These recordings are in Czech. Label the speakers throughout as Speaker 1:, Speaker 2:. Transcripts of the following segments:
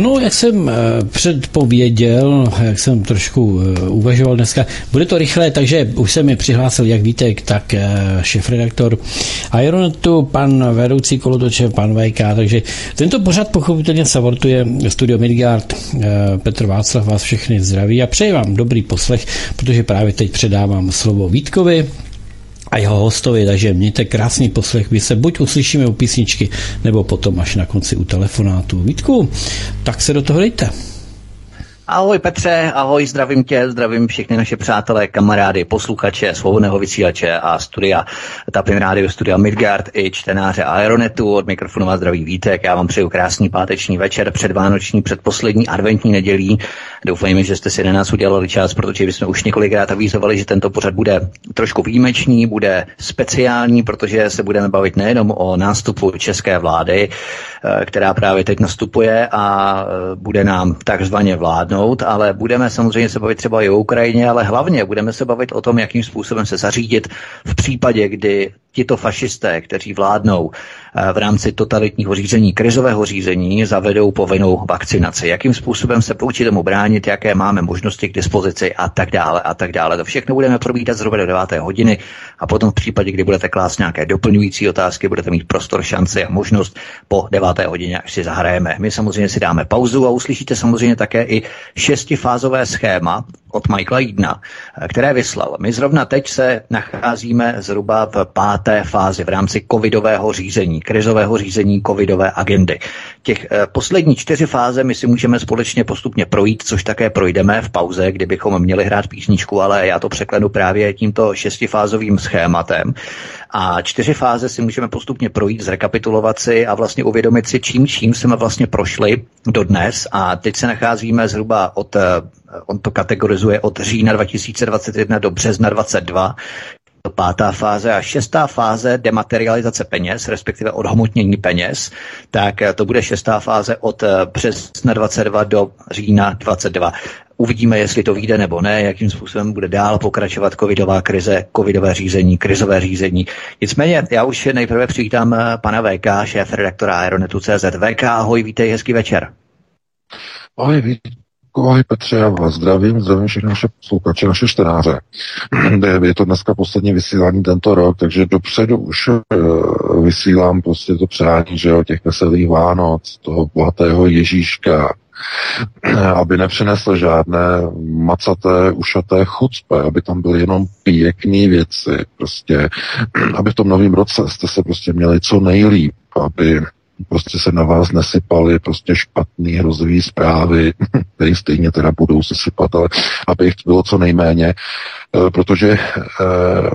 Speaker 1: No, jak jsem eh, předpověděl, jak jsem trošku eh, uvažoval dneska, bude to rychlé, takže už se mi přihlásil jak Vítek, tak eh, šefredaktor Aeronetu, pan vedoucí kolotoče, pan VK, takže tento pořad pochopitelně savortuje Studio Midgard. Petr Václav vás všechny zdraví a přeji vám dobrý poslech, protože právě teď předávám slovo Vítkovi, a jeho hostovi, takže mějte krásný poslech. Vy se buď uslyšíme u písničky, nebo potom až na konci u telefonátu. Vítku, tak se do toho dejte.
Speaker 2: Ahoj Petře, ahoj, zdravím tě, zdravím všechny naše přátelé, kamarády, posluchače, svobodného vysílače a studia Tapin Rádio, studia Midgard i čtenáře Aeronetu. Od mikrofonu vás zdraví Vítek, já vám přeju krásný páteční večer, předvánoční, předposlední adventní nedělí. Doufejme, že jste si na nás udělali čas, protože bychom už několikrát avizovali, že tento pořad bude trošku výjimečný, bude speciální, protože se budeme bavit nejenom o nástupu české vlády, eh, která právě teď nastupuje a eh, bude nám takzvaně vládnout zvládnout, ale budeme samozřejmě se bavit třeba i o Ukrajině, ale hlavně budeme se bavit o tom, jakým způsobem se zařídit v případě, kdy tito fašisté, kteří vládnou eh, v rámci totalitního řízení, krizového řízení, zavedou povinnou vakcinaci. Jakým způsobem se poučit tomu bránit, jaké máme možnosti k dispozici a tak dále a tak dále. To všechno budeme probítat zhruba do 9. hodiny a potom v případě, kdy budete klást nějaké doplňující otázky, budete mít prostor, šanci a možnost po 9. hodině, až si zahrajeme. My samozřejmě si dáme pauzu a uslyšíte samozřejmě také i šestifázové schéma od Michaela Jídna, eh, které vyslal. My zrovna teď se nacházíme zhruba v páté fázi v rámci covidového řízení, krizového řízení covidové agendy. Těch eh, poslední čtyři fáze my si můžeme společně postupně projít, což také projdeme v pauze, kdybychom měli hrát písničku, ale já to překlenu právě tímto šestifázovým schématem. A čtyři fáze si můžeme postupně projít, zrekapitulovat si a vlastně uvědomit si, čím čím jsme vlastně prošli do dnes. A teď se nacházíme zhruba od, eh, on to kategorizuje od října 2021 do března 2022, to pátá fáze a šestá fáze dematerializace peněz, respektive odhmotnění peněz, tak eh, to bude šestá fáze od eh, března 22 do října 22. Uvidíme, jestli to vyjde nebo ne, jakým způsobem bude dál pokračovat covidová krize, covidové řízení, krizové řízení. Nicméně, já už nejprve přivítám eh, pana VK, šéf redaktora Aeronetu.cz. VK, ahoj, vítej, hezký večer.
Speaker 3: Ahoj, Ahoj Petře, já vás zdravím, zdravím všechny naše posluchače, naše čtenáře. Je to dneska poslední vysílání tento rok, takže dopředu už uh, vysílám prostě to přání, že jo, těch veselých Vánoc, toho bohatého Ježíška, aby nepřinesl žádné macaté, ušaté chucpe, aby tam byly jenom pěkné věci, prostě, aby v tom novém roce jste se prostě měli co nejlíp, aby prostě se na vás nesypaly prostě špatný hrozivý zprávy, které stejně teda budou se sypat, ale aby jich bylo co nejméně, eh, protože eh,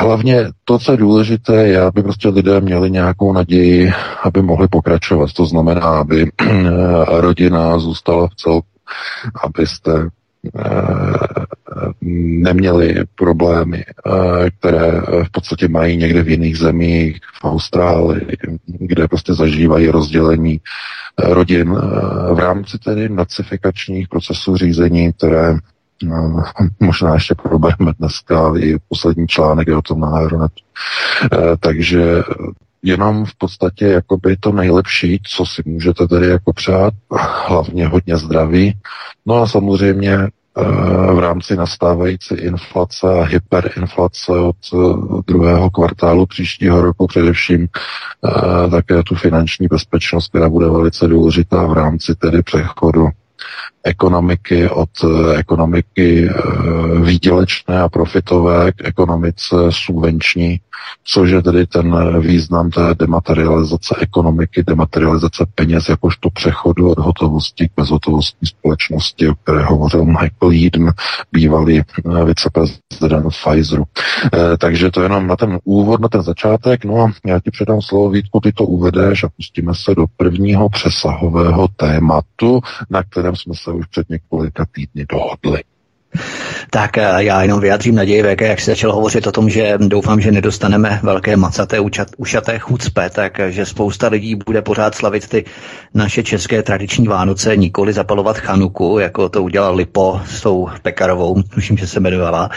Speaker 3: Hlavně to, co je důležité, je, aby prostě lidé měli nějakou naději, aby mohli pokračovat. To znamená, aby rodina zůstala v celku, abyste neměli problémy, které v podstatě mají někde v jiných zemích, v Austrálii, kde prostě zažívají rozdělení rodin v rámci tedy nacifikačních procesů řízení, které No, možná ještě probereme dneska i poslední článek je o tom na Aeronetu. E, takže jenom v podstatě jakoby to nejlepší, co si můžete tedy jako přát, hlavně hodně zdraví. No a samozřejmě v rámci nastávající inflace a hyperinflace od e, druhého kvartálu příštího roku především e, také tu finanční bezpečnost, která bude velice důležitá v rámci tedy přechodu ekonomiky od eh, ekonomiky eh, výdělečné a profitové k ekonomice subvenční, což je tedy ten význam té dematerializace ekonomiky, dematerializace peněz jakožto přechodu od hotovosti k bezhotovostní společnosti, o které hovořil Michael Eden, bývalý eh, viceprezident Pfizeru. Takže to jenom na ten úvod, na ten začátek. No a já ti předám slovo, Vítku, ty to uvedeš a pustíme se do prvního přesahového tématu, na kterém jsme se už před několika týdny dohodli.
Speaker 2: Tak já jenom vyjádřím naději, VK, jak se začal hovořit o tom, že doufám, že nedostaneme velké macaté ušaté chucpe, takže spousta lidí bude pořád slavit ty naše české tradiční Vánoce, nikoli zapalovat chanuku, jako to udělal Lipo s tou Pekarovou, tuším, že se jmenovala.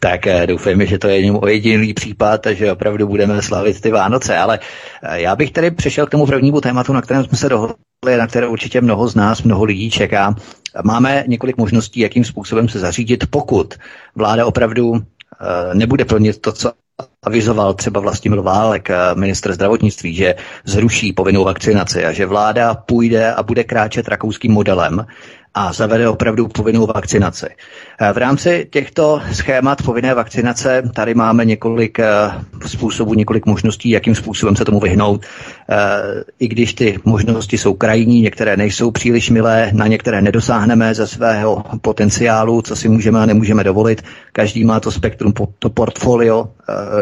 Speaker 2: Tak doufejme, že to je jediný případ, že opravdu budeme slavit ty Vánoce. Ale já bych tedy přešel k tomu prvnímu tématu, na kterém jsme se dohodli na které určitě mnoho z nás, mnoho lidí čeká. Máme několik možností, jakým způsobem se zařídit, pokud vláda opravdu eh, nebude plnit to, co avizoval třeba Vlastimil Válek, eh, ministr zdravotnictví, že zruší povinnou vakcinaci a že vláda půjde a bude kráčet rakouským modelem a zavede opravdu povinnou vakcinaci. Eh, v rámci těchto schémat povinné vakcinace tady máme několik eh, způsobů, několik možností, jakým způsobem se tomu vyhnout. Eh, I když ty možnosti jsou krajní, některé nejsou příliš milé, na některé nedosáhneme ze svého potenciálu, co si můžeme a nemůžeme dovolit. Každý má to spektrum, to portfolio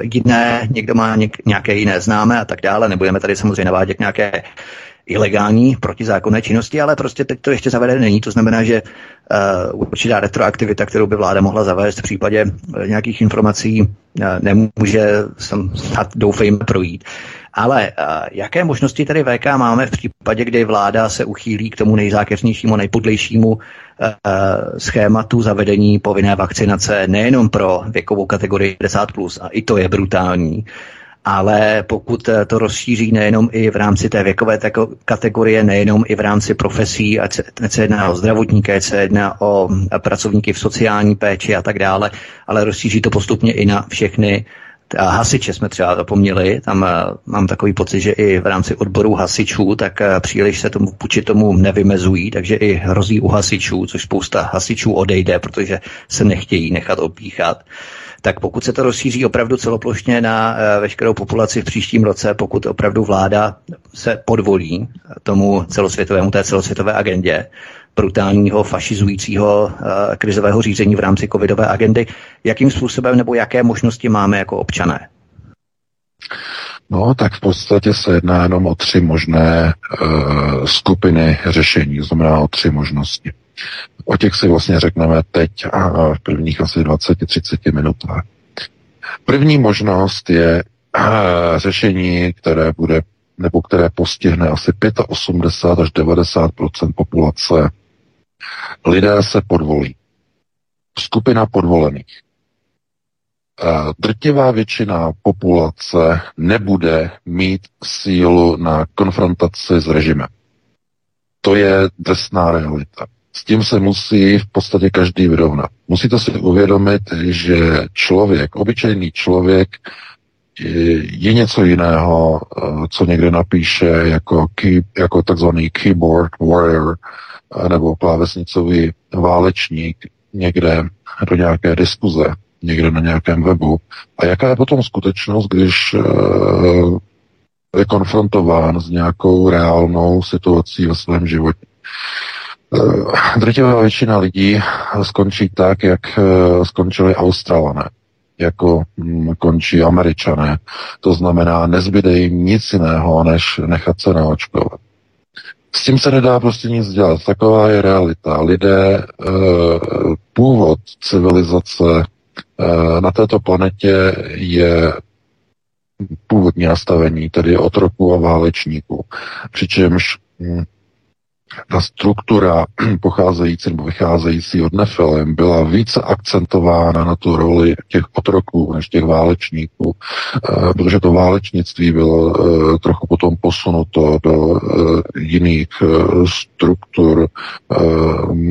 Speaker 2: jiné, někdo má nějaké jiné známé a tak dále. Nebudeme tady samozřejmě navádět nějaké ilegální protizákonné činnosti, ale prostě teď to ještě zavedené není. To znamená, že uh, určitá retroaktivita, kterou by vláda mohla zavést v případě uh, nějakých informací, uh, nemůže snad doufejme projít. Ale uh, jaké možnosti tedy VK máme v případě, kdy vláda se uchýlí k tomu nejzákeřnějšímu, nejpodlejšímu uh, schématu zavedení povinné vakcinace nejenom pro věkovou kategorii 50+, plus, a i to je brutální, ale pokud eh, to rozšíří nejenom i v rámci té věkové kategorie, nejenom i v rámci profesí, ať se jedná o zdravotníky, ať se jedná o eh, pracovníky v sociální péči a tak dále, ale rozšíří to postupně i na všechny a hasiče jsme třeba zapomněli, tam uh, mám takový pocit, že i v rámci odboru hasičů, tak příliš se tomu vůči tomu nevymezují, takže i hrozí u hasičů, což spousta hasičů odejde, protože se nechtějí nechat opíchat tak pokud se to rozšíří opravdu celoplošně na eh, veškerou populaci v příštím roce, pokud opravdu vláda se podvolí tomu celosvětovému, té celosvětové agendě, brutálního fašizujícího uh, krizového řízení v rámci covidové agendy, jakým způsobem nebo jaké možnosti máme jako občané?
Speaker 3: No, tak v podstatě se jedná jenom o tři možné uh, skupiny řešení, znamená o tři možnosti. O těch si vlastně řekneme teď a v prvních asi 20-30 minutách. První možnost je řešení, které bude nebo které postihne asi 85 až 90% populace. Lidé se podvolí. Skupina podvolených. Drtivá většina populace nebude mít sílu na konfrontaci s režimem. To je drsná realita. S tím se musí v podstatě každý vyrovnat. Musíte si uvědomit, že člověk, obyčejný člověk, je něco jiného, eh, co někde napíše jako, key, jako takzvaný keyboard warrior eh, nebo klávesnicový válečník někde do nějaké diskuze, někde na nějakém webu. A jaká je potom skutečnost, když eh, je konfrontován s nějakou reálnou situací ve svém životě. Eh, drtivá většina lidí skončí tak, jak eh, skončili Australané, jako hm, končí Američané. To znamená, nezbyde jim nic jiného, než nechat se naočkovat. S tím se nedá prostě nic dělat. Taková je realita. Lidé, eh, původ civilizace na této planetě je původní nastavení, tedy otroků a válečníků. Přičemž hm, ta struktura pocházející nebo vycházející od Nefilem byla více akcentována na tu roli těch otroků než těch válečníků, eh, protože to válečnictví bylo eh, trochu potom posunuto do eh, jiných struktur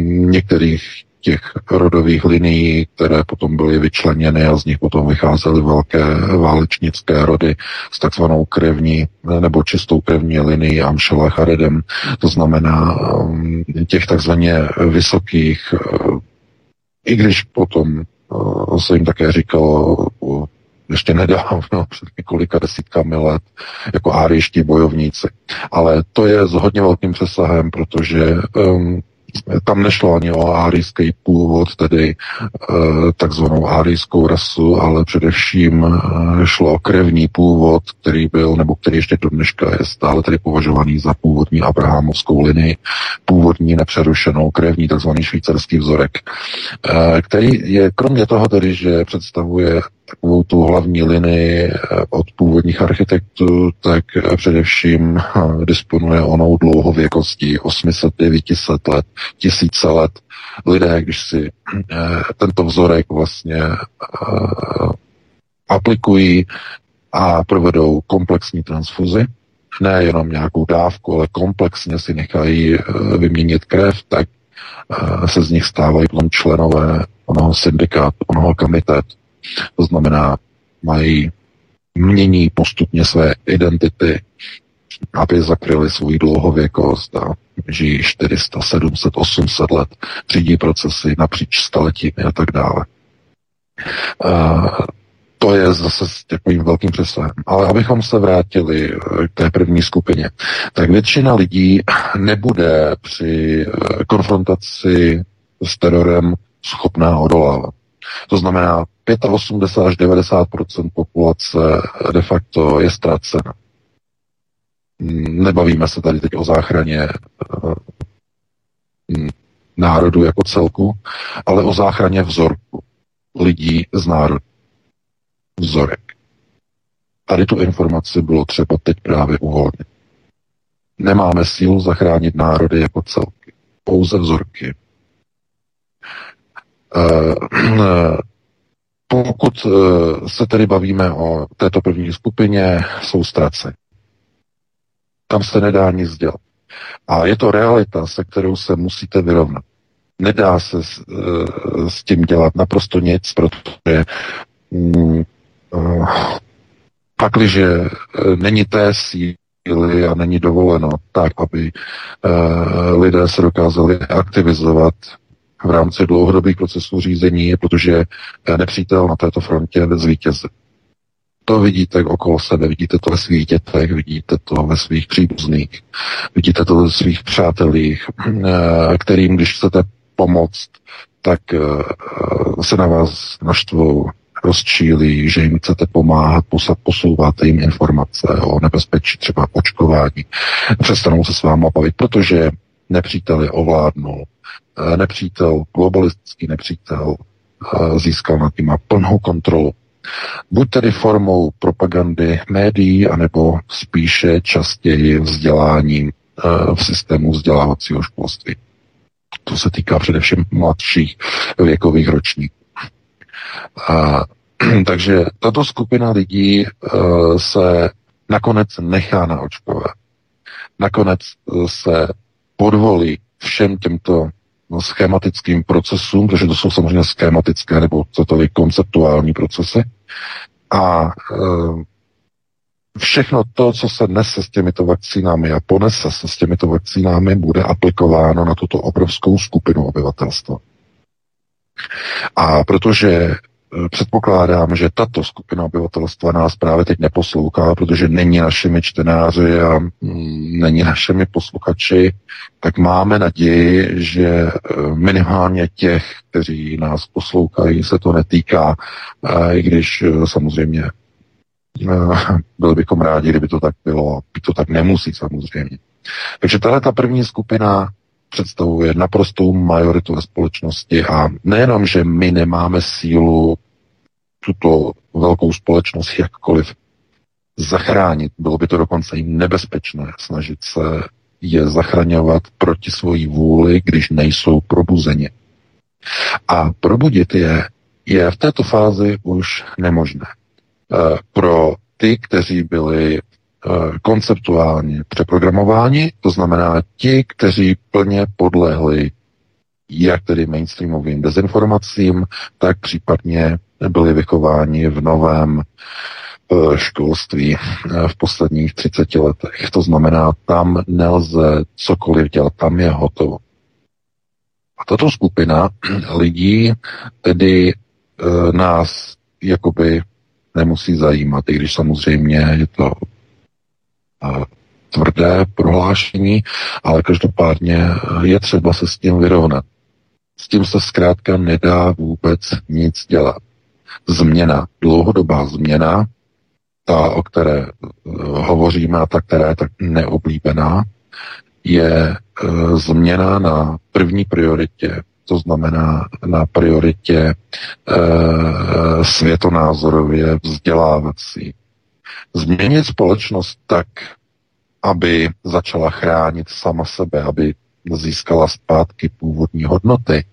Speaker 3: některých těch rodových linií, které potom byly vyčleněny a z nich potom vycházely velké válečnické rody s takzvanou krevní nebo čistou krevní linií Amšela Charedem. To znamená um, těch takzvaně vysokých, uh, i když potom uh, se jim také říkalo ještě nedávno, před několika desítkami let, jako árijští bojovníci. Ale to je s hodně velkým přesahem, protože um, tam nešlo ani o árijský původ, tedy takzvanou árijskou rasu, ale především šlo o krevní původ, který byl, nebo který ještě do dneška je stále tedy považovaný za původní abrahamovskou linii, původní nepřerušenou krevní, takzvaný švýcarský vzorek, který je kromě toho tedy, že představuje takovou tu hlavní linii eh, od původních architektů, tak eh, především eh, disponuje onou dlouhověkostí 800, 900 let, tisíce let. Lidé, když si tento vzorek vlastně aplikují a provedou komplexní transfuzi, ne jenom nějakou dávku, ale komplexně si nechají vyměnit krev, tak se z nich stávají potom členové onoho syndikátu, onoho komitetu to znamená, mají, mění postupně své identity, aby zakryli svou dlouhověkost a žijí 400, 700, 800 let, řídí procesy napříč staletími a tak dále. A to je zase s takovým velkým přesahem. Ale abychom se vrátili eh, k té první skupině, tak většina lidí nebude při eh, konfrontaci s terorem schopná odolávat. To znamená, 85 až 90 populace de facto je ztracena. Nebavíme se tady teď o záchraně eh, národu jako celku, ale o záchraně vzorku lidí z národu. Vzorek. Tady tu informaci bylo třeba teď právě uvolnit. Nemáme sílu zachránit národy jako celky, pouze vzorky. Pokud eh, se tedy bavíme o této první skupině, jsou ztrace. Tam se nedá nic dělat. A je to realita, se kterou se musíte vyrovnat. Nedá se s, eh, s tím dělat naprosto nic, protože mm, uh, pakliže není té síly a není dovoleno tak, aby lidé se dokázali aktivizovat v rámci dlouhodobých procesů řízení, protože eh, nepřítel na této frontě zvítězí. To vidíte okolo sebe, vidíte to ve svých dětech, vidíte to ve svých příbuzných, vidíte to ve svých přátelích, eh, kterým, když chcete pomoct, tak eh, se na vás naštvou, rozčílí, že jim chcete pomáhat, posouváte jim informace o nebezpečí třeba očkování, přestanou se s vámi bavit, protože nepříteli ovládnou, Eh, nepřítel, globalistický nepřítel, eh, získal nad nimi plnou kontrolu. Buď tedy formou propagandy médií, anebo spíše častěji vzděláním eh, v systému vzdělávacího školství. To se týká především mladších věkových ročníků. A, takže tato skupina lidí se nakonec nechá naočkovat. Nakonec se podvolí všem těmto No, schematickým procesům, protože to jsou samozřejmě schematické nebo to konceptuální procesy. A e, všechno to, co se nese s těmito vakcínami a ponese se s těmito vakcínami, bude aplikováno na tuto obrovskou skupinu obyvatelstva. A protože Eh, předpokládám, že tato skupina obyvatelstva nás právě teď neposlouchá, protože není našimi čtenáři a mm, není našimi posluchači, tak máme naději, že eh, minimálně těch, kteří nás poslouchají, se to netýká, i když eh, samozřejmě byli bychom rádi, kdyby to tak bylo, by to tak nemusí samozřejmě. Takže tahle ta první skupina představuje naprostou majoritu ve společnosti a nejenom, že my nemáme sílu tuto velkou společnost jakkoliv zachránit, bylo by to dokonce i nebezpečné snažit se je zachraňovat proti svojí vůli, když nejsou probuzeni. A probudit je je v této fázi už nemožné. E, pro ty, kteří byli Eh, konceptuálně přeprogramováni, to znamená ti, kteří plně podlehli jak tedy mainstreamovým dezinformacím, tak případně byli vychováni v novém eh, školství eh, v posledních 30 letech. To znamená, tam nelze cokoliv dělat, tam je hotovo. A tato skupina lidí tedy nás jakoby nemusí zajímat, i když samozřejmě je to tvrdé prohlášení, ale každopádně je třeba se s tím vyrovnat. S tím se zkrátka nedá vůbec nic dělat. Změna, dlouhodobá změna, ta, o které hovoříme a ta, která je tak neoblíbená, je změna na první prioritě to znamená na prioritě e, světonázorově vzdělávací. Změnit společnost tak, aby začala chránit sama sebe, aby získala zpátky původní hodnoty,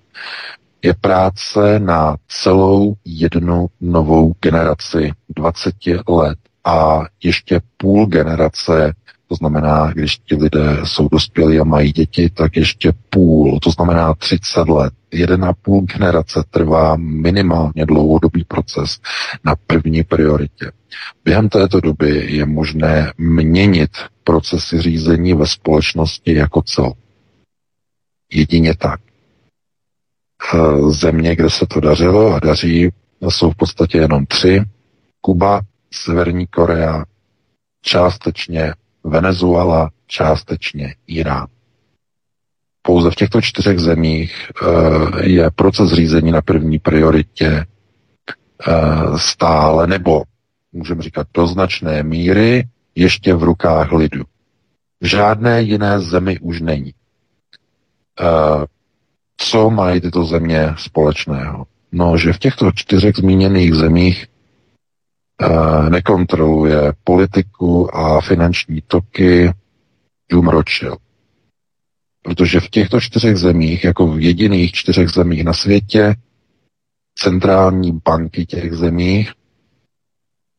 Speaker 3: je práce na celou jednu novou generaci 20 let a ještě půl generace to znamená, když ti lidé jsou dospělí a mají děti, tak ještě půl, to znamená 30 let. Jeden a půl generace trvá minimálně dlouhodobý proces na první prioritě. Během této doby je možné měnit procesy řízení ve společnosti jako cel. Jedině tak. Země, kde se to dařilo a daří, jsou v podstatě jenom tři. Kuba, Severní Korea, částečně Venezuela, částečně Irán. Pouze v těchto čtyřech zemích eh, je proces řízení na první prioritě eh, stále, nebo můžeme říkat do značné míry, ještě v rukách lidu. V žádné jiné zemi už není. Eh, co mají tyto země společného? No, že v těchto čtyřech zmíněných zemích nekontroluje politiku a finanční toky Dům Rothschild. Protože v těchto čtyřech zemích, jako v jediných čtyřech zemích na světě, centrální banky těch zemích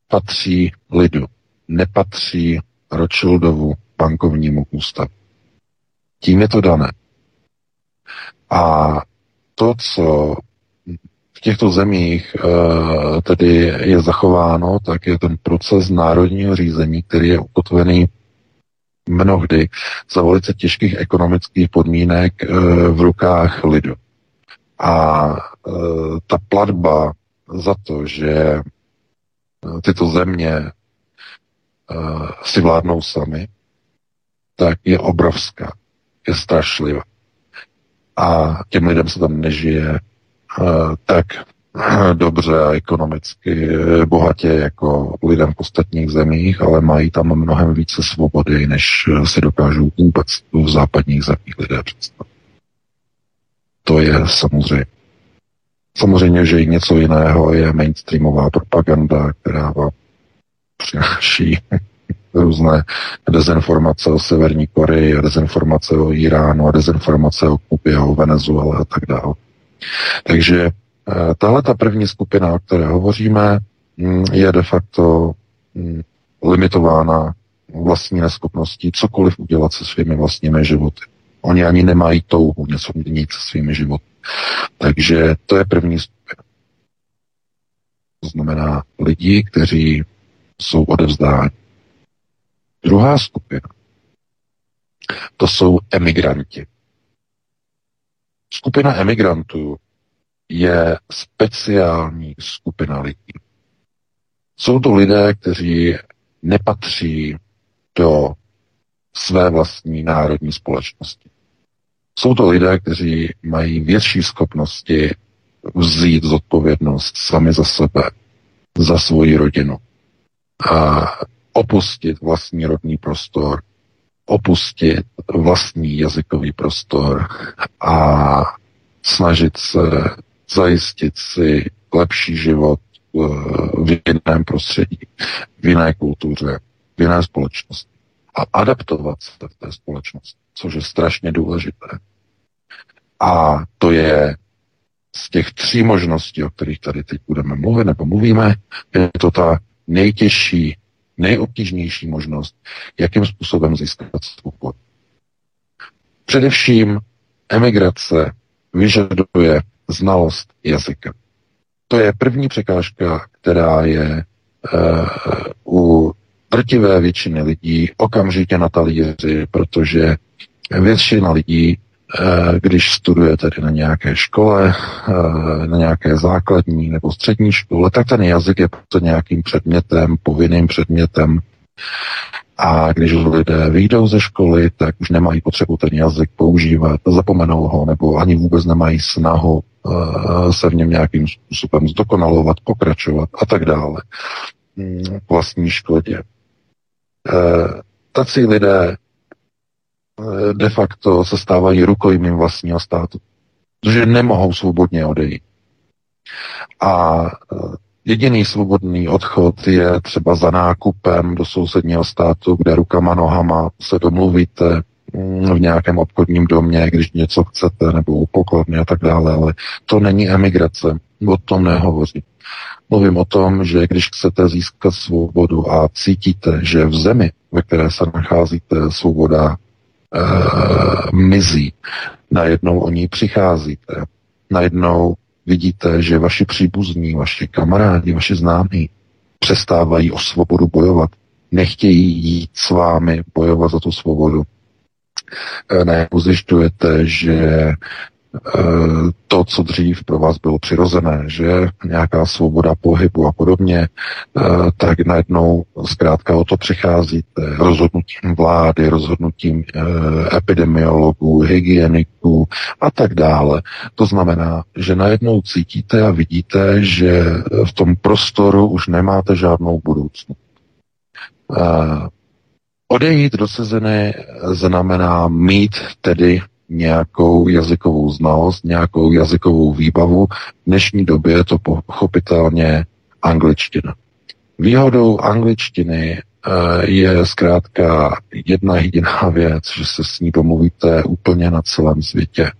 Speaker 3: patří lidu, nepatří Rothschildovu bankovnímu ústavu. Tím je to dané. A to, co v těchto zemích eh, tedy je zachováno, tak je ten proces národního řízení, který je ukotvený mnohdy za velice těžkých ekonomických podmínek eh, v rukách lidu. A eh, ta platba za to, že tyto země si vládnou sami, tak je obrovská, je strašlivá. A těm lidem se tam nežije tak eh, dobře a ekonomicky eh, bohatě jako lidem v ostatních zemích, ale mají tam mnohem více svobody, než si dokážou vůbec v západních zemích lidé představit. To je samozřejmě. Samozřejmě, že i něco jiného je mainstreamová propaganda, která vám přináší různé dezinformace o Severní Koreji, dezinformace o Iránu, dezinformace o Kubě, o Venezuele a tak dále. Takže eh, tahle ta první skupina, o které hovoříme, mm, je de facto mm, limitována vlastní neschopností cokoliv udělat se svými vlastními životy. Oni ani nemají touhu něco měnit se svými životy. Takže to je první skupina. To znamená lidi, kteří jsou odevzdáni. Druhá skupina, to jsou emigranti. Skupina emigrantů je speciální skupina lidí. Jsou to lidé, kteří nepatří do své vlastní národní společnosti. Jsou to lidé, kteří mají větší schopnosti vzít zodpovědnost sami za sebe, za svoji rodinu a opustit vlastní rodný prostor, opustit vlastní jazykový prostor a snažit se zajistit si lepší život eh, v jiném prostředí, v jiné kultuře, v jiné společnosti a adaptovat se v té společnosti, což je strašně důležité. A to je z těch tří možností, o kterých tady teď budeme mluvit nebo mluvíme, je to ta nejtěžší nejobtížnější možnost, jakým způsobem získat svobodu. Především emigrace vyžaduje znalost jazyka. To je první překážka, která je uh, u drtivé většiny lidí okamžitě na talíři, protože většina lidí když studuje tedy na nějaké škole, eh, na nějaké základní nebo střední škole, tak ten jazyk je prostě nějakým předmětem, povinným předmětem. A když lidé vyjdou ze školy, tak už nemají potřebu ten jazyk používat, zapomenou ho, nebo ani vůbec nemají snahu uh, se v něm nějakým způsobem zdokonalovat, pokračovat a tak dále. Mm, vlastní škodě. Tací lidé de facto se stávají rukojmím vlastního státu, protože nemohou svobodně odejít. A Jediný svobodný odchod je třeba za nákupem do sousedního státu, kde rukama nohama se domluvíte mm, v nějakém obchodním domě, když něco chcete, nebo u pokladny a tak dále, ale to není emigrace, o tom nehovoří. Mluvím o tom, že když chcete získat svobodu a cítíte, že v zemi, ve které se nacházíte, svoboda e, mizí, najednou o ní přicházíte, najednou vidíte, že vaši příbuzní, vaši kamarádi, vaši známí přestávají o svobodu bojovat. Nechtějí jít s vámi bojovat za tu svobodu. Eh, najednou zjišťujete, že to, co dřív pro vás bylo přirozené, že nějaká svoboda pohybu a podobně, eh, tak najednou zkrátka o to přicházíte rozhodnutím vlády, rozhodnutím eh, epidemiologů, hygieniků a tak dále. To znamená, že najednou cítíte a vidíte, že v tom prostoru už nemáte žádnou budoucnost. Odejít do ciziny znamená mít tedy nějakou jazykovou znalost, nějakou jazykovou výbavu. V dnešní době je to pochopitelně angličtina. Výhodou angličtiny eh, je zkrátka jedna jediná věc, že se s ní domluvíte úplně na celém světě.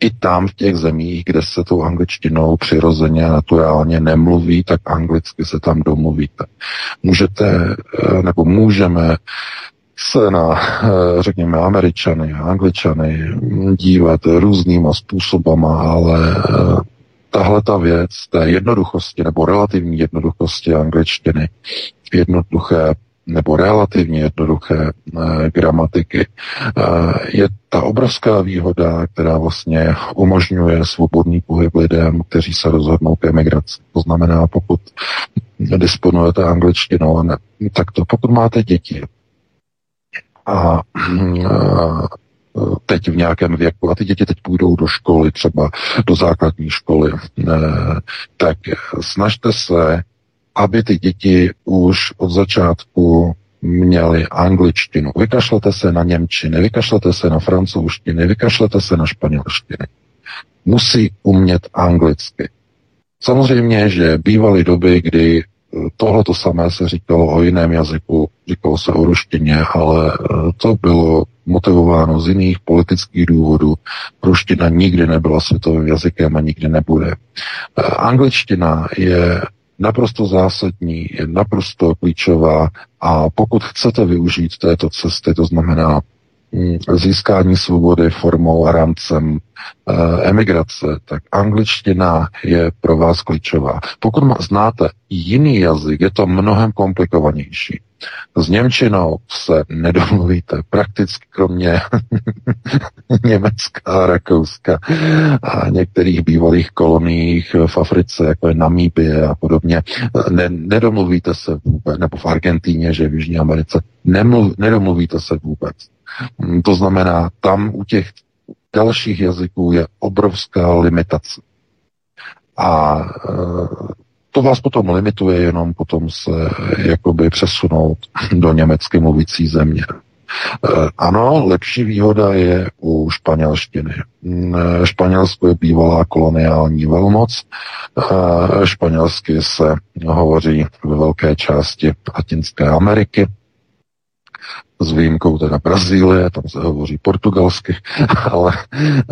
Speaker 3: I tam v těch zemích, kde se tou angličtinou přirozeně naturálně nemluví, tak anglicky se tam domluvíte. Můžete, eh, nebo můžeme na, eh, řekněme, američany, angličany dívat různýma způsobama, ale eh, tahle ta věc té jednoduchosti nebo relativní jednoduchosti angličtiny, jednoduché nebo relativně jednoduché eh, gramatiky, eh, je ta obrovská výhoda, která vlastně umožňuje svobodný pohyb lidem, kteří se rozhodnou k emigraci. To znamená, pokud disponujete angličtinou, ne, tak to pokud máte děti, a, a teď v nějakém věku a ty děti teď půjdou do školy, třeba do základní školy, tak snažte se, aby ty děti už od začátku měli angličtinu. Vykašlete se na němčiny, vykašlete se na francouzštiny, vykašlete se na španělštiny. Musí umět anglicky. Samozřejmě, že bývaly doby, kdy Tohle to samé se říkalo o jiném jazyku, říkalo se o ruštině, ale eh, to bylo motivováno z jiných politických důvodů. Ruština nikdy nebyla světovým jazykem a nikdy nebude. Eh, angličtina je naprosto zásadní, je naprosto klíčová a pokud chcete využít této cesty, to znamená Mm, získání svobody formou a rámcem emigrace, tak angličtina je pro vás klíčová. Pokud znáte jiný jazyk, je to mnohem komplikovanější. S Němčinou se nedomluvíte prakticky kromě Německa Rakouska a některých bývalých koloniích v Africe, jako je Namíbie a podobně. Ne, nedomluvíte se vůbec, nebo v Argentíně, že v Jižní Americe, nemluv, nedomluvíte se vůbec. Mm, to znamená, tam u těch dalších jazyků je obrovská limitace. A e, to vás potom limituje jenom potom se jakoby přesunout do německy mluvící země. E, ano, lepší výhoda je u španělštiny. Mm, Španělsko je bývalá koloniální velmoc. Španělsky se hovoří ve velké části Latinské Ameriky s výjimkou teda Brazílie, tam se hovoří portugalsky, ale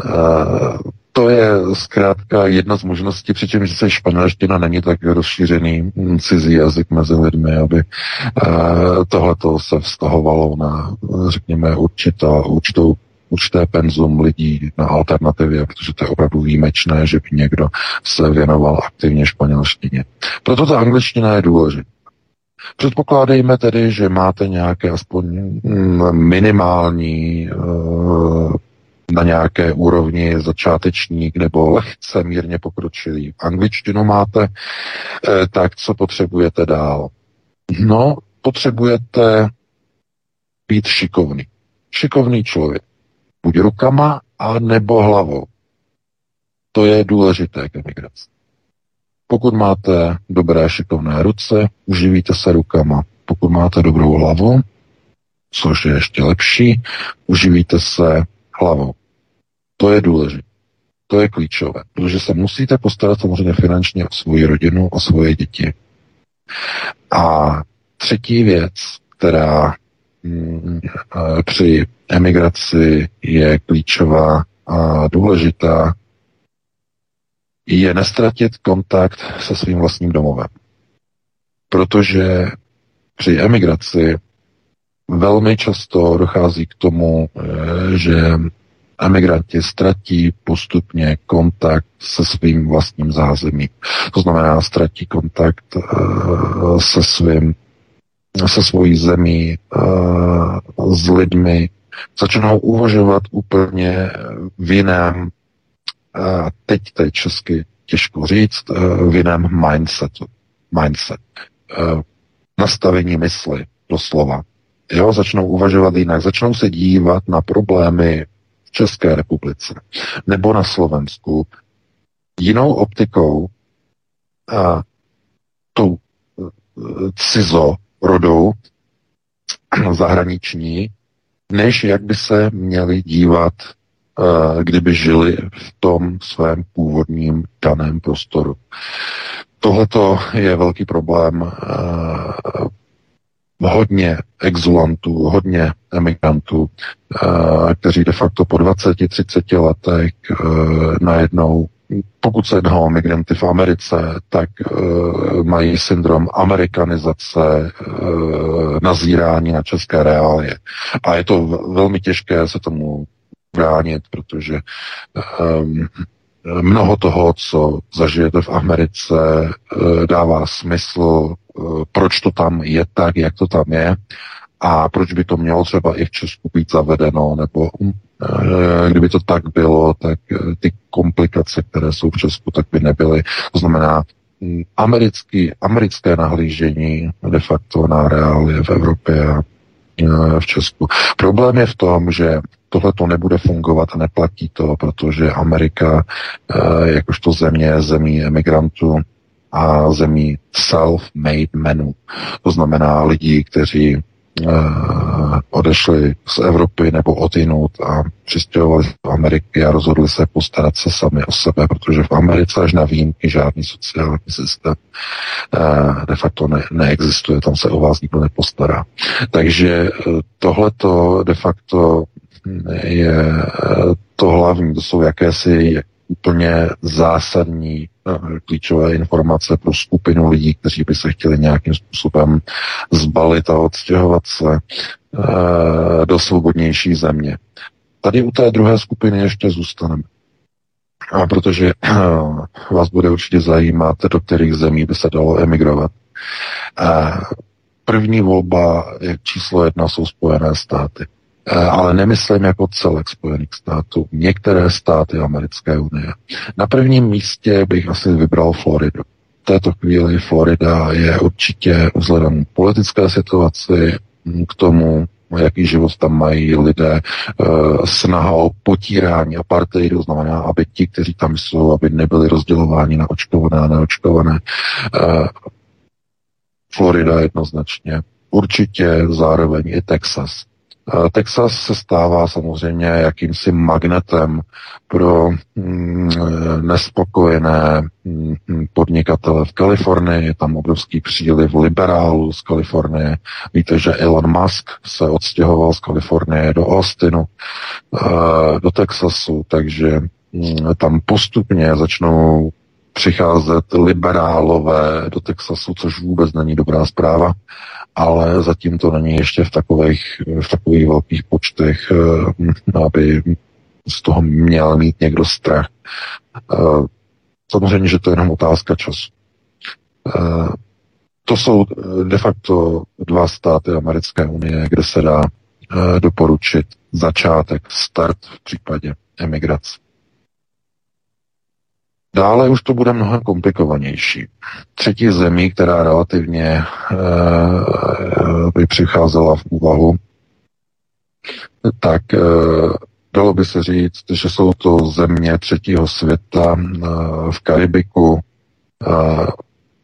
Speaker 3: uh, to je zkrátka jedna z možností, přičemž se španělština není tak rozšířený cizí jazyk mezi lidmi, aby uh, tohleto se vztahovalo na, řekněme, určitá, určitou určité penzum lidí na alternativě, protože to je opravdu výjimečné, že by někdo se věnoval aktivně španělštině. Proto ta angličtina je důležitá. Předpokládejme tedy, že máte nějaké aspoň mm, minimální eh, na nějaké úrovni začátečník nebo lehce mírně pokročilý angličtinu máte, eh, tak co potřebujete dál? No, potřebujete být šikovný. Šikovný člověk. Buď rukama, a nebo hlavou. To je důležité k emigraci. Pokud máte dobré šikovné ruce, uživíte se rukama. Pokud máte dobrou hlavu, což je ještě lepší, uživíte se hlavou. To je důležité. To je klíčové, protože se musíte postarat samozřejmě finančně o svoji rodinu, o svoje děti. A třetí věc, která mm, při emigraci je klíčová a důležitá, je nestratit kontakt se svým vlastním domovem. Protože při emigraci velmi často dochází k tomu, eh, že emigranti ztratí postupně kontakt se svým vlastním zázemím. To znamená, ztratí kontakt uh, se svým se svojí zemí, uh, s lidmi, začnou uvažovat úplně v jiném, teď to je česky těžko říct, uh, v jiném mindsetu. Mindset. Uh, nastavení mysli, doslova. Jo, začnou uvažovat jinak, začnou se dívat na problémy v České republice nebo na Slovensku jinou optikou a tou cizo rodou zahraniční, než jak by se měli dívat, kdyby žili v tom svém původním daném prostoru. Tohle je velký problém e, hodně exulantů, hodně emigrantů, eh, kteří de facto po 20-30 letech eh, najednou pokud se jedná o migranty v Americe, tak mají syndrom amerikanizace, nazírání na české reálie. A je to velmi těžké se tomu bránit, protože um, mnoho toho, co zažijete v Americe, uh, dává smysl, Eh, proč to tam je tak, jak to tam je a proč by to mělo třeba i v Česku být zavedeno, nebo eh, kdyby to tak bylo, tak eh, ty komplikace, které jsou v Česku, tak by nebyly. To znamená, hm, americký, americké nahlížení de facto na reálie v Evropě a v Česku. Problém je v tom, že tohle to nebude fungovat a neplatí to, protože Amerika, jakožto země, zemí emigrantů, a zemí self-made menu. To znamená lidí, kteří uh, odešli z Evropy nebo odinut a přistěhovali do Ameriky a rozhodli se postarat se sami o sebe, protože v Americe až na výjimky žádný sociální systém uh, de facto ne, neexistuje, tam se o vás nikdo nepostará. Takže tohleto de facto je to hlavní, to jsou jakési úplně zásadní eh, klíčové informace pro skupinu lidí, kteří by se chtěli nějakým způsobem zbalit a odstěhovat se eh, do svobodnější země. Tady u té druhé skupiny ještě zůstaneme. A protože eh, vás bude určitě zajímat, do kterých zemí by se dalo emigrovat. První volba, číslo jedna, jsou Spojené státy. Eh, ale nemyslím jako celek Spojených států. Některé státy americké unie. Na prvním místě bych asi vybral Floridu. V této chvíli Florida je určitě vzhledem politické situaci hm, k tomu, jaký život tam mají lidé, eh, snaha o potírání apartheidu, znamená, aby ti, kteří tam jsou, aby nebyli rozdělováni na očkované a neočkované. Eh, Florida jednoznačně. Určitě zároveň i Texas. Texas se stává samozřejmě jakýmsi magnetem pro mm, nespokojené mm, podnikatele v Kalifornii. Je tam obrovský příliv liberálů z Kalifornie. Víte, že Elon Musk se odstěhoval z Kalifornie do Austinu, eh, do Texasu, takže mm, tam postupně začnou přicházet liberálové do Texasu, což vůbec není dobrá zpráva ale zatím to není ještě v takových, v takových velkých počtech, eh, aby z toho měl mít někdo strach. Eh, samozřejmě, že to je jenom otázka času. Eh, to jsou de facto dva státy Americké unie, kde se dá doporučit začátek, start v případě emigrace. Dále už to bude mnohem komplikovanější. Třetí zemí, která relativně e, by přicházela v úvahu, tak dalo by se říct, že jsou to země třetího světa v Karibiku.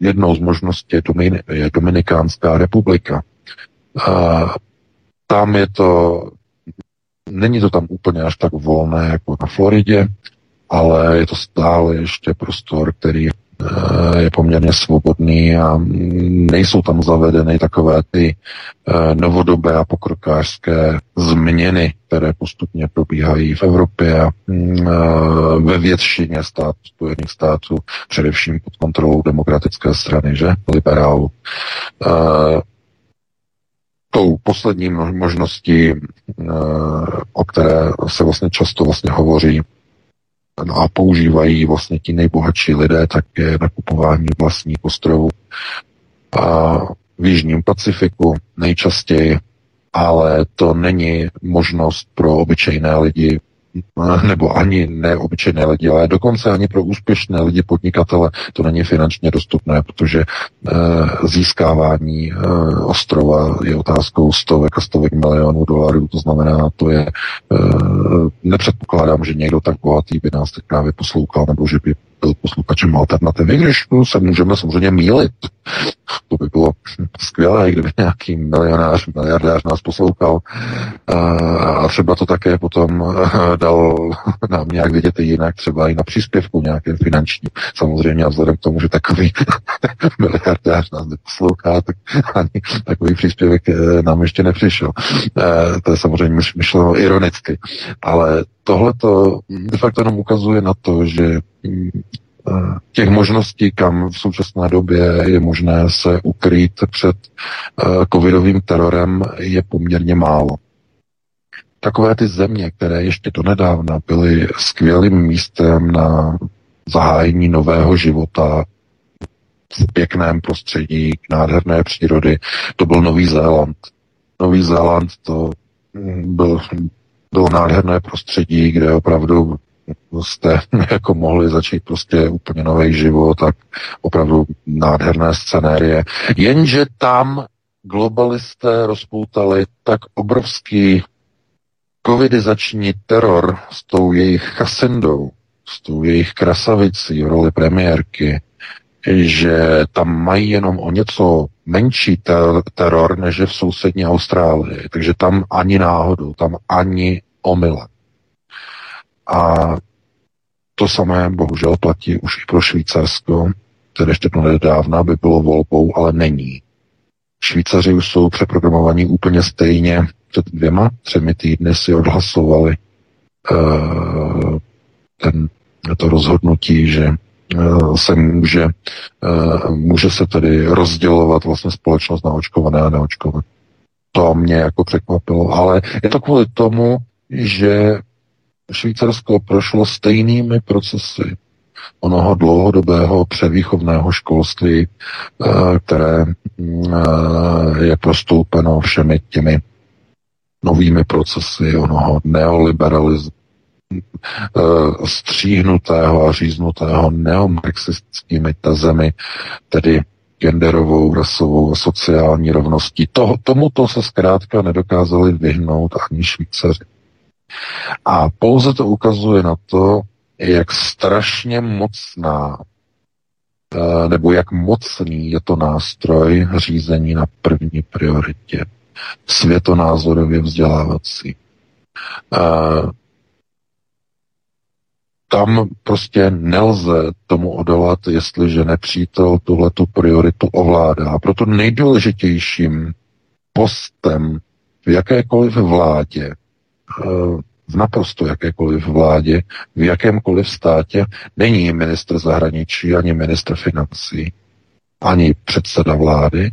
Speaker 3: Jednou z možností je Dominikánská republika. Tam je to, není to tam úplně až tak volné jako na Floridě, ale je to stále ještě prostor, který Eh, je poměrně svobodný a nejsou tam zavedeny takové ty eh, novodobé a pokrokářské změny, které postupně probíhají v Evropě a mm, eh, ve většině států, Spojených států, především pod kontrolou demokratické strany, že? Liberálů. Tou poslední možností, o které se vlastně často vlastně hovoří, No a používají vlastně ti nejbohatší lidé také nakupování vlastních ostrovů. A v Jižním Pacifiku nejčastěji, ale to není možnost pro obyčejné lidi nebo ani neobyčejné lidi, ale dokonce ani pro úspěšné lidi, podnikatele, to není finančně dostupné, protože e, získávání e, ostrova je otázkou stovek a stovek milionů dolarů, to znamená, to je, e, nepředpokládám, že někdo tak bohatý by nás teď právě poslouchal, nebo že by posluchačem alternativy, když se můžeme samozřejmě mílit. To by bylo skvělé, kdyby nějaký milionář, miliardář nás poslouchal a třeba to také potom dal nám nějak vidět jinak, třeba i na příspěvku nějaké finanční. Samozřejmě a vzhledem k tomu, že takový miliardář nás neposlouchá, tak ani takový příspěvek eh, nám ještě nepřišel. Eh, to je samozřejmě myšleno ironicky. Ale tohle to de facto jenom ukazuje na to, že mm, eh, těch možností, kam v současné době je možné se ukrýt před covidovým terorem, je poměrně málo takové ty země, které ještě donedávna byly skvělým místem na zahájení nového života v pěkném prostředí, nádherné přírody, to byl Nový Zéland. Nový Zéland to byl, bylo nádherné prostředí, kde opravdu jste jako mohli začít prostě úplně nový život, tak opravdu nádherné scenérie. Jenže tam globalisté rozpoutali tak obrovský covidizační teror s tou jejich chasendou, s tou jejich krasavicí v roli premiérky, že tam mají jenom o něco menší ter- teror, než je v sousední Austrálii. Takže tam ani náhodou, tam ani omyle. A to samé bohužel platí už i pro Švýcarsko, které ještě to nedávna by bylo volbou, ale není. Švýcaři už jsou přeprogramovaní úplně stejně před dvěma, třemi týdny si odhlasovali uh, ten, to rozhodnutí, že uh, se může, uh, může se tedy rozdělovat vlastně společnost na očkované a neočkované. To mě jako překvapilo, ale je to kvůli tomu, že Švýcarsko prošlo stejnými procesy onoho dlouhodobého převýchovného školství, které je prostoupeno všemi těmi novými procesy onoho neoliberalismu, eh, stříhnutého a říznutého neomarxistickými tezemi, tedy genderovou, rasovou a sociální rovností. To, tomuto se zkrátka nedokázali vyhnout ani Švýcaři. A pouze to ukazuje na to, jak strašně mocná eh, nebo jak mocný je to nástroj řízení na první prioritě světonázorově vzdělávací. Tam prostě nelze tomu odolat, jestliže nepřítel tuhletu prioritu ovládá. A proto nejdůležitějším postem v jakékoliv vládě, v naprosto jakékoliv vládě, v jakémkoliv státě, není ministr zahraničí ani ministr financí, ani předseda vlády,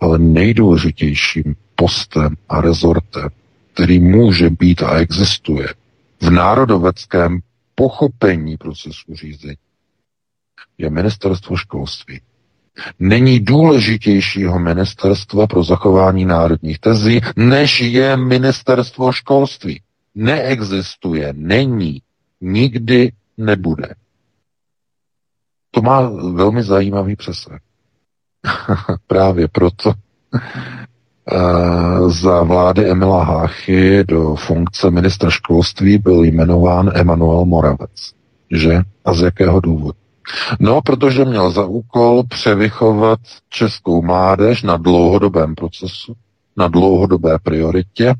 Speaker 3: ale nejdůležitějším postem a rezortem, který může být a existuje v národoveckém pochopení procesu řízení, je ministerstvo školství. Není důležitějšího ministerstva pro zachování národních tezí, než je ministerstvo školství. Neexistuje, není, nikdy nebude. To má velmi zajímavý přesah. Právě proto za vlády Emila Háchy do funkce ministra školství byl jmenován Emanuel Moravec. Že? A z jakého důvodu? No, protože měl za úkol převychovat českou mládež na dlouhodobém procesu, na dlouhodobé prioritě,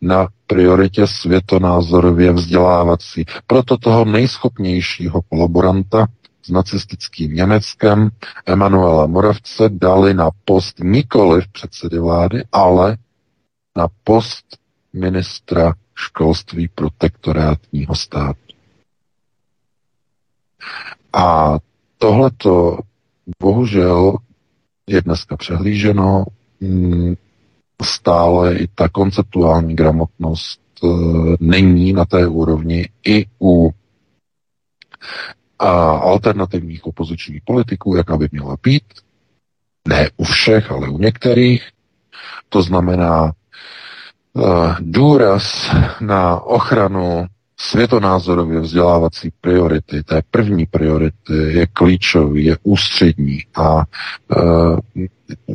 Speaker 3: na prioritě světonázorově vzdělávací. Proto toho nejschopnějšího kolaboranta s nacistickým Německem Emanuela Moravce dali na post nikoli v předsedy vlády, ale na post ministra školství protektorátního státu. A tohleto bohužel je dneska přehlíženo. Stále i ta konceptuální gramotnost e, není na té úrovni i u a alternativních opozičních politiků, jaká by měla být. Ne u všech, ale u některých. To znamená uh, důraz na ochranu světonázorově vzdělávací priority, té první priority je klíčový, je ústřední a uh,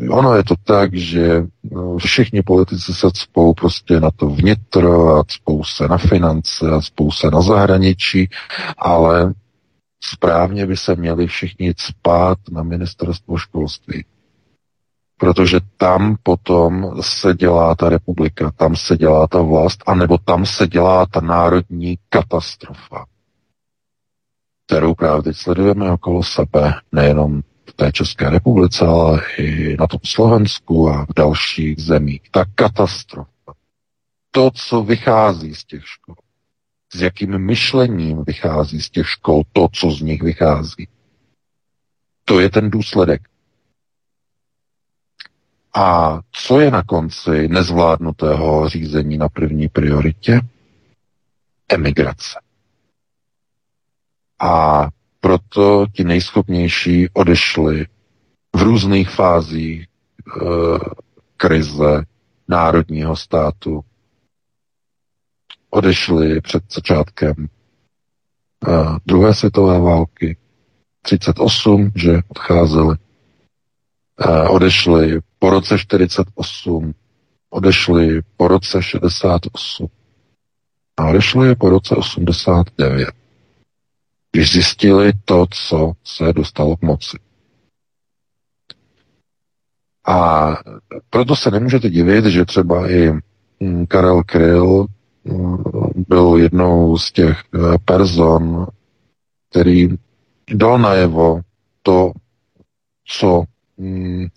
Speaker 3: ono je to tak, že uh, všichni politici se cpou prostě na to vnitro a cpou se na finance a cpou se na zahraničí, ale správně by se měli všichni cpát na ministerstvo školství. Protože tam potom se dělá ta republika, tam se dělá ta vlast, anebo tam se dělá ta národní katastrofa, kterou právě teď sledujeme okolo sebe, nejenom v té České republice, ale i na tom Slovensku a v dalších zemích. Ta katastrofa. To, co vychází z těch škol s jakým myšlením vychází z těch škol to, co z nich vychází. To je ten důsledek. A co je na konci nezvládnutého řízení na první prioritě? Emigrace. A proto ti nejschopnější odešli v různých fázích e, krize národního státu odešli před začátkem uh, druhé světové války, 38, že odcházeli, odešli po roce 48, odešli po roce 68 a odešli po roce 89, když zjistili to, co se dostalo k moci. A proto se nemůžete divit, že třeba i hm, Karel Kryl byl jednou z těch eh, person, který dal najevo to, co, mm,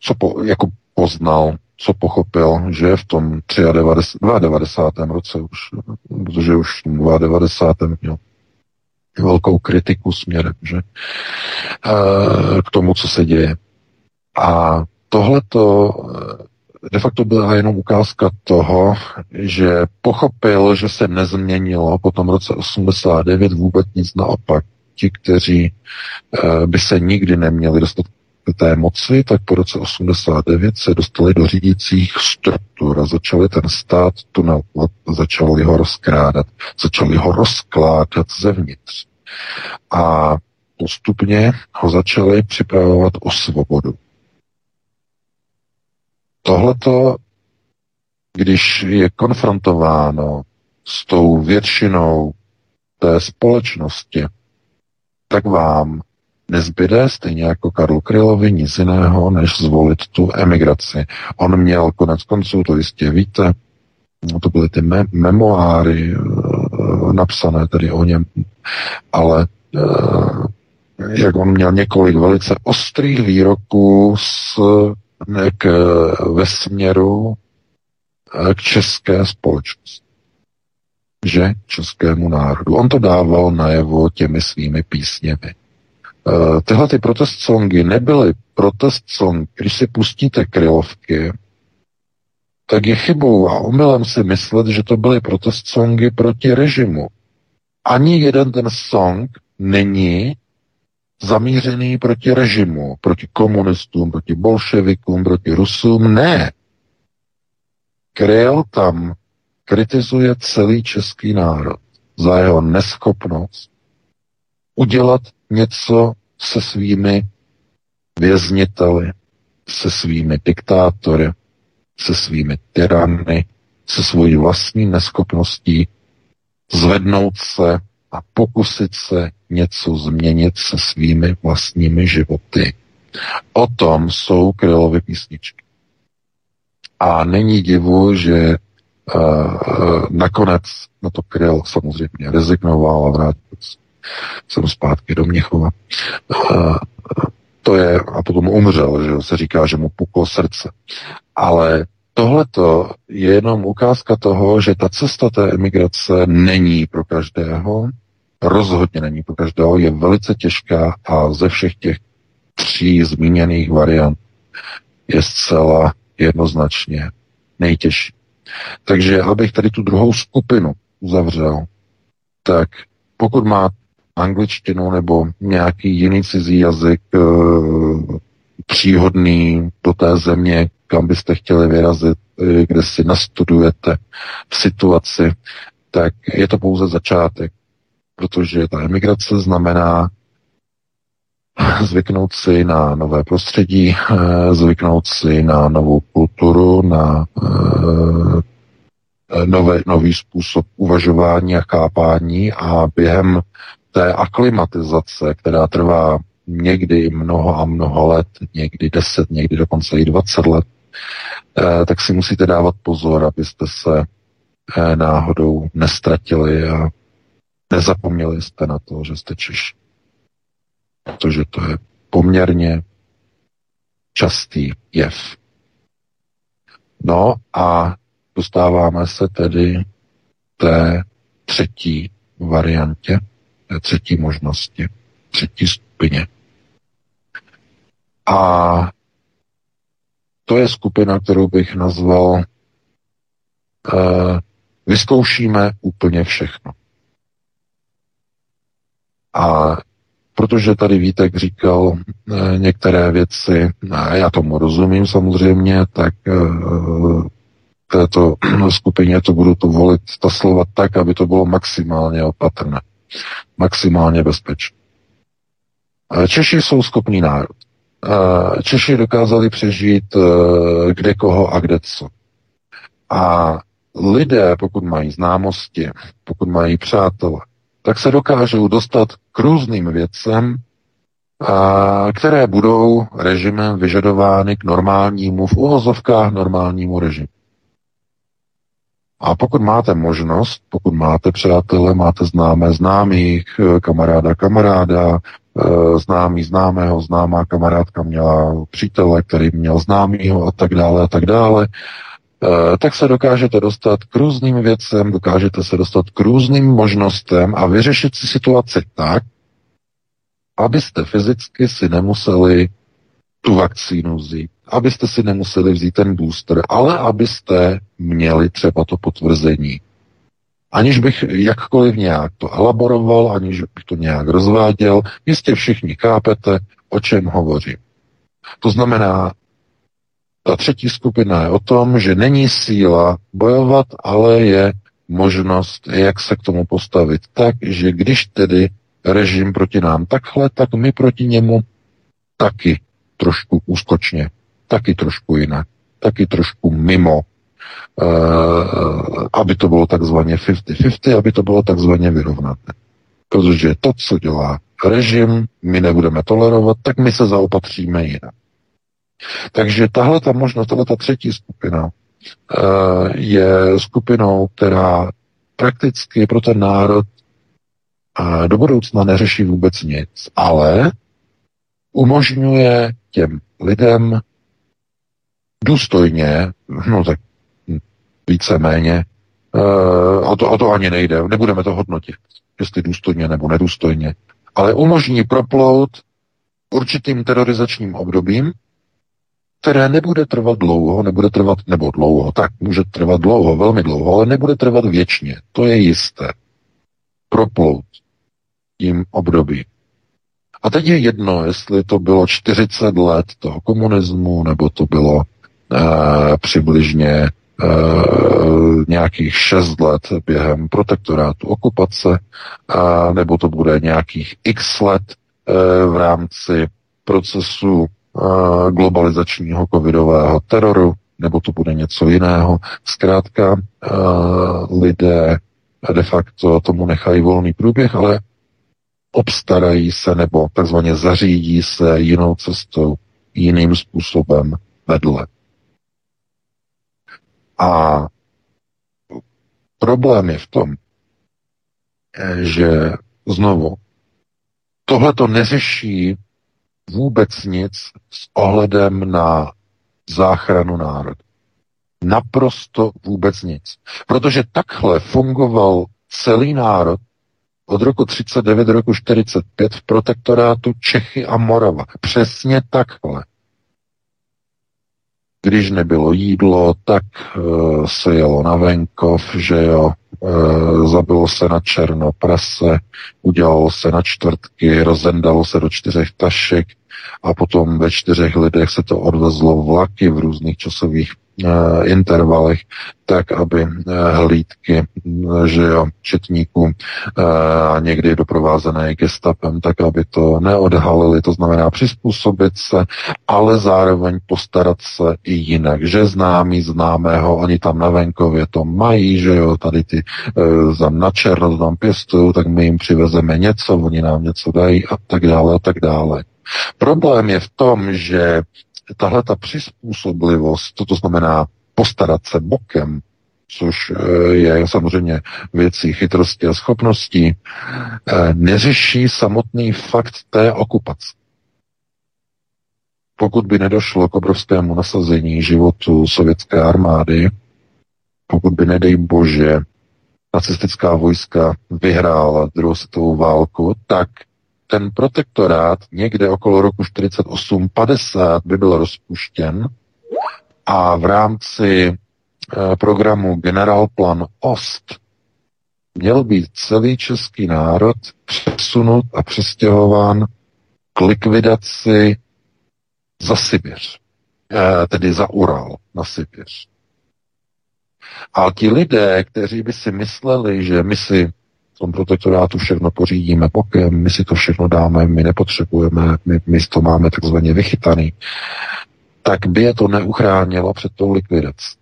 Speaker 3: co po, jako poznal, co pochopil, že v tom 92. roce už, protože už v 92. měl velkou kritiku směrem, že eh, k tomu, co se děje. A tohleto de facto byla jenom ukázka toho, že pochopil, že se nezměnilo po tom roce 89 vůbec nic naopak. Ti, kteří uh, by se nikdy neměli dostat té moci, tak po roce 89 se dostali do řídících struktur a začali ten stát tunelovat, začali ho rozkrádat, začali ho rozkládat zevnitř. A postupně ho začali připravovat o svobodu. Tohleto, když je konfrontováno s tou většinou té společnosti, tak vám nezbyde, stejně jako Karl Krylovi, nic jiného, než zvolit tu emigraci. On měl konec konců, to jistě víte, no to byly ty me- memoáry e, napsané tedy o něm, ale e, jak on měl několik velice ostrých výroků s k, ve směru eh, k české společnosti. Že českému národu. On to dával najevo těmi svými písněmi. Uh, tyhle ty protest songy nebyly protest song. Když si pustíte krylovky, tak je chybou a omylem si myslet, že to byly protest songy proti režimu. Ani jeden ten song není zamířený proti režimu, proti komunistům, proti bolševikům, proti Rusům. Ne. Kryl tam kritizuje celý český národ za jeho neschopnost udělat něco se svými vězniteli, se svými diktátory, se svými tyrany, se svojí vlastní neschopností zvednout se a pokusit se něco změnit se svými vlastními životy. O tom jsou Krylovy písničky. A není divu, že nakonec na to Kryl samozřejmě rezignoval a vrátil jsem zpátky do Měchova. Uh, to je, a potom umřel, že se říká, že mu puklo srdce. Ale tohleto je jenom ukázka toho, že ta cesta té emigrace není pro každého, rozhodně není pro každého, je velice těžká a ze všech těch tří zmíněných variant je zcela jednoznačně nejtěžší. Takže abych tady tu druhou skupinu uzavřel, tak pokud má angličtinu nebo nějaký jiný cizí jazyk e, příhodný do té země, kam byste chtěli vyrazit, e, kde si nastudujete v situaci, tak je to pouze začátek, protože ta emigrace znamená zvyknout si na nové prostředí, eh, zvyknout si na novou kulturu, na nové, nový způsob uvažování a chápání a během té aklimatizace, která trvá někdy mnoho a mnoho let, někdy deset, někdy dokonce i dvacet let, eh, tak si musíte dávat pozor, abyste se eh, náhodou nestratili a nezapomněli jste na to, že jste Češi. Protože to je poměrně častý jev. No a dostáváme se tedy té třetí variantě, té třetí možnosti, třetí skupině. A to je skupina, kterou bych nazval uh, vyzkoušíme úplně všechno. A protože tady Vítek říkal uh, některé věci, a já tomu rozumím samozřejmě, tak uh, této skupině to budu to volit ta slova tak, aby to bylo maximálně opatrné, maximálně bezpečné. Češi jsou schopný národ. Češi dokázali přežít eh, kde koho a kde co. A lidé, pokud mají známosti, pokud mají přátele, tak se dokážou dostat k různým věcem, které budou režimem vyžadovány k normálnímu, v uvozovkách normálnímu režimu. A pokud máte možnost, pokud máte přátele, máte známé známých, eh, kamaráda kamaráda, eh, známý známého, známá kamarádka měla přítele, který měl známýho a tak dále a tak dále, tak se dokážete dostat k různým věcem, dokážete se dostat k různým možnostem a vyřešit si situaci tak, abyste fyzicky si nemuseli tu vakcínu vzít, abyste si nemuseli vzít ten booster, ale abyste měli třeba to potvrzení. Aniž bych jakkoliv nějak to elaboroval, aniž bych to nějak rozváděl, jistě všichni chápete, o čem hovořím. To znamená, ta třetí skupina je o tom, že není síla bojovat, ale je možnost, jak se k tomu postavit tak, že když tedy režim proti nám takhle, tak my proti němu taky trošku úskočně, taky trošku jinak, taky trošku mimo, uh, aby to bylo takzvaně 50-50, aby to bylo takzvaně vyrovnané. Protože to, co dělá režim, my nebudeme tolerovat, tak my se zaopatříme jinak. Takže tahle ta možnost, tahle ta třetí skupina uh, je skupinou, která prakticky pro ten národ uh, do budoucna neřeší vůbec nic, ale umožňuje těm lidem důstojně, no tak víceméně, a, to, a to ani nejde, nebudeme to hodnotit, jestli důstojně nebo nedůstojně, ale umožní proplout určitým terorizačním obdobím, které nebude trvat dlouho, nebude trvat, nebo dlouho, tak může trvat dlouho, velmi dlouho, ale nebude trvat věčně, to je jisté. Proplout tím obdobím. A teď je jedno, jestli to bylo 40 let toho komunismu, nebo to bylo e, přibližně e, nějakých 6 let během protektorátu okupace, e, nebo to bude nějakých x let e, v rámci procesu globalizačního covidového teroru, nebo to bude něco jiného. Zkrátka uh, lidé de facto tomu nechají volný průběh, ale obstarají se nebo takzvaně zařídí se jinou cestou, jiným způsobem vedle. A problém je v tom, že znovu, tohle to neřeší vůbec nic s ohledem na záchranu národa. Naprosto vůbec nic. Protože takhle fungoval celý národ od roku 39 do roku 45 v protektorátu Čechy a Morava. Přesně takhle. Když nebylo jídlo, tak uh, se jelo na venkov, že jo, uh, zabilo se na černo prase, udělalo se na čtvrtky, rozendalo se do čtyřech tašek a potom ve čtyřech lidech se to odvezlo vlaky v různých časových uh, intervalech, tak aby uh, hlídky, uh, že jo, četníků a někdy doprovázené gestapem, tak aby to neodhalili, to znamená přizpůsobit se, ale zároveň postarat se i jinak, že známí známého, oni tam na venkově to mají, že jo, tady ty tam na černo tam pěstují, tak my jim přivezeme něco, oni nám něco dají a tak dále a tak dále. Problém je v tom, že tahle ta přizpůsoblivost, to, to znamená postarat se bokem, což eh, je samozřejmě věcí chytrosti a schopností, eh, neřeší samotný fakt té okupace. Pokud by nedošlo k obrovskému nasazení životu sovětské armády, pokud by, nedej bože, nacistická vojska vyhrála druhou světovou válku, tak ten protektorát někde okolo roku 48-50 by byl rozpuštěn a v rámci eh, programu Generalplan Ost měl být celý český národ přesunut a přestěhován k likvidaci za Sibiř, eh, tedy za Ural na Sibiř. A ti lidé, kteří by si mysleli, že my si tom protektorátu všechno pořídíme bokem, my si to všechno dáme, my nepotřebujeme, my, my to máme takzvaně vychytaný, tak by je to neuchránilo před tou likvidací.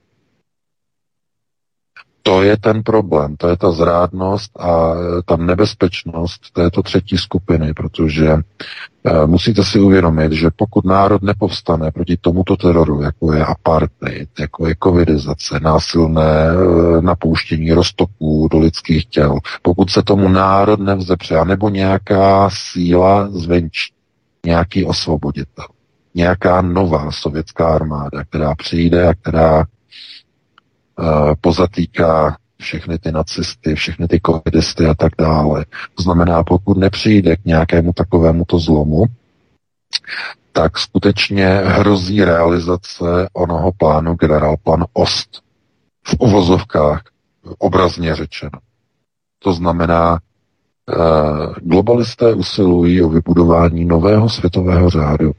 Speaker 3: To je ten problém, to je ta zrádnost a ta nebezpečnost této třetí skupiny, protože e, musíte si uvědomit, že pokud národ nepovstane proti tomuto teroru, jako je apartheid, jako je covidizace, násilné e, napouštění roztoků do lidských těl, pokud se tomu národ nevzepře, nebo nějaká síla zvenčí, nějaký osvoboditel, nějaká nová sovětská armáda, která přijde a která pozatýká všechny ty nacisty, všechny ty covidisty a tak dále. To znamená, pokud nepřijde k nějakému takovému to zlomu, tak skutečně hrozí realizace onoho plánu generálplan Ost. V uvozovkách, obrazně řečeno. To znamená, eh, globalisté usilují o vybudování nového světového řádu,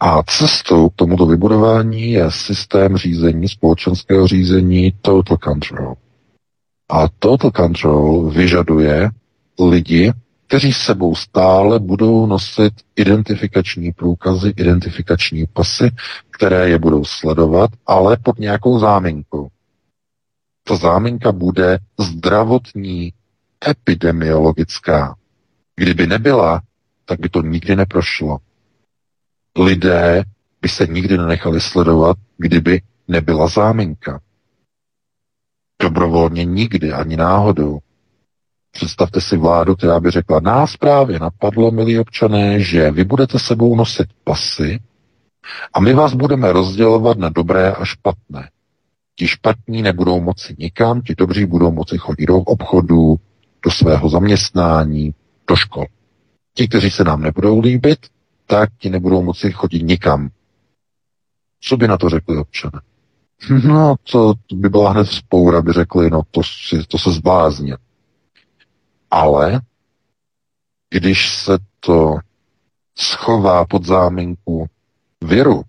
Speaker 3: a cestou k tomuto vybudování je systém řízení, společenského řízení Total Control. A Total Control vyžaduje lidi, kteří sebou stále budou nosit identifikační průkazy, identifikační pasy, které je budou sledovat, ale pod nějakou záminkou. Ta záminka bude zdravotní, epidemiologická. Kdyby nebyla, tak by to nikdy neprošlo lidé by se nikdy nenechali sledovat, kdyby nebyla záminka. Dobrovolně nikdy, ani náhodou. Představte si vládu, která by řekla, nás právě napadlo, milí občané, že vy budete sebou nosit pasy a my vás budeme rozdělovat na dobré a špatné. Ti špatní nebudou moci nikam, ti dobří budou moci chodit do obchodu, do svého zaměstnání, do škol. Ti, kteří se nám nebudou líbit, tak ti nebudou moci chodit nikam. Co by na to řekli občané? No, to by byla hned spoura, by řekli, no to, si, to se zbláznil. Ale když se to schová pod záminku viru,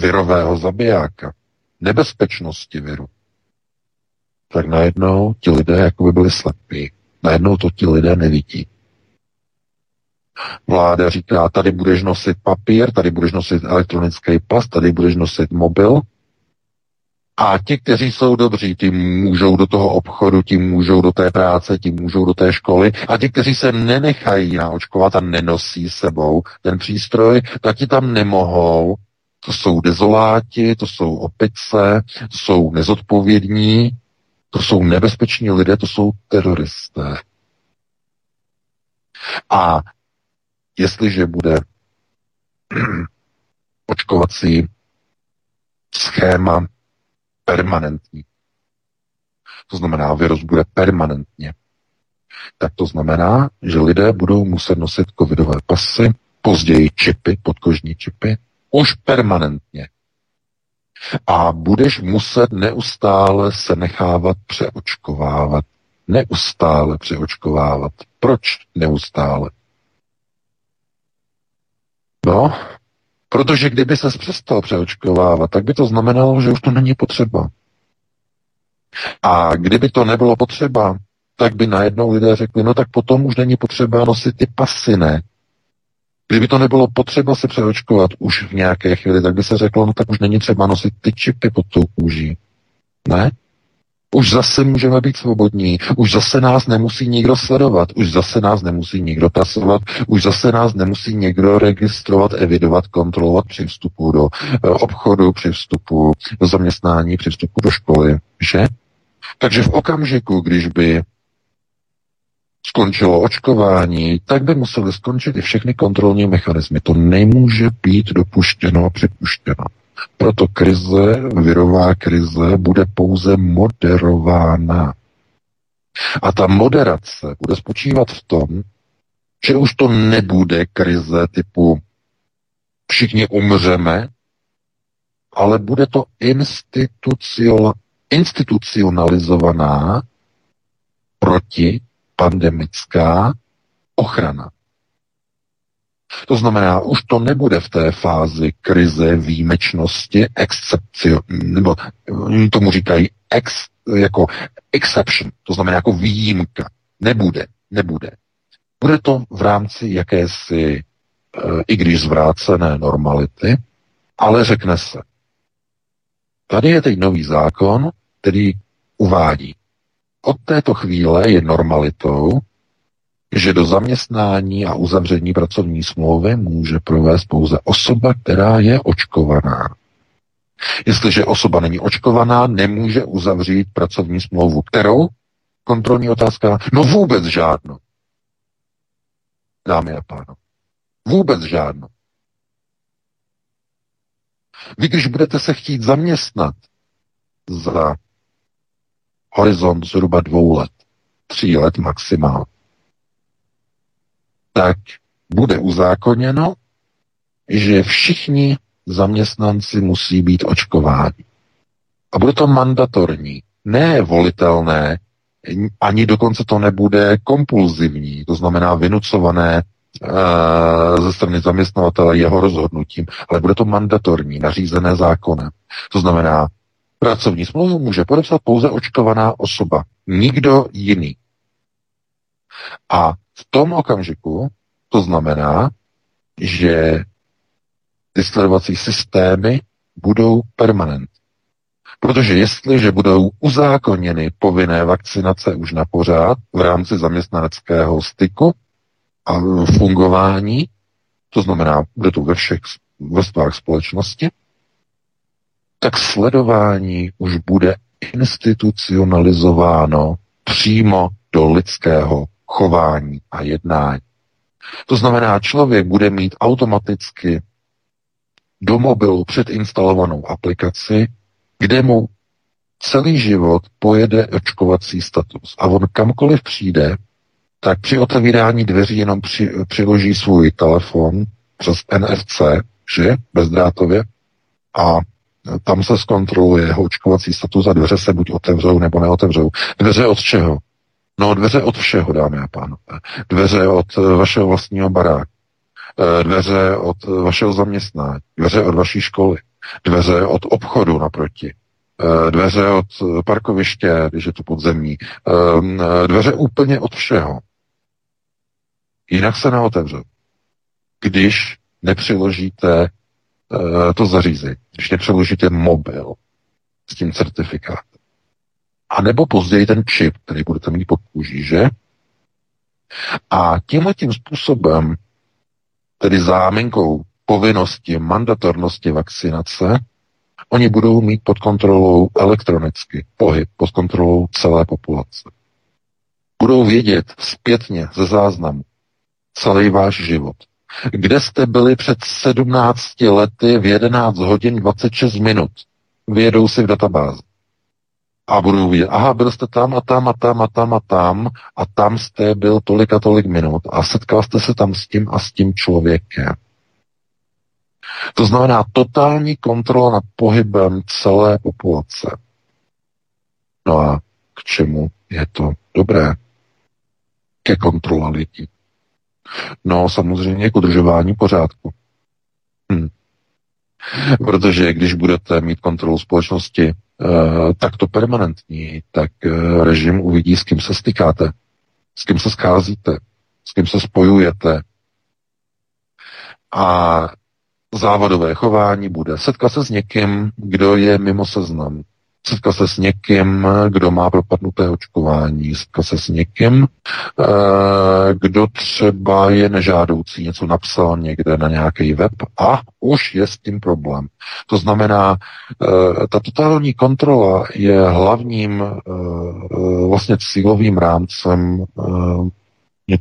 Speaker 3: virového zabijáka, nebezpečnosti viru, tak najednou ti lidé jako by byli slepí. Najednou to ti lidé nevidí. Vláda říká, tady budeš nosit papír, tady budeš nosit elektronický pas, tady budeš nosit mobil. A ti, kteří jsou dobří, ti můžou do toho obchodu, ti můžou do té práce, ti můžou do té školy. A ti, kteří se nenechají naočkovat a nenosí sebou ten přístroj, tak ti tam nemohou. To jsou dezoláti, to jsou opice, to jsou nezodpovědní, to jsou nebezpeční lidé, to jsou teroristé. A jestliže bude očkovací schéma permanentní, to znamená, virus bude permanentně, tak to znamená, že lidé budou muset nosit covidové pasy, později čipy, podkožní čipy, už permanentně. A budeš muset neustále se nechávat přeočkovávat. Neustále přeočkovávat. Proč neustále? No, protože kdyby se přestal přeočkovávat, tak by to znamenalo, že už to není potřeba. A kdyby to nebylo potřeba, tak by najednou lidé řekli, no tak potom už není potřeba nosit ty pasy, ne? Kdyby to nebylo potřeba se přeočkovat už v nějaké chvíli, tak by se řeklo, no tak už není třeba nosit ty čipy pod tou kůží. Ne? Už zase můžeme být svobodní, už zase nás nemusí nikdo sledovat, už zase nás nemusí nikdo tasovat, už zase nás nemusí někdo registrovat, evidovat, kontrolovat při vstupu do eh, obchodu, při vstupu do zaměstnání, při vstupu do školy, že? Takže v okamžiku, když by skončilo očkování, tak by museli skončit i všechny kontrolní mechanismy. To nemůže být dopuštěno a připuštěno. Proto krize, virová krize, bude pouze moderována. A ta moderace bude spočívat v tom, že už to nebude krize typu všichni umřeme, ale bude to institucionalizovaná proti pandemická ochrana. To znamená, už to nebude v té fázi krize, výjimečnosti, excepcio, nebo tomu říkají ex, jako exception, to znamená jako výjimka. Nebude, nebude. Bude to v rámci jakési, eh, i když zvrácené normality, ale řekne se, tady je teď nový zákon, který uvádí, od této chvíle je normalitou, že do zaměstnání a uzavření pracovní smlouvy může provést pouze osoba, která je očkovaná. Jestliže osoba není očkovaná, nemůže uzavřít pracovní smlouvu. Kterou? Kontrolní otázka. No vůbec žádnou. Dámy a pánové. Vůbec žádnou. Vy, když budete se chtít zaměstnat za horizont zhruba dvou let, tří let maximálně, tak bude uzákoněno, že všichni zaměstnanci musí být očkováni. A bude to mandatorní, ne volitelné, ani dokonce to nebude kompulzivní, to znamená vynucované e, ze strany zaměstnavatele jeho rozhodnutím, ale bude to mandatorní, nařízené zákonem. To znamená, pracovní smlouvu může podepsat pouze očkovaná osoba, nikdo jiný. A v tom okamžiku to znamená, že ty sledovací systémy budou permanent. Protože jestliže budou uzákoněny povinné vakcinace už na pořád v rámci zaměstnaneckého styku a fungování, to znamená, bude to ve všech vrstvách společnosti, tak sledování už bude institucionalizováno přímo do lidského chování a jednání. To znamená, člověk bude mít automaticky do mobilu předinstalovanou aplikaci, kde mu celý život pojede očkovací status. A on kamkoliv přijde, tak při otevírání dveří jenom při, přiloží svůj telefon přes NFC, že, bezdrátově, a tam se zkontroluje jeho očkovací status a dveře se buď otevřou nebo neotevřou. Dveře od čeho? No dveře od všeho, dámy a pánové. Dveře od eh, vašeho vlastního baráku. Eh, dveře od eh, vašeho zaměstnání. Dveře od vaší školy. Dveře od obchodu naproti. Dveře od parkoviště, když je to podzemní. Dveře úplně od všeho. Jinak se neotevřou. když nepřiložíte to zařízení, když nepřiložíte mobil s tím certifikátem. A nebo později ten čip, který budete mít pod kůží, že? A tímhle tím způsobem, tedy záminkou povinnosti, mandatornosti vakcinace, oni budou mít pod kontrolou elektronicky pohyb, pod kontrolou celé populace. Budou vědět zpětně ze záznamu celý váš život. Kde jste byli před 17 lety v 11 hodin 26 minut? Vyjedou si v databázi a budou vidět, aha, byl jste tam a tam a tam a tam a tam a tam jste byl tolik a tolik minut a setkal jste se tam s tím a s tím člověkem. To znamená totální kontrola nad pohybem celé populace. No a k čemu je to dobré? Ke kontrole lidí. No samozřejmě k udržování pořádku. Hm. Protože když budete mít kontrolu společnosti Eh, takto permanentní, tak eh, režim uvidí, s kým se stykáte, s kým se scházíte, s kým se spojujete. A závadové chování bude setkat se s někým, kdo je mimo seznam, setkat se s někým, kdo má propadnuté očkování, setkat se s někým, eh, kdo třeba je nežádoucí, něco napsal někde na nějaký web a už je s tím problém. To znamená, eh, ta totální kontrola je hlavním eh, vlastně cílovým rámcem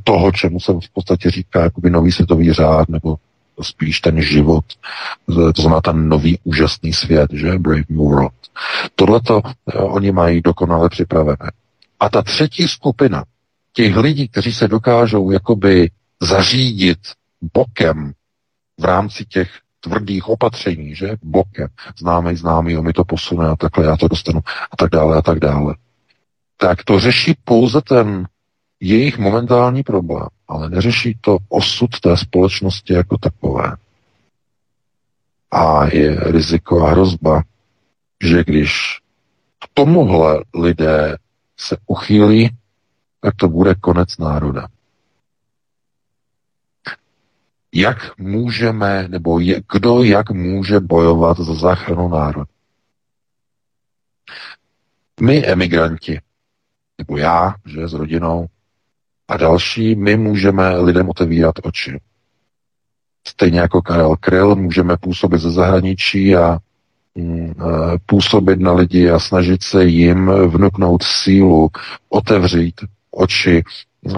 Speaker 3: toho, čemu se v podstatě říká jakoby nový světový řád nebo spíš ten život, to znamená ten nový úžasný svět, že? Brave New World. Tohleto eh, oni mají dokonale připravené. A ta třetí skupina těch lidí, kteří se dokážou jakoby zařídit bokem v rámci těch tvrdých opatření, že? Bokem. Známý, známý, on mi to posune a takhle já to dostanu a tak dále a tak dále. Tak to řeší pouze ten jejich momentální problém, ale neřeší to osud té společnosti jako takové. A je riziko a hrozba, že když k tomuhle lidé se uchýlí, tak to bude konec národa. Jak můžeme, nebo je, kdo jak může bojovat za záchranu národa? My, emigranti, nebo já, že s rodinou, a další, my můžeme lidem otevírat oči. Stejně jako Karel Kryl můžeme působit ze zahraničí a působit na lidi a snažit se jim vnuknout sílu, otevřít oči,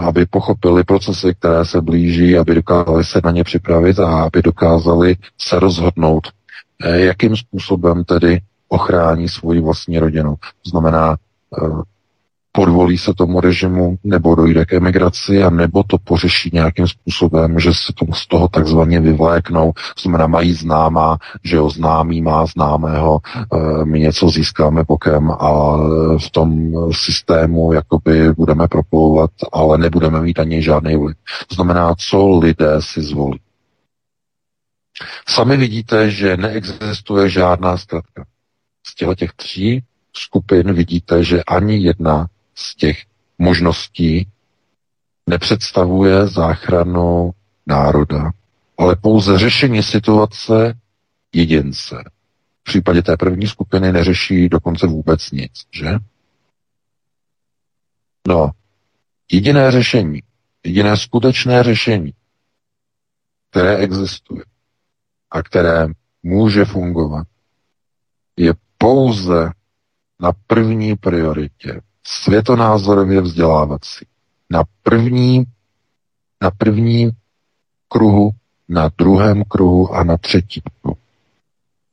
Speaker 3: aby pochopili procesy, které se blíží, aby dokázali se na ně připravit a aby dokázali se rozhodnout, eh, jakým způsobem tedy ochrání svoji vlastní rodinu. To znamená, eh, podvolí se tomu režimu, nebo dojde k emigraci, a nebo to pořeší nějakým způsobem, že se tomu z toho takzvaně vyvléknou, znamená mají známá, že ho známý má známého, e, my něco získáme bokem a v tom systému jakoby budeme proplouvat, ale nebudeme mít ani žádný vliv. To znamená, co lidé si zvolí. Sami vidíte, že neexistuje žádná zkratka. Z těch tří skupin vidíte, že ani jedna z těch možností nepředstavuje záchranu národa, ale pouze řešení situace jedince. V případě té první skupiny neřeší dokonce vůbec nic, že? No, jediné řešení, jediné skutečné řešení, které existuje a které může fungovat, je pouze na první prioritě světonázorově vzdělávací. Na první, na první kruhu, na druhém kruhu a na třetí kruhu.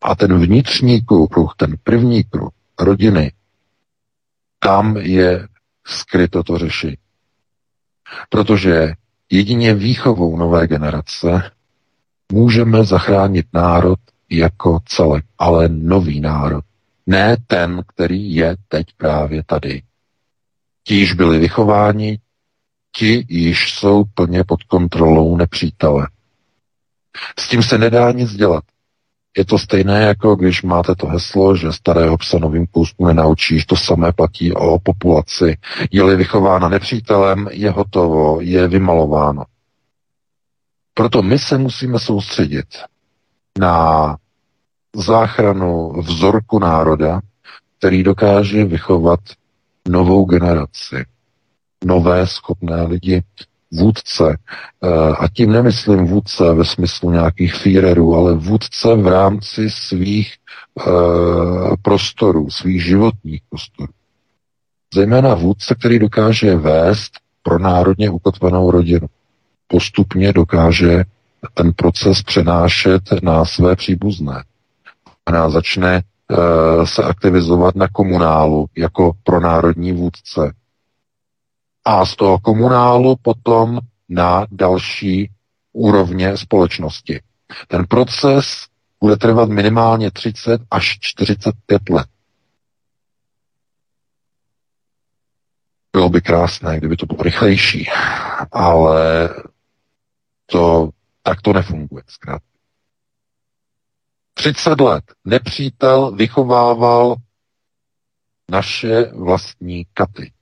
Speaker 3: A ten vnitřní kruh, ten první kruh rodiny, tam je skryto to řešení. Protože jedině výchovou nové generace můžeme zachránit národ jako celek, ale nový národ. Ne ten, který je teď právě tady. Ti již byli vychováni, ti již jsou plně pod kontrolou nepřítele. S tím se nedá nic dělat. Je to stejné, jako když máte to heslo, že starého psa novým kouskům nenaučíš, to samé platí o populaci. Je-li vychována nepřítelem, je hotovo, je vymalováno. Proto my se musíme soustředit na záchranu vzorku národa, který dokáže vychovat novou generaci, nové schopné lidi, vůdce, eh, a tím nemyslím vůdce ve smyslu nějakých Führerů, ale vůdce v rámci svých uh, prostorů, svých životních prostorů. Zejména vůdce, který dokáže vést pro národně ukotvenou rodinu. Postupně dokáže ten proces přenášet na své příbuzné. A začne se aktivizovat na komunálu jako pronárodní vůdce a z toho komunálu potom na další úrovně společnosti. Ten proces bude trvat minimálně 30 až 45 let. Bylo by krásné, kdyby to bylo rychlejší, ale to tak to nefunguje zkrátka. 30 let nepřítel vychovával naše vlastní katy.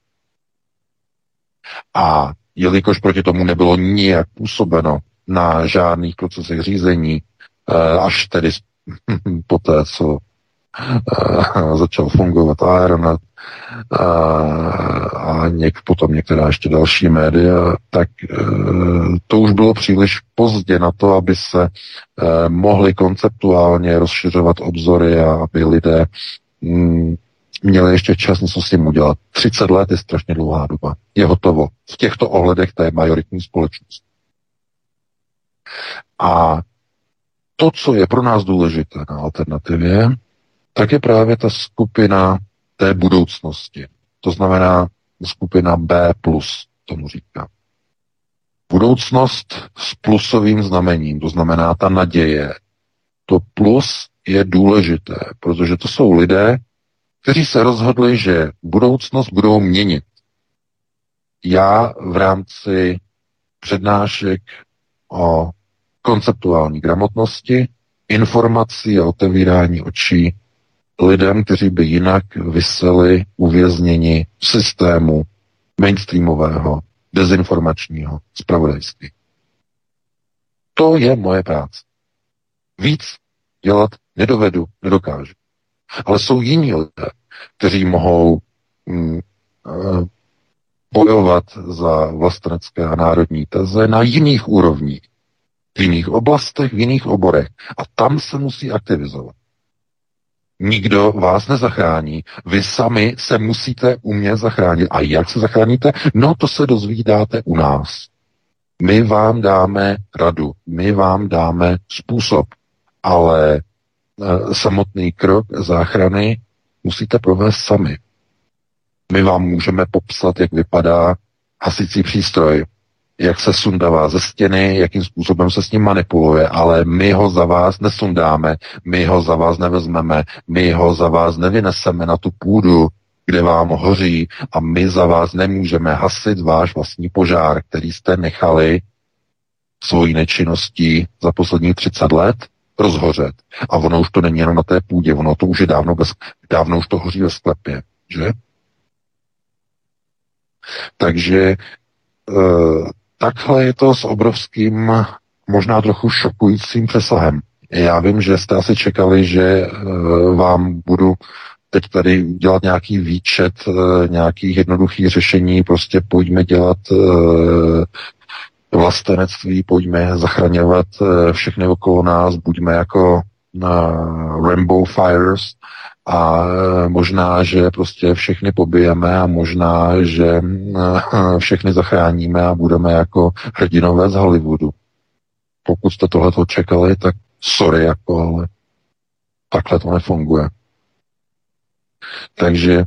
Speaker 3: A jelikož proti tomu nebylo nijak působeno na žádných procesech řízení, eh, až tedy po té, co eh, začal fungovat Aeronet a, eh, a něk, potom některá ještě další média, tak to už bylo příliš pozdě na to, aby se mohli konceptuálně rozšiřovat obzory a aby lidé mm, měli ještě čas něco s tím udělat. 30 let je strašně dlouhá doba. Je hotovo. V těchto ohledech je majoritní společnost. A to, co je pro nás důležité na alternativě, tak je právě ta skupina té budoucnosti. To znamená skupina B+, tomu říká. Budoucnost s plusovým znamením, to znamená ta naděje. To plus je důležité, protože to jsou lidé, kteří se rozhodli, že budoucnost budou měnit. Já v rámci přednášek o konceptuální gramotnosti, informací a otevírání očí lidem, kteří by jinak vyseli uvězněni systému mainstreamového, dezinformačního zpravodajství. To je moje práce. Víc dělat nedovedu, nedokážu. Ale jsou jiní lidé, kteří mohou mm, eh, bojovat za vlastenecké a národní teze na jiných úrovních, v jiných oblastech, v jiných oborech. A tam se musí aktivizovat. Nikdo vás nezachrání. Vy sami se musíte umět zachránit. A jak se zachráníte? No to se dozvídáte u nás. My vám dáme radu, my vám dáme způsob, ale Eh, samotný krok záchrany musíte provést sami. My vám můžeme popsat, jak vypadá hasicí přístroj, jak se sundává ze stěny, jakým způsobem se s ním manipuluje, ale my ho za vás nesundáme, my ho za vás nevezmeme, my ho za vás nevyneseme na tu půdu, kde vám hoří a my za vás nemůžeme hasit váš vlastní požár, který jste nechali svojí nečinností za poslední 30 let rozhořet. A ono už to není jenom na té půdě, ono to už je dávno, bez, dávno už to hoří ve sklepě, že? Takže e, takhle je to s obrovským, možná trochu šokujícím přesahem. Já vím, že jste asi čekali, že e, vám budu teď tady dělat nějaký výčet e, nějakých jednoduchých řešení, prostě pojďme dělat e, vlastenectví, pojďme zachraňovat eh, všechny okolo nás, buďme jako Rainbow Fires a eh, možná, že prostě všechny pobijeme a možná, že eh, všechny zachráníme a budeme jako hrdinové z Hollywoodu. Pokud jste tohle čekali, tak sorry, jako, ale takhle to nefunguje. Takže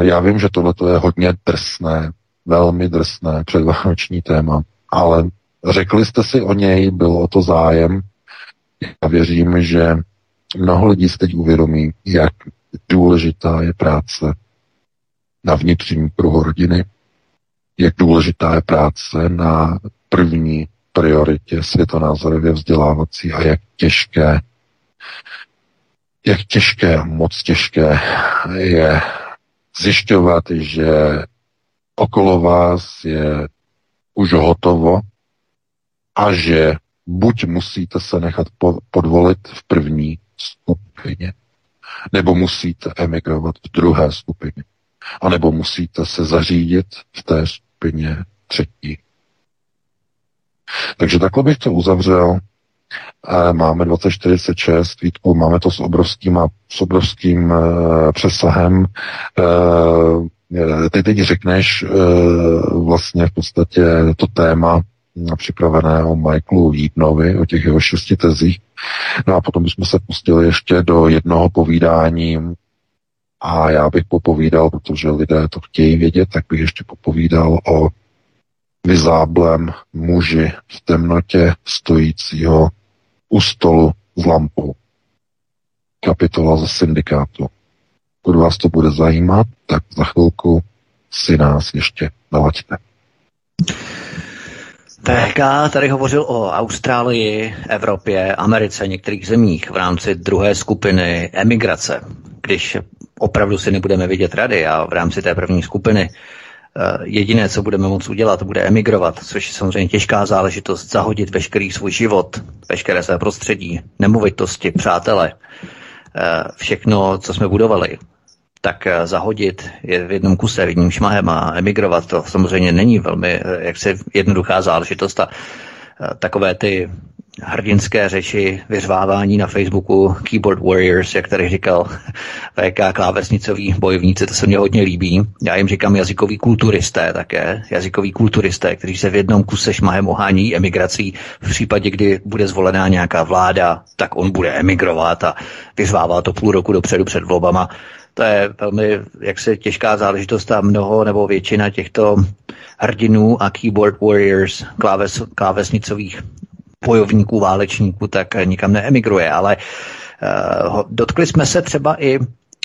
Speaker 3: já vím, že tohle je hodně drsné, velmi drsné předvánoční téma ale řekli jste si o něj, byl o to zájem. Já věřím, že mnoho lidí se teď uvědomí, jak důležitá je práce na vnitřním kruhu rodiny, jak důležitá je práce na první prioritě světonázorově vzdělávací a jak těžké, jak těžké, moc těžké je zjišťovat, že okolo vás je už hotovo a že buď musíte se nechat podvolit v první skupině, nebo musíte emigrovat v druhé skupině, anebo musíte se zařídit v té skupině třetí. Takže takhle bych to uzavřel. Máme 2046, Vítku, máme to s obrovským, s obrovským uh, přesahem. Uh, ty teď řekneš uh, vlastně v podstatě to téma připravené o Michaelu Jídnovi, o těch jeho šesti tezích. No a potom bychom se pustili ještě do jednoho povídání a já bych popovídal, protože lidé to chtějí vědět, tak bych ještě popovídal o vyzáblém muži v temnotě stojícího u stolu s lampou. Kapitola ze syndikátu. Pokud vás to bude zajímat, tak za chvilku si nás ještě nalaďte.
Speaker 2: TK tady hovořil o Austrálii, Evropě, Americe, některých zemích v rámci druhé skupiny emigrace. Když opravdu si nebudeme vidět rady a v rámci té první skupiny Eh, jediné, co budeme moct udělat, bude emigrovat, což je samozřejmě těžká záležitost, zahodit veškerý svůj život, veškeré své prostředí, nemovitosti, přátele, eh, všechno, co jsme budovali, tak eh, zahodit je v jednom kuse, jedním šmahem a emigrovat, to samozřejmě není velmi jaksi jednoduchá záležitost a takové ty hrdinské řeči, vyřvávání na Facebooku Keyboard Warriors, jak tady říkal VK klávesnicoví bojovníci, to se mně hodně líbí. Já jim říkám jazykoví kulturisté také, jazykoví kulturisté, kteří se v jednom kuse šmahem ohání emigrací. V případě, kdy bude zvolená nějaká vláda, tak on bude emigrovat a vyřvává to půl roku dopředu před volbama. To je velmi jaksi těžká záležitost a mnoho nebo většina těchto hrdinů a keyboard warriors, kláves, klávesnicových bojovníků, válečníků, tak nikam neemigruje, ale uh, dotkli jsme se třeba i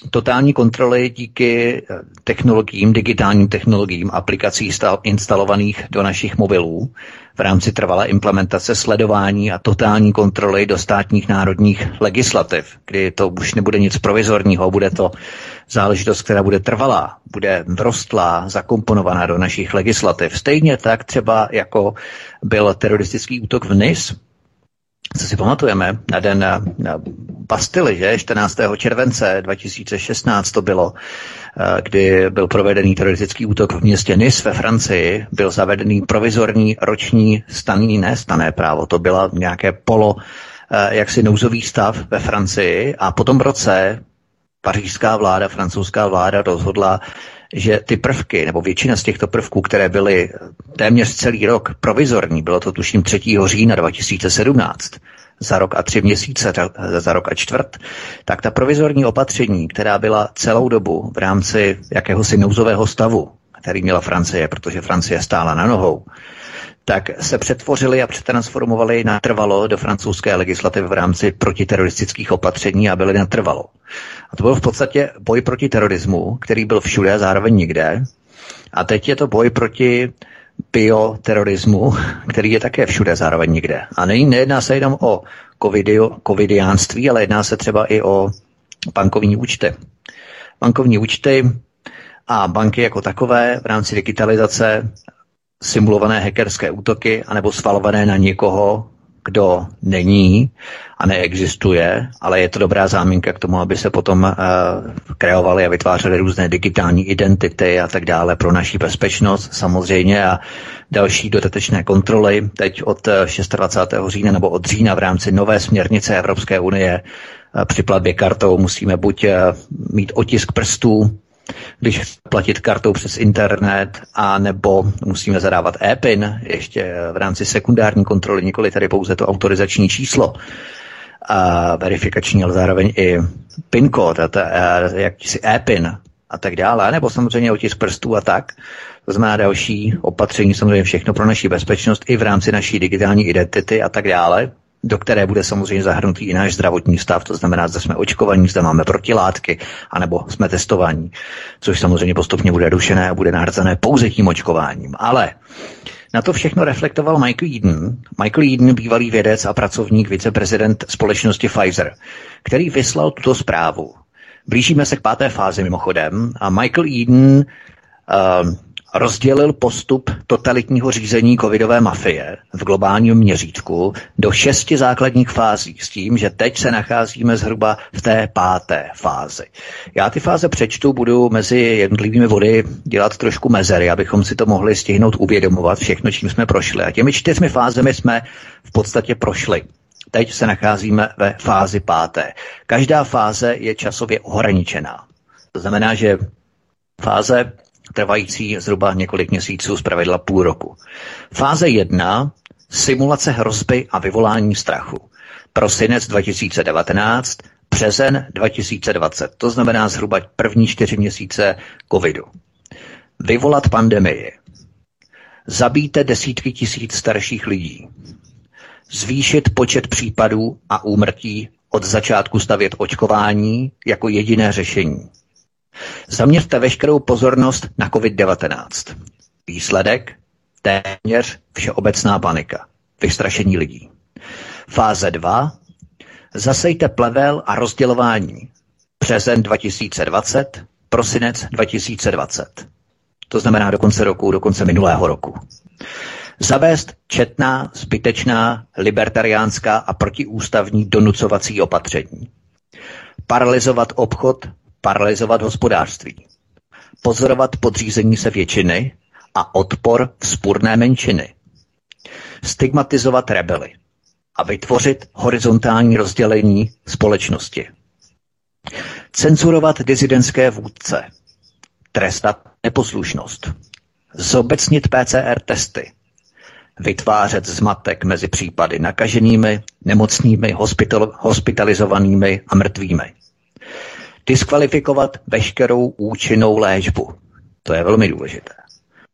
Speaker 2: totální kontroly díky eh, technologiím, digitálním technologiím, aplikací instalovaných do našich mobilů v rámci trvalé implementace sledování a totální kontroly do státních národních legislativ, kdy to už nebude nic provizorního, bude to záležitost, která bude trvalá, bude vrostlá, zakomponovaná do našich legislativ. Stejně tak třeba jako byl teroristický útok v NIS, co si pamatujeme, na den Bastily, že? 14. července 2016 to bylo, eh, kdy byl provedený teroristický útok v městě Nice ve Francii, byl zavedený provizorní roční staný, ne stané právo, to byla nějaké polo eh, jaksi nouzový stav ve Francii. A po tom roce pařížská vláda, francouzská vláda rozhodla, že ty prvky, nebo většina z těchto prvků, které byly téměř celý rok provizorní, bylo to tuším 3. října 2017, za rok a tři měsíce, za rok a čtvrt, tak ta provizorní opatření, která byla celou dobu v rámci jakéhosi nouzového stavu, který měla Francie, protože Francie stála na nohou, tak se přetvořili a přetransformovali natrvalo do francouzské legislativy v rámci protiteroristických opatření a byly natrvalo. A to byl v podstatě boj proti terorismu, který byl všude a zároveň nikde. A teď je to boj proti bioterorismu, který je také všude zároveň nikde. A ne, nejedná se jenom o covidio, covidiánství, ale jedná se třeba i o bankovní účty. Bankovní účty a banky jako takové v rámci digitalizace simulované hackerské útoky anebo svalované na někoho, kdo není a neexistuje, ale je to dobrá záminka k tomu, aby se potom uh, kreovaly a vytvářely různé digitální identity a tak dále pro naší bezpečnost samozřejmě a další dodatečné kontroly. Teď od 26. Eh, října nebo od října v rámci nové směrnice Evropské unie uh, při platbě kartou musíme buď mít otisk prstů, když platit kartou přes internet, a nebo musíme zadávat e-PIN ještě v rámci sekundární kontroly, nikoli tady pouze to autorizační číslo a verifikační, ale zároveň i PIN kód, a ta, jakýsi e-PIN a tak dále, nebo samozřejmě otisk prstů a tak. To znamená další opatření, samozřejmě všechno pro naši bezpečnost i v rámci naší digitální identity a tak dále do které bude samozřejmě zahrnutý i náš zdravotní stav, to znamená, zda jsme očkovaní, zda máme protilátky, anebo jsme testovaní, což samozřejmě postupně bude rušené a bude nahrazené pouze tím očkováním. Ale na to všechno reflektoval Michael Eden. Michael Eden, bývalý vědec a pracovník, viceprezident společnosti Pfizer, který vyslal tuto zprávu. Blížíme se k páté fázi mimochodem a Michael Eden uh, rozdělil postup totalitního řízení covidové mafie v globálním měřítku do šesti základních fází s tím, že teď se nacházíme zhruba v té páté fázi. Já ty fáze přečtu, budu mezi jednotlivými vody dělat trošku mezery, abychom si to mohli stihnout uvědomovat všechno, čím jsme prošli. A těmi čtyřmi fázemi jsme v podstatě prošli. Teď se nacházíme ve fázi páté. Každá fáze je časově ohraničená. To znamená, že fáze trvající zhruba několik měsíců, zpravidla půl roku. Fáze 1. Simulace hrozby a vyvolání strachu. Prosinec 2019, březen 2020. To znamená zhruba první čtyři měsíce covidu. Vyvolat pandemii. Zabíte desítky tisíc starších lidí. Zvýšit počet případů a úmrtí od začátku stavět očkování jako jediné řešení. Zaměřte veškerou pozornost na COVID-19. Výsledek? Téměř všeobecná panika. Vystrašení lidí. Fáze 2. Zasejte plevel a rozdělování. Březen 2020, prosinec 2020. To znamená do konce roku, do konce minulého roku. Zavést četná, zbytečná, libertariánská a protiústavní donucovací opatření. Paralizovat obchod, paralizovat hospodářství, pozorovat podřízení se většiny a odpor vzpůrné menšiny, stigmatizovat rebely a vytvořit horizontální rozdělení společnosti, cenzurovat dizidentské vůdce, trestat neposlušnost, zobecnit PCR testy, vytvářet zmatek mezi případy nakaženými, nemocnými, hospital, hospitalizovanými a mrtvými diskvalifikovat veškerou účinnou léčbu. To je velmi důležité.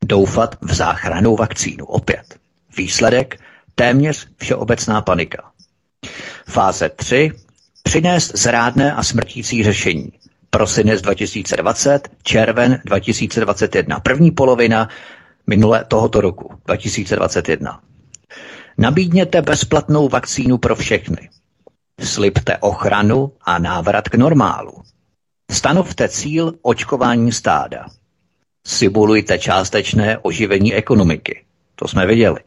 Speaker 2: Doufat v záchranou vakcínu. Opět. Výsledek téměř všeobecná panika. Fáze 3. Přinést zrádné a smrtící řešení. Prosinec 2020, červen 2021. První polovina minule tohoto roku 2021. Nabídněte bezplatnou vakcínu pro všechny. Slibte ochranu a návrat k normálu. Stanovte cíl očkování stáda. Simulujte částečné oživení ekonomiky. To jsme viděli.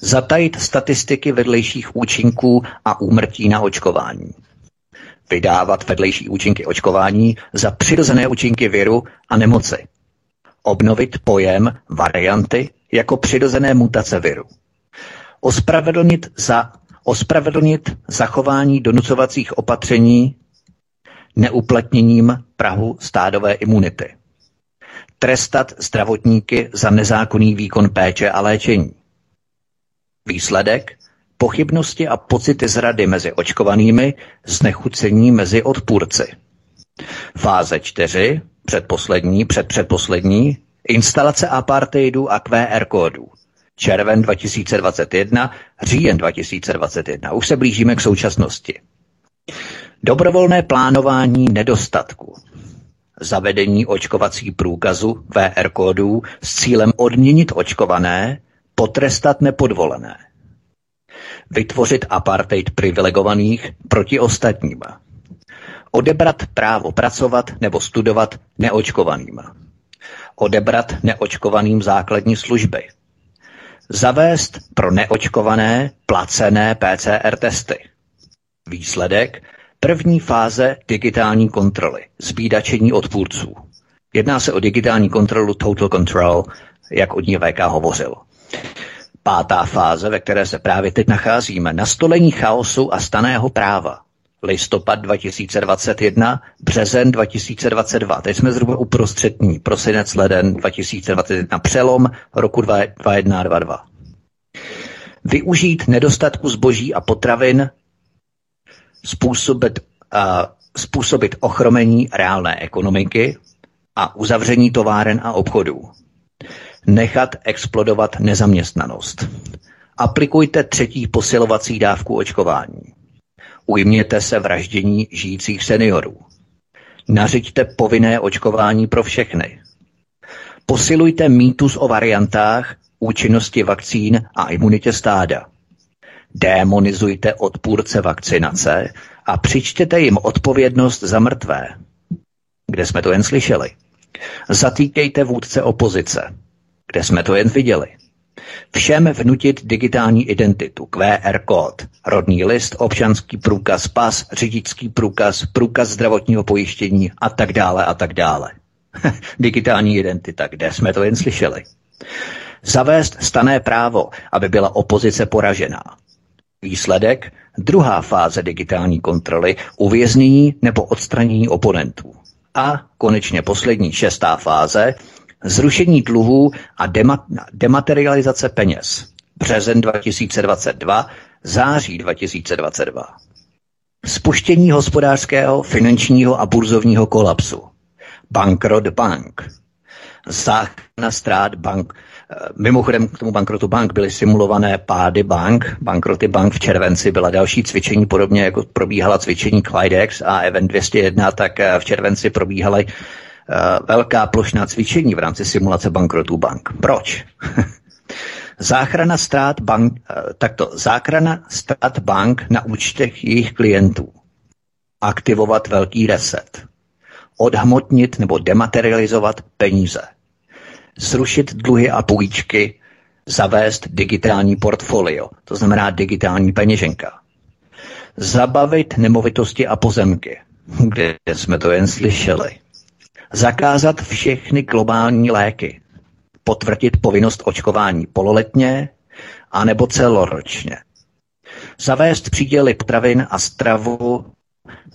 Speaker 2: Zatajit statistiky vedlejších účinků a úmrtí na očkování. Vydávat vedlejší účinky očkování za přirozené účinky viru a nemoci. Obnovit pojem varianty jako přirozené mutace viru. Ospravedlnit, za, ospravedlnit zachování donucovacích opatření neuplatněním Prahu stádové imunity. Trestat zdravotníky za nezákonný výkon péče a léčení. Výsledek? Pochybnosti a pocity zrady mezi očkovanými, znechucení mezi odpůrci. Fáze 4, předposlední, předpředposlední, instalace apartheidu a QR kódů. Červen 2021, říjen 2021. Už se blížíme k současnosti. Dobrovolné plánování nedostatku. Zavedení očkovací průkazu VR kódů s cílem odměnit očkované, potrestat nepodvolené. Vytvořit apartheid privilegovaných proti ostatním. Odebrat právo pracovat nebo studovat neočkovaným. Odebrat neočkovaným základní služby. Zavést pro neočkované placené PCR testy. Výsledek První fáze digitální kontroly, zbídačení odpůrců. Jedná se o digitální kontrolu Total Control, jak od ní VK hovořil. Pátá fáze, ve které se právě teď nacházíme, nastolení chaosu a staného práva. Listopad 2021, březen 2022. Teď jsme zhruba uprostřední, prosinec, leden 2021, přelom roku 2021-2022. Využít nedostatku zboží a potravin způsobit, uh, způsobit ochromení reálné ekonomiky a uzavření továren a obchodů. Nechat explodovat nezaměstnanost. Aplikujte třetí posilovací dávku očkování. Ujměte se vraždění žijících seniorů. Nařiďte povinné očkování pro všechny. Posilujte mýtus o variantách, účinnosti vakcín a imunitě stáda démonizujte odpůrce vakcinace a přičtěte jim odpovědnost za mrtvé. Kde jsme to jen slyšeli? Zatýkejte vůdce opozice, kde jsme to jen viděli. Všem vnutit digitální identitu, QR kód, rodný list, občanský průkaz, pas, řidičský průkaz, průkaz zdravotního pojištění a tak dále a tak dále. digitální identita, kde jsme to jen slyšeli. Zavést stané právo, aby byla opozice poražená. Výsledek? Druhá fáze digitální kontroly, uvěznění nebo odstranění oponentů. A konečně poslední šestá fáze, zrušení dluhů a dema- dematerializace peněz. Březen 2022, září 2022. Spuštění hospodářského, finančního a burzovního kolapsu. Bankrot bank. Záchrana ztrát bank. Mimochodem k tomu bankrotu bank byly simulované pády bank, bankroty bank v červenci, byla další cvičení, podobně jako probíhala cvičení Clydex a Event 201, tak v červenci probíhaly Eh, velká plošná cvičení v rámci simulace bankrotu bank. Proč? záchrana ztrát bank, eh, takto, záchrana ztrát bank na účtech jejich klientů. Aktivovat velký reset. Odhmotnit nebo dematerializovat peníze. Zrušit dluhy a půjčky, zavést digitální portfolio, to znamená digitální peněženka. Zabavit nemovitosti a pozemky, kde jsme to jen slyšeli. Zakázat všechny globální léky. Potvrdit povinnost očkování pololetně anebo celoročně. Zavést příděly potravin a stravu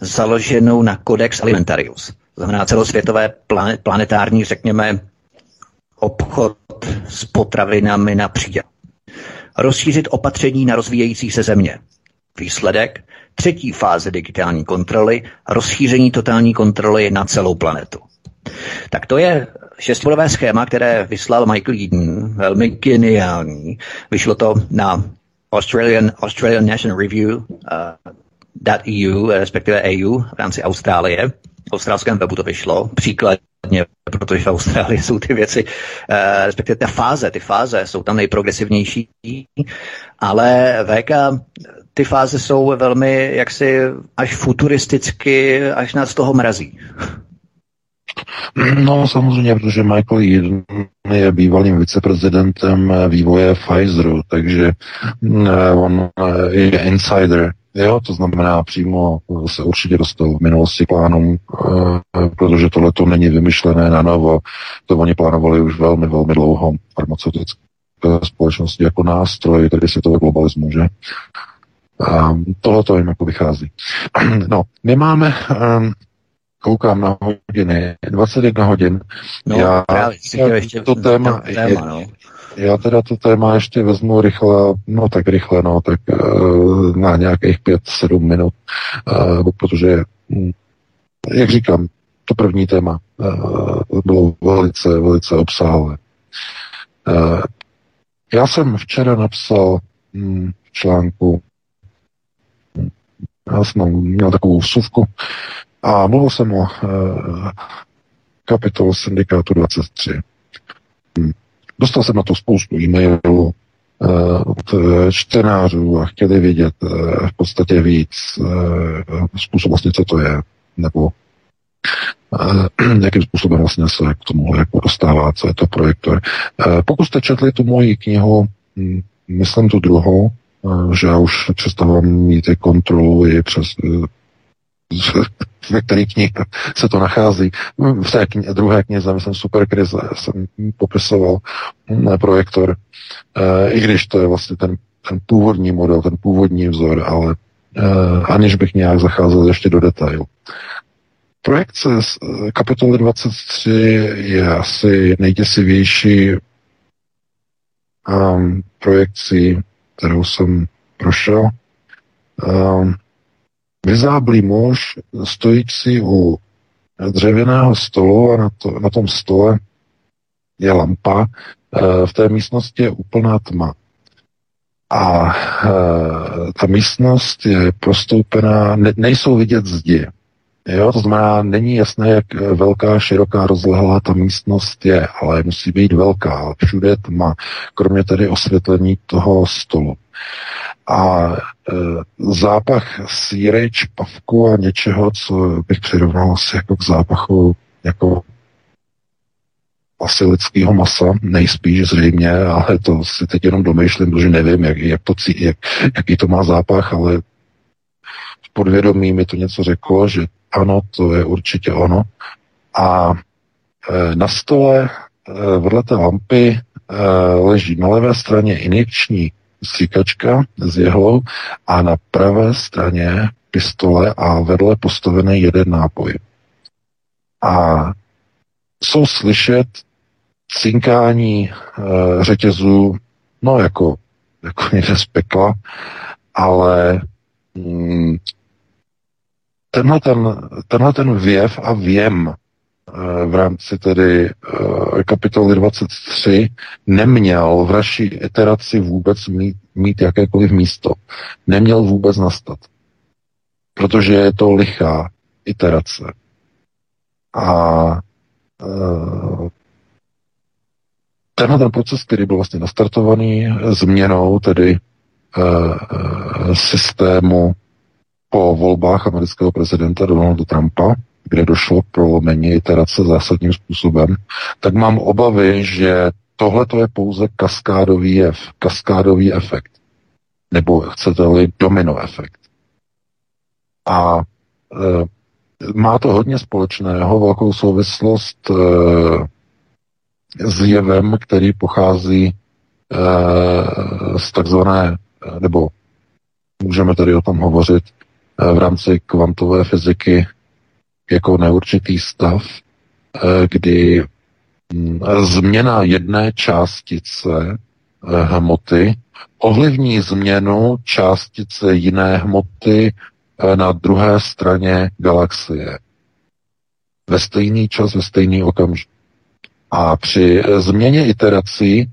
Speaker 2: založenou na Codex Alimentarius. To znamená celosvětové planetární, řekněme, obchod s potravinami na příděl. Rozšířit opatření na rozvíjející se země. Výsledek třetí fáze digitální kontroly, rozšíření totální kontroly na celou planetu. Tak to je šestibodové schéma, které vyslal Michael Eden, velmi geniální. Vyšlo to na Australian, Australian National Review uh, .eu, respektive EU v rámci Austrálie. V australském webu to vyšlo, příkladně, protože v Austrálii jsou ty věci, uh, respektive ty fáze, ty fáze jsou tam nejprogresivnější, ale VK ty fáze jsou velmi jaksi až futuristicky, až nás toho mrazí.
Speaker 3: No samozřejmě, protože Michael Eden je bývalým viceprezidentem vývoje Pfizeru, takže eh, on eh, je insider, jo, to znamená přímo se určitě dostal v minulosti plánům, eh, protože tohle to není vymyšlené na novo, to oni plánovali už velmi, velmi dlouho farmaceutické společnosti jako nástroj tedy světového globalismu, že? A tohle to jim jako vychází. No, my máme um, koukám na hodiny, 21 hodin.
Speaker 2: No, já, právě, já ještě to téma, téma no.
Speaker 3: Já teda to téma ještě vezmu rychle, no tak rychle, no, tak uh, na nějakých 5-7 minut, uh, protože, hm, jak říkám, to první téma uh, bylo velice, velice obsáhlé. Já jsem včera napsal hm, v článku, hm, já jsem měl takovou suvku, a mluvil jsem o kapitolu syndikátu 23. Dostal jsem na to spoustu e-mailů e, od čtenářů a chtěli vědět e, v podstatě víc e, způsob vlastně, co to je, nebo e, jakým způsobem vlastně se k tomu jako dostává, co je to projektor. E, pokud jste četli tu moji knihu, myslím tu druhou, že já už přestávám mít kontrolu i přes ve které knihy se to nachází. V té kni- druhé knize, myslím, Super krize, jsem popisoval ne, projektor, e, i když to je vlastně ten, ten původní model, ten původní vzor, ale e, aniž bych nějak zacházel ještě do detailu. Projekce z e, kapitoly 23 je asi nejděsivější um, projekcí, kterou jsem prošel. Um, Vyzáblý muž, stojící u dřevěného stolu a na, to, na tom stole je lampa. E, v té místnosti je úplná tma. A e, ta místnost je prostoupená, ne, nejsou vidět zdi. Jo, to znamená, není jasné, jak velká, široká, rozlehlá ta místnost je, ale musí být velká. Všude je tma, kromě tedy osvětlení toho stolu a e, zápach síry, čpavku a něčeho, co bych přirovnal asi jako k zápachu jako asi lidského masa, nejspíš zřejmě, ale to si teď jenom domýšlím, protože nevím, jak, jak to, jak, jaký to má zápach, ale v podvědomí mi to něco řeklo, že ano, to je určitě ono. A e, na stole e, vedle té lampy e, leží na levé straně injekční stříkačka s jehlou a na pravé straně pistole a vedle postavený jeden nápoj. A jsou slyšet cinkání e, řetězů, no jako, jako někde z pekla, ale mm, tenhle ten, tenhle ten věv a věm v rámci tedy eh, kapitoly 23 neměl v naší iteraci vůbec mít, mít jakékoliv místo. Neměl vůbec nastat. Protože je to lichá iterace. A uh, tenhle ten proces, který byl vlastně nastartovaný změnou tedy systému po volbách amerického prezidenta Donalda Trumpa, kde došlo k prolomení iterace zásadním způsobem, tak mám obavy, že tohle to je pouze kaskádový jev, kaskádový efekt. Nebo chcete-li domino efekt. A e, má to hodně společného, velkou souvislost e, s jevem, který pochází e, z takzvané, nebo můžeme tady o tom hovořit, v rámci kvantové fyziky jako neurčitý stav, eh, kdy mm, změna jedné částice eh, hmoty ovlivní změnu částice jiné hmoty na druhé straně galaxie. Ve stejný čas, ve stejný okamžik. A při změně iterací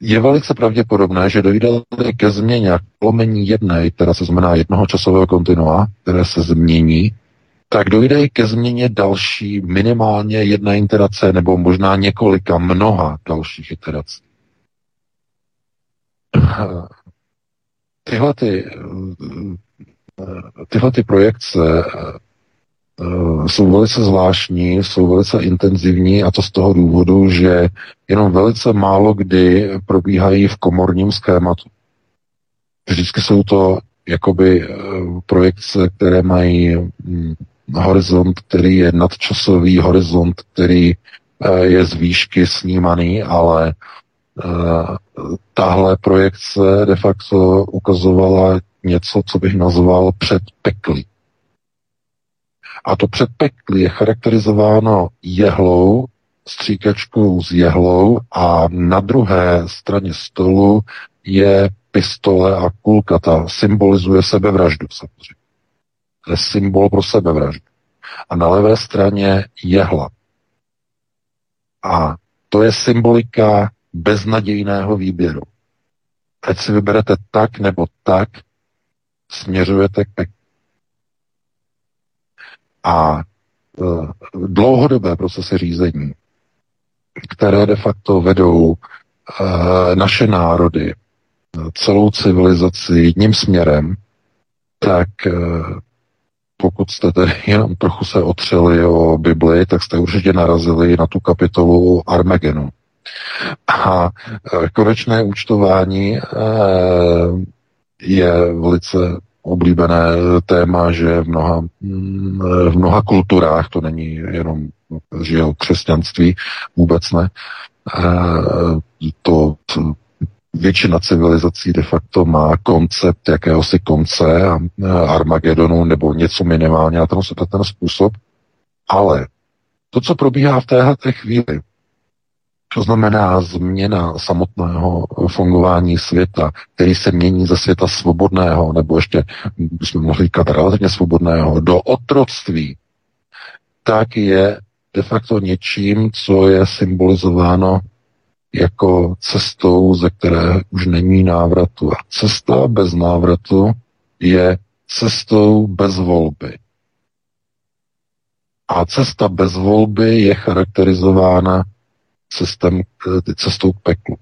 Speaker 3: je velice pravděpodobné, že dojde ke změně a jedné, která se znamená jednoho časového kontinua, které se změní, tak dojde ke změně další minimálně jedna iterace nebo možná několika, mnoha dalších iterací. Tyhle, ty, tyhle ty projekce Eh, jsou velice zvláštní, jsou velice intenzivní a to z toho důvodu, že jenom velice málo kdy probíhají v komorním schématu. Vždycky jsou to jakoby eh, projekce, které mají hm, horizont, který je nadčasový, horizont, který eh, je z výšky snímaný, ale tahle projekce de facto ukazovala něco, co bych nazval předpeklí. A to předpeklí je charakterizováno jehlou, stříkačkou s jehlou a na druhé straně stolu je pistole a kulka. Ta symbolizuje sebevraždu samozřejmě. Je symbol pro sebevraždu. A na levé straně jehla. A to je symbolika beznadějného výběru. Ať si vyberete tak nebo tak, směřujete k peklu a e, dlouhodobé procesy řízení, které de facto vedou e, naše národy, celou civilizaci jedním směrem, tak e, pokud jste tedy jenom trochu se otřeli o Bibli, tak jste určitě narazili na tu kapitolu Armagenu. A konečné účtování je velice oblíbené téma, že v mnoha, mm, v mnoha kulturách, to není jenom že jo, křesťanství, vůbec ne, to většina civilizací de facto má koncept jakéhosi konce a Armagedonu nebo něco minimálně na ten, ten způsob, ale to, co probíhá v téhle chvíli, to znamená změna samotného fungování světa, který se mění ze světa svobodného, nebo ještě bychom mohli říkat relativně svobodného, do otroctví, tak je de facto něčím, co je symbolizováno jako cestou, ze které už není návratu. A cesta bez návratu je cestou bez volby. A cesta bez volby je charakterizována cestem, eh, cestou k peklu.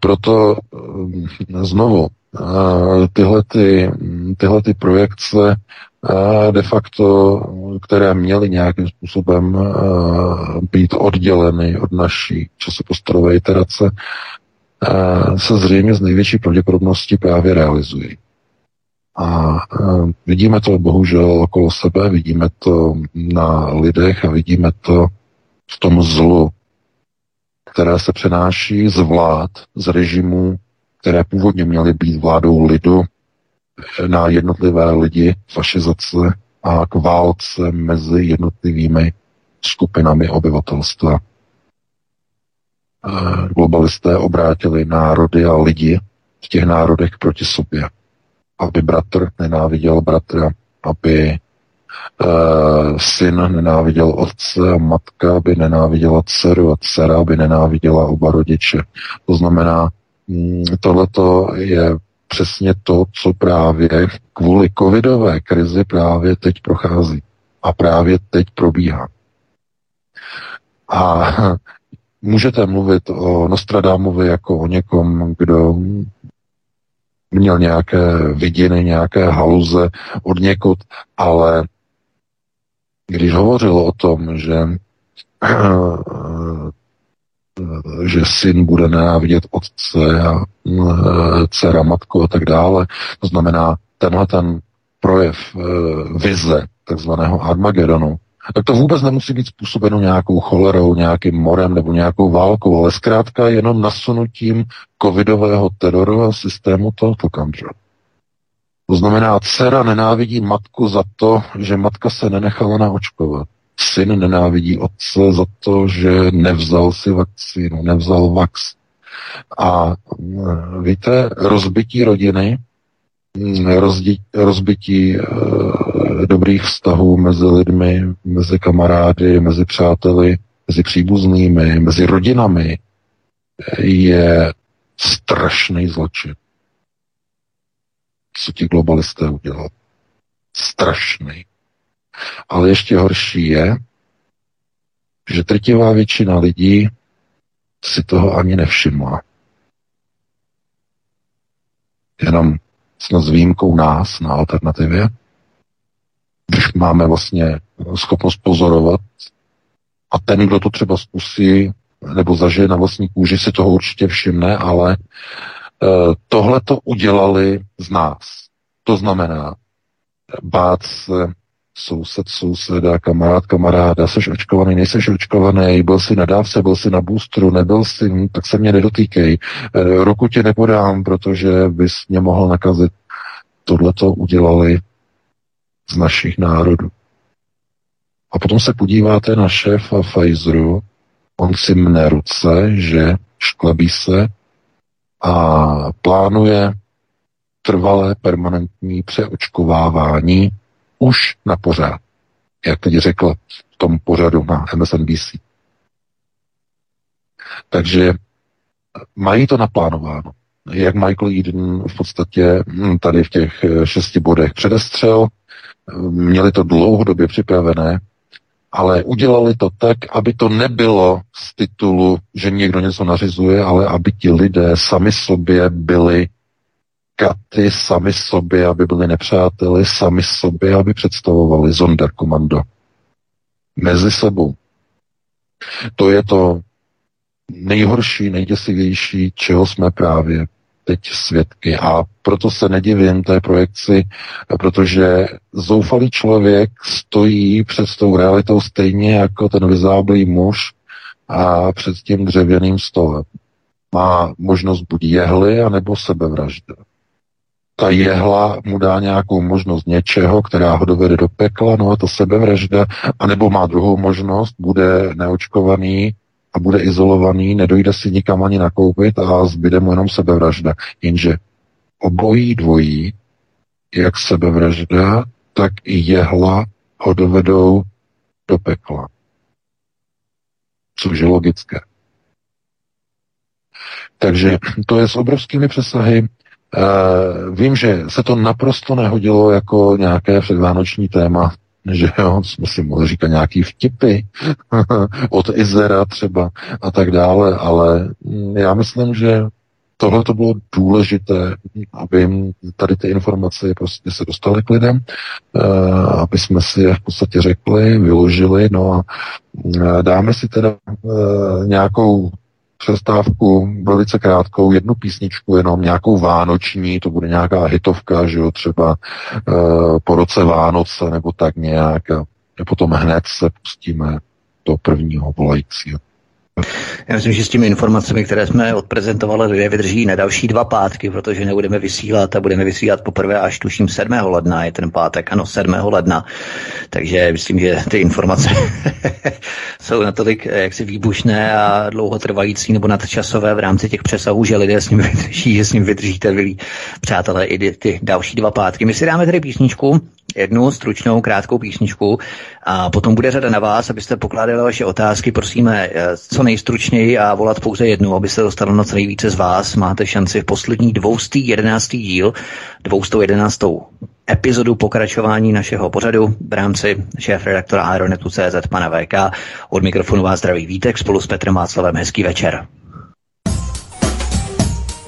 Speaker 3: Proto eh, znovu eh, tyhle, ty, tyhle ty projekce de facto, které měly nějakým způsobem být odděleny od naší časoprostorové iterace, se zřejmě z největší pravděpodobností právě realizují. A vidíme to bohužel okolo sebe, vidíme to na lidech a vidíme to v tom zlu, které se přenáší z vlád, z režimů, které původně měly být vládou lidu, na jednotlivé lidi, fašizace a k válce mezi jednotlivými skupinami obyvatelstva. Globalisté obrátili národy a lidi v těch národech proti sobě, aby bratr nenáviděl bratra, aby uh, syn nenáviděl otce a matka by nenáviděla dceru a dcera by nenáviděla oba rodiče. To znamená, mm, tohleto je přesně to, co právě kvůli covidové krizi právě teď prochází. A právě teď probíhá. A můžete mluvit o Nostradamovi jako o někom, kdo měl nějaké vidiny, nějaké haluze od někud, ale když hovořil o tom, že že syn bude nenávidět otce a dcera matku a tak dále. To znamená, tenhle ten projev e, vize takzvaného Armagedonu, tak to vůbec nemusí být způsobeno nějakou cholerou, nějakým morem nebo nějakou válkou, ale zkrátka jenom nasunutím covidového teroru a systému tohoto control. To znamená, dcera nenávidí matku za to, že matka se nenechala naočkovat. Syn nenávidí otce za to, že nevzal si vakcínu, nevzal vax. A mm, víte, rozbití rodiny, mm, rozbití e, dobrých vztahů mezi lidmi, mezi kamarády, mezi přáteli, mezi příbuznými, mezi rodinami je strašný zločin. Co ti globalisté udělali? Strašný. Ale ještě horší je, že trtivá většina lidí si toho ani nevšimla. Jenom snad s výjimkou nás na alternativě, když máme vlastně schopnost pozorovat a ten, kdo to třeba zkusí nebo zažije na vlastní kůži, si toho určitě všimne, ale e, tohle to udělali z nás. To znamená bát se soused souseda, kamarád kamaráda, jsi očkovaný, nejseš očkovaný, byl jsi na dávce, byl jsi na boostru, nebyl jsi, tak se mě nedotýkej. E, roku tě nepodám, protože bys mě mohl nakazit. Tohle to udělali z našich národů. A potom se podíváte na šéfa Pfizeru, on si mne ruce, že šklebí se a plánuje trvalé permanentní přeočkovávání už na pořád, jak teď řekl v tom pořadu na MSNBC. Takže mají to naplánováno. Jak Michael Eden v podstatě hm, tady v těch eh, šesti bodech předestřel, měli to dlouhodobě připravené, ale udělali to tak, aby to nebylo z titulu, že někdo něco nařizuje, ale aby ti lidé sami sobě byli katy sami sobě, aby byli nepřáteli, sami sobě, aby představovali Sonderkommando. Mezi sebou. To je to nejhorší, nejděsivější, čeho jsme právě teď svědky. A proto se nedivím té projekci, protože zoufalý člověk stojí před tou realitou stejně jako ten vyzáblý muž a před tím dřevěným stolem. Má možnost buď jehly, anebo sebevražda ta jehla mu dá nějakou možnost něčeho, která ho dovede do pekla, no a to sebevražda, anebo má druhou možnost, bude neočkovaný a bude izolovaný, nedojde si nikam ani nakoupit a zbyde mu jenom sebevražda. Jenže obojí dvojí, jak sebevražda, tak i jehla ho dovedou do pekla. Což je logické. Takže to je s obrovskými přesahy. Uh, vím, že se to naprosto nehodilo jako nějaké předvánoční téma, že jo, jsme si mohli říkat nějaký vtipy od Izera třeba a tak dále, ale já myslím, že tohle to bylo důležité, aby tady ty informace prostě se dostaly k lidem, aby jsme si je v podstatě řekli, vyložili, no a dáme si teda nějakou přestávku velice krátkou, jednu písničku, jenom nějakou vánoční, to bude nějaká hitovka, že jo, třeba uh, po roce Vánoce nebo tak nějak a potom hned se pustíme do prvního volajícího.
Speaker 2: Já myslím, že s těmi informacemi, které jsme odprezentovali, lidé vydrží na další dva pátky, protože nebudeme vysílat a budeme vysílat poprvé až tuším 7. ledna, je ten pátek, ano, 7. ledna. Takže myslím, že ty informace jsou natolik eh, jaksi výbušné a dlouhotrvající nebo nadčasové v rámci těch přesahů, že lidé s ním vydrží, že s ním vydržíte, milí přátelé, i ty další dva pátky. My si dáme tedy písničku, jednu stručnou, krátkou písničku a potom bude řada na vás, abyste pokládali vaše otázky. Prosíme eh, co nejstručněji a volat pouze jednu, aby se dostalo na co nejvíce z vás. Máte šanci v poslední 211. díl, 211. epizodu pokračování našeho pořadu v rámci šéf-redaktora Aeronetu.cz pana VK. Od mikrofonu vás zdraví Vítek spolu s Petrem Václavem. Hezký večer.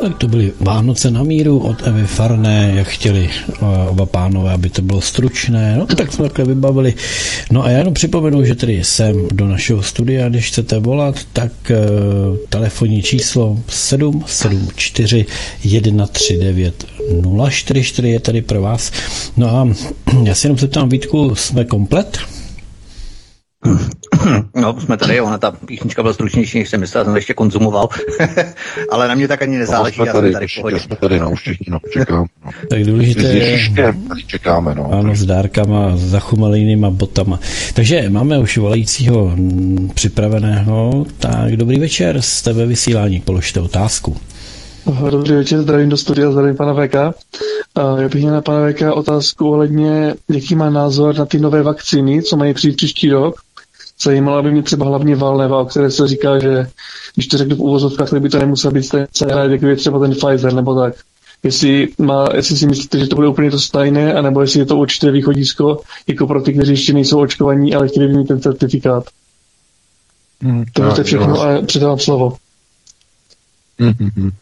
Speaker 1: Tak to byly Vánoce na míru od Evy Farné, jak chtěli eh, oba pánové, aby to bylo stručné. No tak jsme takhle vybavili. No a já jenom připomenu, že tady jsem do našeho studia, když chcete volat, tak uh, telefonní číslo 774 139 044 je tady pro vás. No a já si jenom se ptám, Vítku, jsme komplet?
Speaker 2: No, jsme tady, ona ta písnička byla stručnější, než jsem myslel, jsem ještě konzumoval, ale na mě tak ani nezáleží,
Speaker 3: no, jsme tady, já jsem tady Jsme tady na uštění, no, čekám. No.
Speaker 1: Tak důležité je...
Speaker 3: čekáme, no.
Speaker 1: Ano, s dárkama, zachumalenýma botama. Takže máme už volajícího připraveného, tak dobrý večer, z tebe vysílání, položte otázku.
Speaker 4: Dobrý večer, zdravím do studia, zdravím pana VK. Já bych měl na pana VK otázku ohledně, jaký má názor na ty nové vakcíny, co mají přijít příští rok. Zajímalo by mě třeba hlavně Valneva, o které se říká, že když to řeknu v úvozovkách, tak by to nemusel být stejné, jako je třeba ten Pfizer nebo tak. Jestli, má, jestli si myslíte, že to bude úplně to stejné, anebo jestli je to určité východisko, jako pro ty, kteří ještě nejsou očkovaní, ale chtěli by mít ten certifikát. Hmm, to je všechno a předávám slovo.
Speaker 3: Mm-hmm.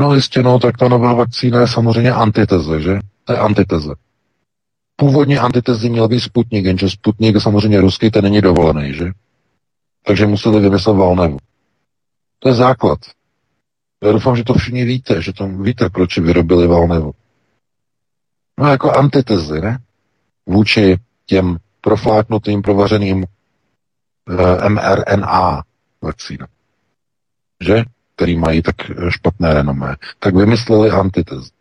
Speaker 3: No jistě, no, tak ta nová vakcína je samozřejmě antiteze, že? To je antiteze. Původně antitezí měl být Sputnik, jenže Sputnik samozřejmě ruský, ten není dovolený, že? Takže museli vymyslet Valnevu. To je základ. Já doufám, že to všichni víte, že to víte, proč vyrobili Valnevu. No jako antitezy, ne? Vůči těm profláknutým, provařeným eh, mRNA vakcínám. Že? Který mají tak špatné renomé. Tak vymysleli antitez.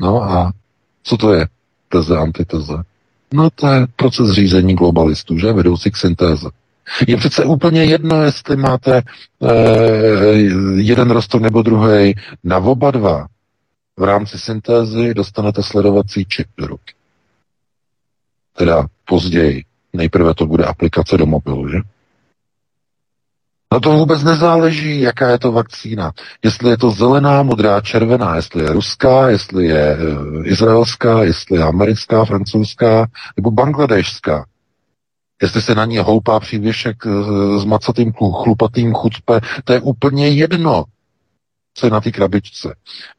Speaker 3: No a co to je teze, antiteze? No to je proces řízení globalistů, že? Vedoucí k syntéze. Je přece úplně jedno, jestli máte e, jeden rostok nebo druhý. Na oba dva v rámci syntézy dostanete sledovací čip do ruky. Teda později. Nejprve to bude aplikace do mobilu, že? No to vůbec nezáleží, jaká je to vakcína. Jestli je to zelená, modrá, červená, jestli je ruská, jestli je e, izraelská, jestli je americká, francouzská nebo bangladešská. Jestli se na ní houpá přívěšek e, s macatým chlupatým chucpe, to je úplně jedno, co je na té krabičce.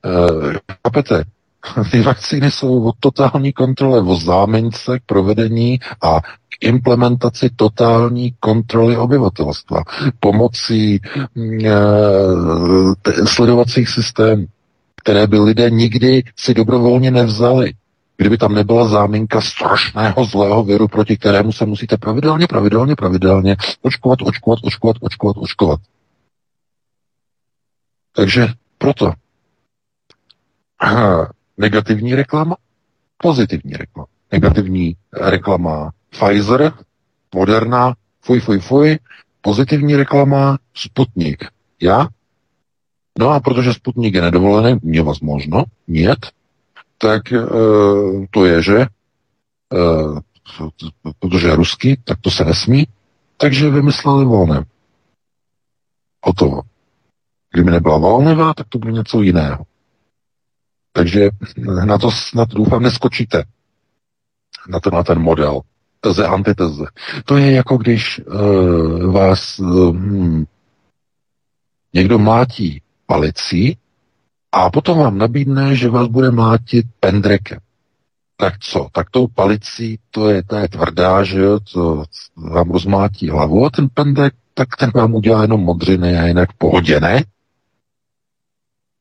Speaker 3: E, chápete? Ty vakcíny jsou o totální kontrole, o zámince k provedení a implementaci totální kontroly obyvatelstva pomocí e, sledovacích systémů, které by lidé nikdy si dobrovolně nevzali. Kdyby tam nebyla záminka strašného zlého viru, proti kterému se musíte pravidelně, pravidelně, pravidelně očkovat, očkovat, očkovat, očkovat, očkovat. Takže proto negativní reklama, pozitivní reklama. Negativní reklama Pfizer, Moderna, fuj, fuj, fuj, pozitivní reklama Sputnik. Já? No a protože Sputnik je nedovolený, možno, нет, tak e, to je, že e, protože je rusky, tak to se nesmí, takže vymysleli volné. Hotovo. Kdyby nebyla volneva, tak to bylo něco jiného. Takže na to, na to doufám neskočíte. Na, to, na ten model. Teze, antiteze. To je jako když uh, vás uh, někdo mlátí palicí a potom vám nabídne, že vás bude mlátit pendrekem. Tak co? Tak tou palicí, to je, to je tvrdá, že jo, to vám rozmátí hlavu a ten pendrek, tak ten vám udělá jenom modřiny a jinak v pohodě, ne?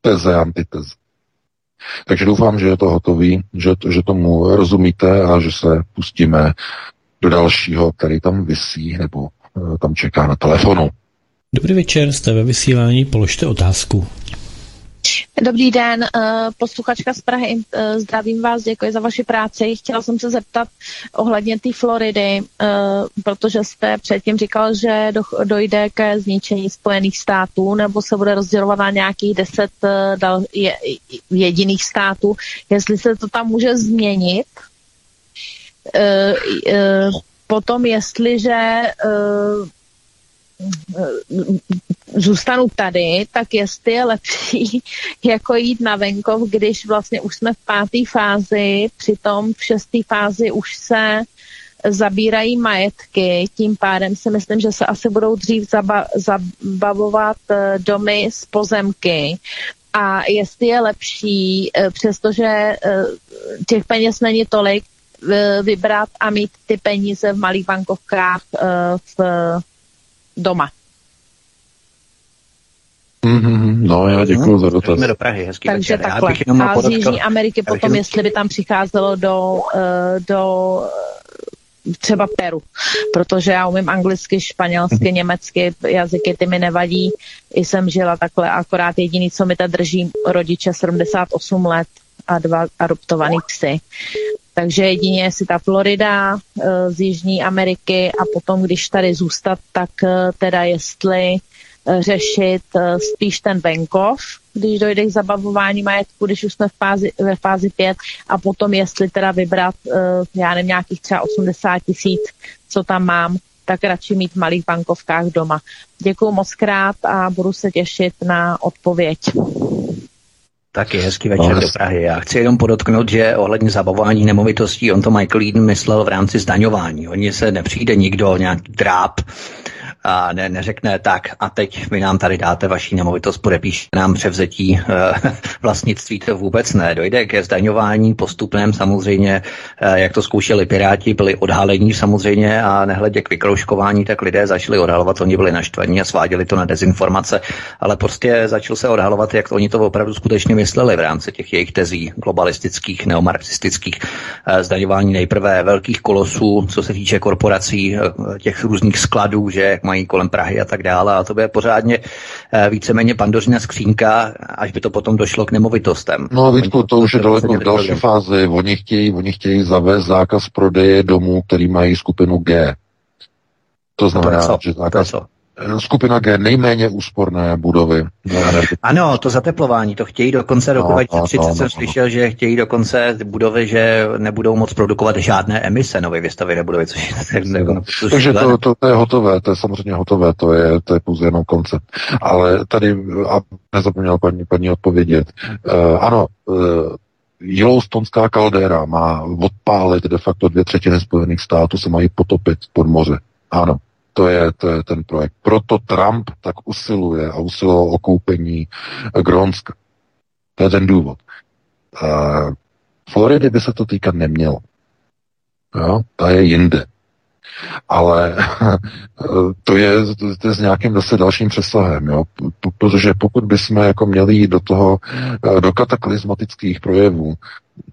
Speaker 3: Teze, antiteze. Takže doufám, že je to hotový, že, že tomu rozumíte a že se pustíme do dalšího, který tam vysí nebo eh, tam čeká na telefonu.
Speaker 1: Dobrý večer, jste ve vysílání, položte otázku.
Speaker 5: Dobrý den, eh, posluchačka z Prahy, eh, zdravím vás, děkuji za vaši práci. Chtěla jsem se zeptat ohledně té Floridy, eh, protože jste předtím říkal, že dojde ke zničení Spojených států, nebo se bude rozdělovat na nějakých deset jediných států. Jestli se to tam může změnit, potom jestliže zůstanu tady, tak jestli je lepší jako jít na venkov, když vlastně už jsme v páté fázi, přitom v šesté fázi už se zabírají majetky, tím pádem si myslím, že se asi budou dřív zaba- zabavovat eh, domy z pozemky. A jestli je lepší, eh, přestože eh, těch peněz není tolik, vybrat a mít ty peníze v malých bankovkách v doma.
Speaker 3: Mm-hmm, no, já děkuji za dotaz.
Speaker 2: Jsme do Prahy, hezký
Speaker 5: Takže
Speaker 2: večer.
Speaker 5: takhle.
Speaker 2: Já
Speaker 5: a z Jižní Ameriky potom, jenom... jestli by tam přicházelo do, eh, do eh, třeba Peru, protože já umím anglicky, španělsky, mhm. německy, jazyky ty mi nevadí. I jsem žila takhle, akorát jediný, co mi tady drží rodiče 78 let a dva adoptovaný psy. Takže jedině jestli ta Florida eh, z Jižní Ameriky a potom, když tady zůstat, tak teda jestli řešit eh, spíš ten venkov, když dojde k zabavování majetku, když už jsme v fázi, ve fázi 5 a potom jestli teda vybrat, eh, já nevím, nějakých třeba 80 tisíc, co tam mám, tak radši mít v malých bankovkách doma. Děkuji moc krát a budu se těšit na odpověď.
Speaker 2: Taky hezký večer no, do Prahy. Já chci jenom podotknout, že ohledně zabavování nemovitostí, on to Michael Eden myslel v rámci zdaňování. Oni se nepřijde nikdo nějaký dráp, a ne, neřekne tak a teď vy nám tady dáte vaší nemovitost, podepíšte nám převzetí e, vlastnictví, to vůbec ne. Dojde ke zdaňování postupném samozřejmě, e, jak to zkoušeli Piráti, byli odhalení samozřejmě a nehledě k vykrouškování, tak lidé začali odhalovat, oni byli naštvaní a sváděli to na dezinformace, ale prostě začal se odhalovat, jak to oni to opravdu skutečně mysleli v rámci těch jejich tezí globalistických, neomarxistických e, zdaňování nejprve velkých kolosů, co se týče korporací, těch různých skladů, že jak mají kolem Prahy a tak dále. A to bude pořádně eh, víceméně pandořina skřínka, až by to potom došlo k nemovitostem.
Speaker 3: No Vítku, to už je daleko v další fázi. Oni chtějí, oni chtějí zavést zákaz prodeje domů, který mají skupinu G. To znamená, to že zákaz, skupina G nejméně úsporné budovy.
Speaker 2: Ano, to zateplování, to chtějí do konce roku 2030. No, no, no, jsem no, slyšel, že chtějí do konce budovy, že nebudou moc produkovat žádné emise nové vystavené budovy. Což,
Speaker 3: no, Takže to, to, to, je hotové, to je samozřejmě hotové, to je, to je pouze jenom koncept. Ale tady, a nezapomněl paní, paní odpovědět, uh, ano, uh, Yellowstonská kaldera má odpálit de facto dvě třetiny Spojených států, se mají potopit pod moře. Ano, to je, to je ten projekt. Proto Trump tak usiluje a usiloval o koupení Grónska. To je ten důvod. Uh, Floridy by se to týkat nemělo. Jo? Ta je jinde. Ale to je, to je s nějakým zase dalším přesahem, jo? protože pokud bychom jako měli jít do toho, do kataklizmatických projevů,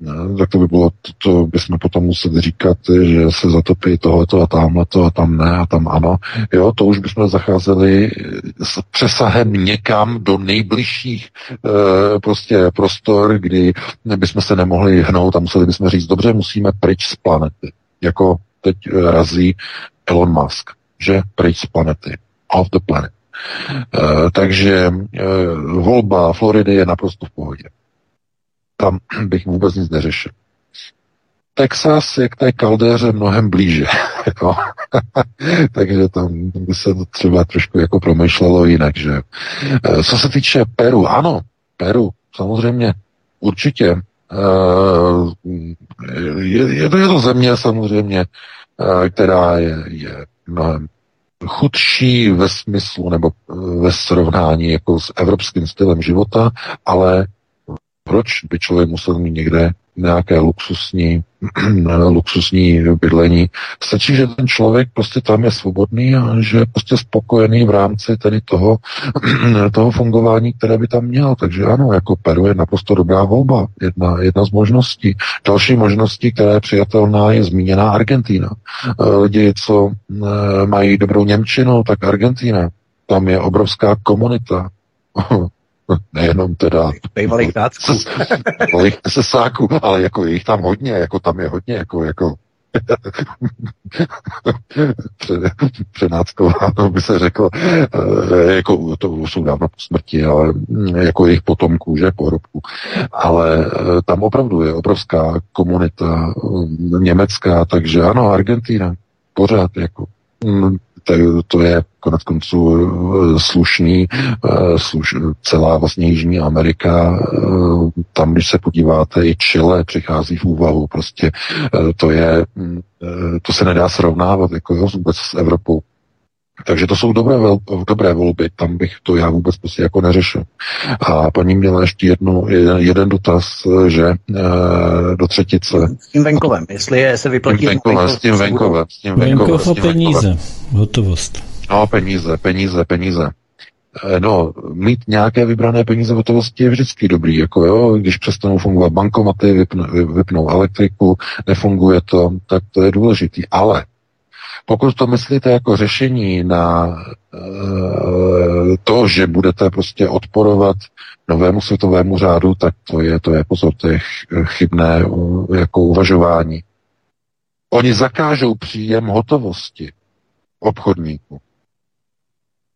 Speaker 3: No, tak to by bylo, to, to bychom potom museli říkat, že se zatopí tohleto a tamhleto a tam ne a tam ano. Jo, to už bychom zacházeli s přesahem někam do nejbližších e, prostě prostor, kdy bychom se nemohli hnout a museli bychom říct, dobře, musíme pryč z planety. Jako teď e, razí Elon Musk, že pryč z planety. Off the planet. E, takže e, volba Floridy je naprosto v pohodě tam bych vůbec nic neřešil. Texas je k té kaldéře mnohem blíže. Takže tam by se to třeba trošku jako promýšlelo jinak, že eh, Co se týče Peru, ano, Peru, samozřejmě, určitě. Eh, je, je, to, je to země samozřejmě, eh, která je, je mnohem chudší ve smyslu nebo ve srovnání jako s evropským stylem života, ale proč by člověk musel mít někde nějaké luxusní, luxusní bydlení. Stačí, že ten člověk prostě tam je svobodný a že je prostě spokojený v rámci tedy toho, toho fungování, které by tam měl. Takže ano, jako Peru je naprosto dobrá volba. Jedna, jedna z možností. Další možností, která je přijatelná, je zmíněná Argentína. Eh, lidi, co eh, mají dobrou Němčinu, tak Argentína. Tam je obrovská komunita nejenom teda
Speaker 2: bývalých
Speaker 3: bývalých sesáků, ale jako jich tam hodně, jako tam je hodně, jako, jako přenáckováno by se řeklo, eh, jako to jsou dávno po smrti, ale jako jejich potomků, že, pohrobků. Ale eh, tam opravdu je obrovská komunita eh, německá, takže ano, Argentina, pořád jako mm, to, to je konec konců eh, slušný, eh, sluš, celá vlastně Jižní Amerika, eh, tam, když se podíváte, i Chile přichází v úvahu, prostě to je, mm, to se nedá srovnávat jako vůbec s Evropou. Takže to jsou dobré, dobré volby, tam bych to já vůbec prostě jako neřešil. A paní měla ještě jednu, jeden, jeden dotaz, že e, do třetice.
Speaker 2: S tím venkovem, jestli je, se vyplatí... S tím
Speaker 3: venkovem, s tím venkovem. S tím venkovem,
Speaker 1: Venkov a peníze, hotovost.
Speaker 3: No, peníze, peníze, peníze. E, no, mít nějaké vybrané peníze v hotovosti je vždycky dobrý, jako jo, když přestanou fungovat bankomaty, vypnou, vypnou elektriku, nefunguje to, tak to je důležitý. Ale pokud to myslíte jako řešení na e, to, že budete prostě odporovat novému světovému řádu, tak to je, to je pozor, to je chybné jako uvažování. Oni zakážou příjem hotovosti obchodníků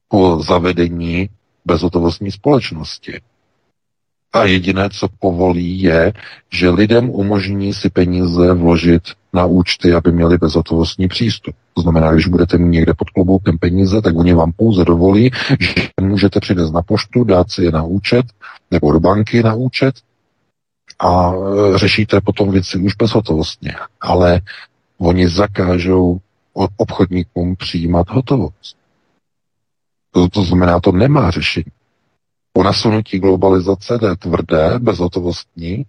Speaker 3: po zavedení bezhotovostní společnosti. A jediné, co povolí, je, že lidem umožní si peníze vložit na účty, aby měli bezhotovostní přístup. To znamená, když budete mít někde pod kloboukem peníze, tak oni vám pouze dovolí, že můžete přijít na poštu, dát si je na účet nebo do banky na účet a e, řešíte potom věci už bezhotovostně. Ale oni zakážou obchodníkům přijímat hotovost. To, to znamená, to nemá řešení. Po nasunutí globalizace, té tvrdé, bezhotovostní,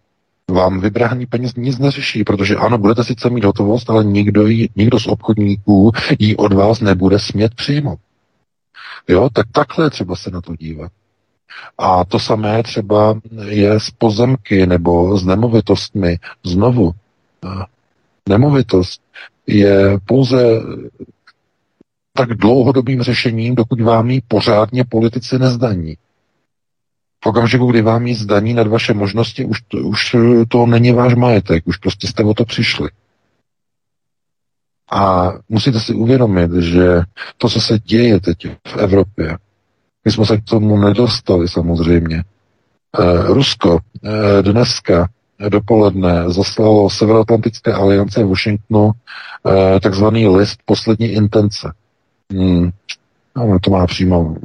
Speaker 3: vám vybrání peněz nic neřeší, protože ano, budete sice mít hotovost, ale nikdo, jí, nikdo z obchodníků ji od vás nebude smět přijmout. Jo, tak takhle třeba se na to dívat. A to samé třeba je s pozemky nebo s nemovitostmi. Znovu, nemovitost je pouze tak dlouhodobým řešením, dokud vám ji pořádně politici nezdaní. V okamžiku, kdy vám ji zdaní nad vaše možnosti, už to, už to není váš majetek, už prostě jste o to přišli. A musíte si uvědomit, že to, co se děje teď v Evropě, my jsme se k tomu nedostali samozřejmě. Eh, Rusko eh, dneska dopoledne zaslalo Severoatlantické aliance v Washingtonu eh, takzvaný list poslední intence. Hmm. No, to má přímo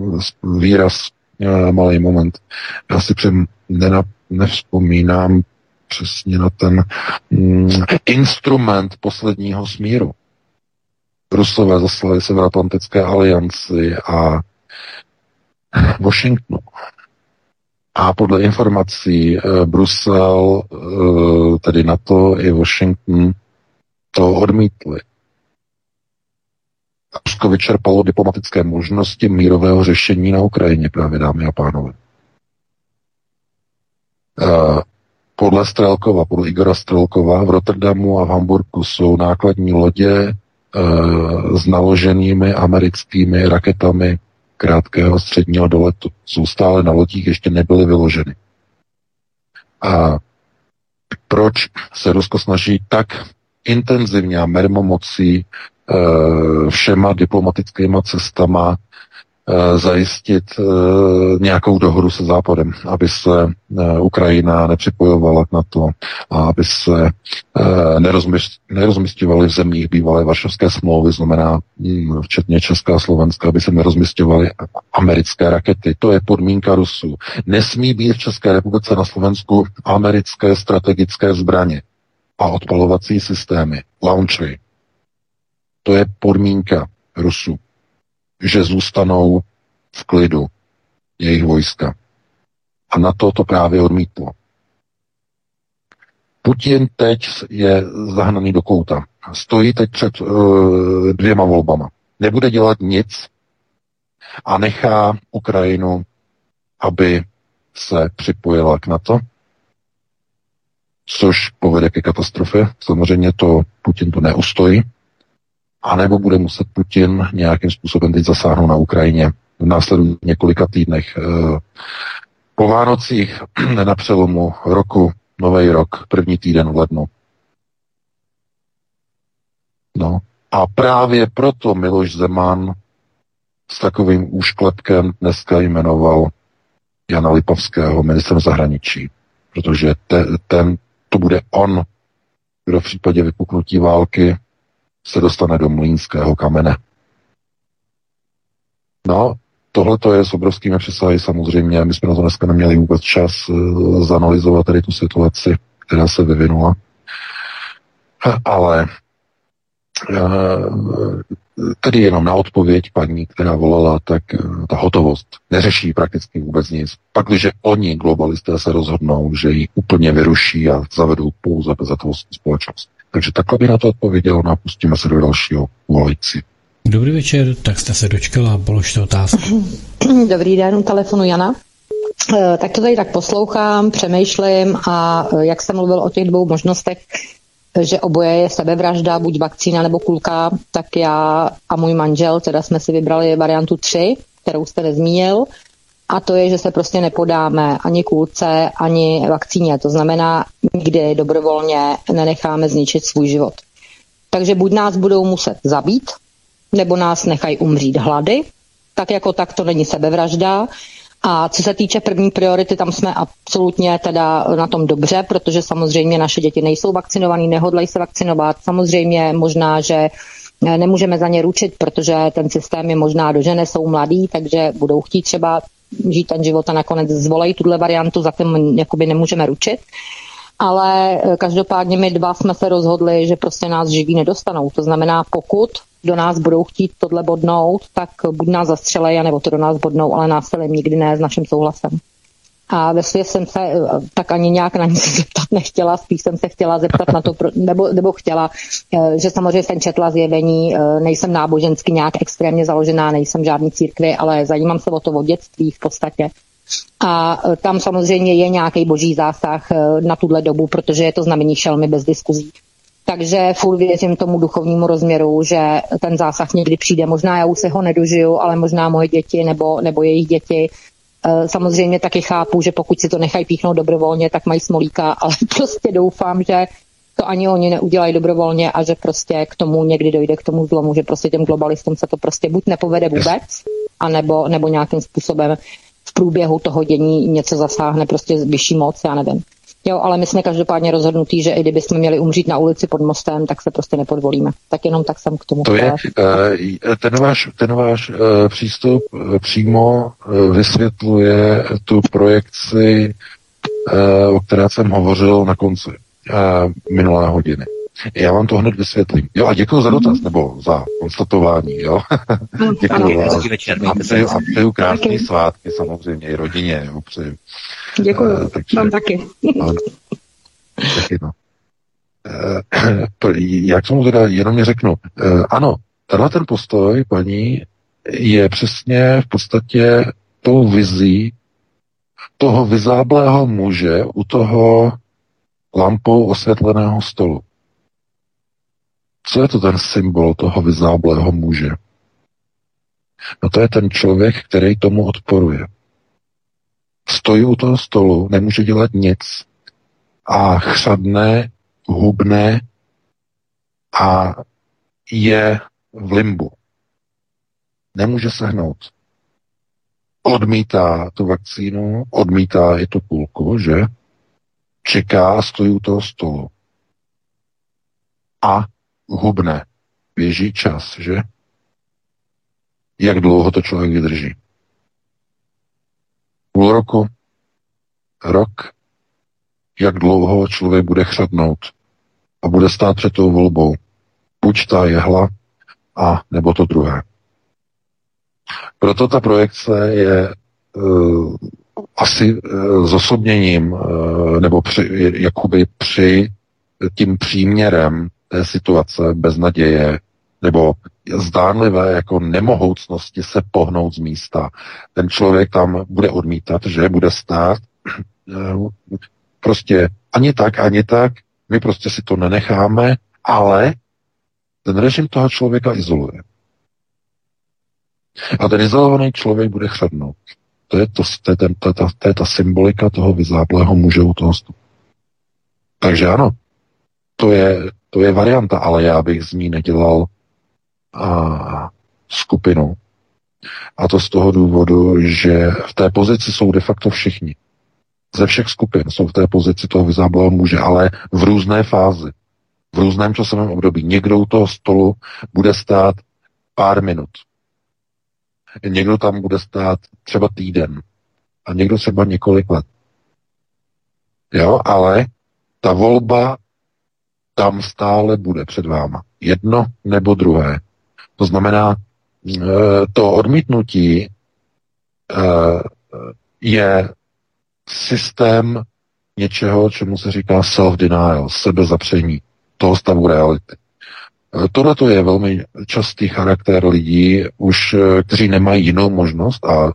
Speaker 3: výraz Eh, malý moment. Já si přem nena, nevzpomínám přesně na ten mm, instrument posledního smíru. Rusové zaslali Severoatlantické alianci a Washingtonu. A podle informací e, Brusel, e, tedy NATO i Washington, to odmítli. Rusko vyčerpalo diplomatické možnosti mírového řešení na Ukrajině, právě dámy a pánové. Eh, podle Strelkova, podle Igora Strelkova v Rotterdamu a v Hamburgu jsou nákladní lodě e, s naloženými americkými raketami krátkého středního doletu. Jsou stále na lodích, ještě nebyly vyloženy. A proč se Rusko snaží tak intenzivně a mermomocí všema diplomatickýma cestama Eh, zajistit eh, nějakou dohodu se Západem, aby se eh, Ukrajina nepřipojovala k NATO a aby se nerozmistěvaly v zemích bývalé Varšavské smlouvy, znamená hm, včetně Česká a Slovenska, aby se nerozmistěvaly americké rakety. To je podmínka Rusů. Nesmí být v České republice na Slovensku americké strategické zbraně a odpalovací systémy, launchery. To je podmínka Rusů že zůstanou v klidu jejich vojska. A na to to právě odmítlo. Putin teď je zahnaný do kouta. Stojí teď před uh, dvěma volbama. Nebude dělat nic a nechá Ukrajinu, aby se připojila k NATO, což povede ke katastrofě. Samozřejmě to Putin to neustojí, anebo bude muset Putin nějakým způsobem teď zasáhnout na Ukrajině v následujících několika týdnech. Eh, po Vánocích na přelomu roku, nový rok, první týden v lednu. No. A právě proto Miloš Zeman s takovým úšklepkem dneska jmenoval Jana Lipovského ministrem zahraničí. Protože te, ten, to bude on, kdo v případě vypuknutí války se dostane do mlínského kamene. No, tohle to je s obrovskými přesahy samozřejmě. My jsme na to dneska neměli vůbec čas uh, zanalizovat tady tu situaci, která se vyvinula. Ale uh, tedy jenom na odpověď paní, která volala, tak uh, ta hotovost neřeší prakticky vůbec nic. Pak, když oni, globalisté, se rozhodnou, že ji úplně vyruší a zavedou pouze bezhotovostní společnost. Takže takhle by na to odpověděl, no a pustíme se do dalšího volající.
Speaker 1: Dobrý večer, tak jste se dočkala, položte otázku.
Speaker 6: Dobrý den, telefonu Jana. Eh, tak to tady tak poslouchám, přemýšlím a eh, jak jsem mluvil o těch dvou možnostech, že oboje je sebevražda, buď vakcína nebo kulka, tak já a můj manžel, teda jsme si vybrali variantu 3, kterou jste nezmínil, a to je, že se prostě nepodáme ani kulce, ani vakcíně. To znamená, nikdy dobrovolně nenecháme zničit svůj život. Takže buď nás budou muset zabít, nebo nás nechají umřít hlady, tak jako tak to není sebevražda. A co se týče první priority, tam jsme absolutně teda na tom dobře, protože samozřejmě naše děti nejsou vakcinovaný, nehodlají se vakcinovat. Samozřejmě možná, že nemůžeme za ně ručit, protože ten systém je možná dožené, jsou mladí, takže budou chtít třeba žít ten život a nakonec zvolejí tuhle variantu, za tím jakoby nemůžeme ručit. Ale eh, každopádně my dva jsme se rozhodli, že prostě nás živí nedostanou. To znamená, pokud do nás budou chtít tohle bodnout, tak buď nás zastřelej, nebo to do nás bodnou, ale násilím nikdy ne s naším souhlasem. A ve světě jsem se eh, tak ani nějak na nic zeptat nechtěla, spíš jsem se chtěla zeptat na to, nebo, nebo chtěla, eh, že samozřejmě jsem četla zjevení, eh, nejsem nábožensky nějak extrémně založená, nejsem žádný církvi, ale zajímám se o to od dětství v podstatě. A tam samozřejmě je nějaký boží zásah na tuhle dobu, protože je to znamení šelmy bez diskuzí. Takže furt věřím tomu duchovnímu rozměru, že ten zásah někdy přijde. Možná já už se ho nedožiju, ale možná moje děti nebo, nebo jejich děti samozřejmě taky chápu, že pokud si to nechají píchnout dobrovolně, tak mají smolíka, ale prostě doufám, že to ani oni neudělají dobrovolně a že prostě k tomu někdy dojde k tomu zlomu, že prostě těm globalistům se to prostě buď nepovede vůbec, anebo, nebo nějakým způsobem v průběhu toho dění něco zasáhne prostě vyšší moc, já nevím. Jo, ale my jsme každopádně rozhodnutí, že i kdybychom měli umřít na ulici pod mostem, tak se prostě nepodvolíme. Tak jenom tak jsem k tomu.
Speaker 3: To je, uh, ten váš, ten váš uh, přístup uh, přímo vysvětluje tu projekci, o které jsem hovořil na konci minulé hodiny. Já vám to hned vysvětlím. Jo a děkuji za dotaz, nebo za konstatování, jo. děkuji vám. A přeju, a přeju krásné svátky samozřejmě i rodině, jo, přeju.
Speaker 6: Děkuji, uh, takže, vám taky.
Speaker 3: No, taky no. Uh, jak tomu teda jenom mě řeknu, uh, ano, tenhle ten postoj, paní, je přesně v podstatě tou vizí toho vyzáblého muže u toho lampou osvětleného stolu. Co je to ten symbol toho vyzáblého muže? No to je ten člověk, který tomu odporuje. Stojí u toho stolu, nemůže dělat nic a chřadne, hubne a je v limbu. Nemůže se hnout. odmítá tu vakcínu, odmítá i tu půlku, že? Čeká, stojí u toho stolu. A hubne. Běží čas, že? Jak dlouho to člověk vydrží? Půl roku? Rok? Jak dlouho člověk bude chřadnout a bude stát před tou volbou? Buď ta jehla, a nebo to druhé. Proto ta projekce je uh, asi uh, zosobněním, uh, nebo při, jakoby při tím příměrem té situace bez naděje, nebo zdánlivé jako nemohoucnosti se pohnout z místa. Ten člověk tam bude odmítat, že bude stát prostě ani tak, ani tak, my prostě si to nenecháme, ale ten režim toho člověka izoluje. A ten izolovaný člověk bude chřadnout. To je, to, to, je ten, to, to, to je ta symbolika toho vyzáblého muže u toho stupu. Takže ano, to je, to je varianta, ale já bych z ní nedělal a, skupinu. A to z toho důvodu, že v té pozici jsou de facto všichni. Ze všech skupin jsou v té pozici toho vyzáblého muže, ale v různé fázi, v různém časovém období. Někdo u toho stolu bude stát pár minut, Někdo tam bude stát třeba týden a někdo třeba několik let. Jo, ale ta volba tam stále bude před váma. Jedno nebo druhé. To znamená, eh, to odmítnutí eh, je systém něčeho, čemu se říká self-denial, sebezapření toho stavu reality. Tohle je velmi častý charakter lidí, už, eh, kteří nemají jinou možnost a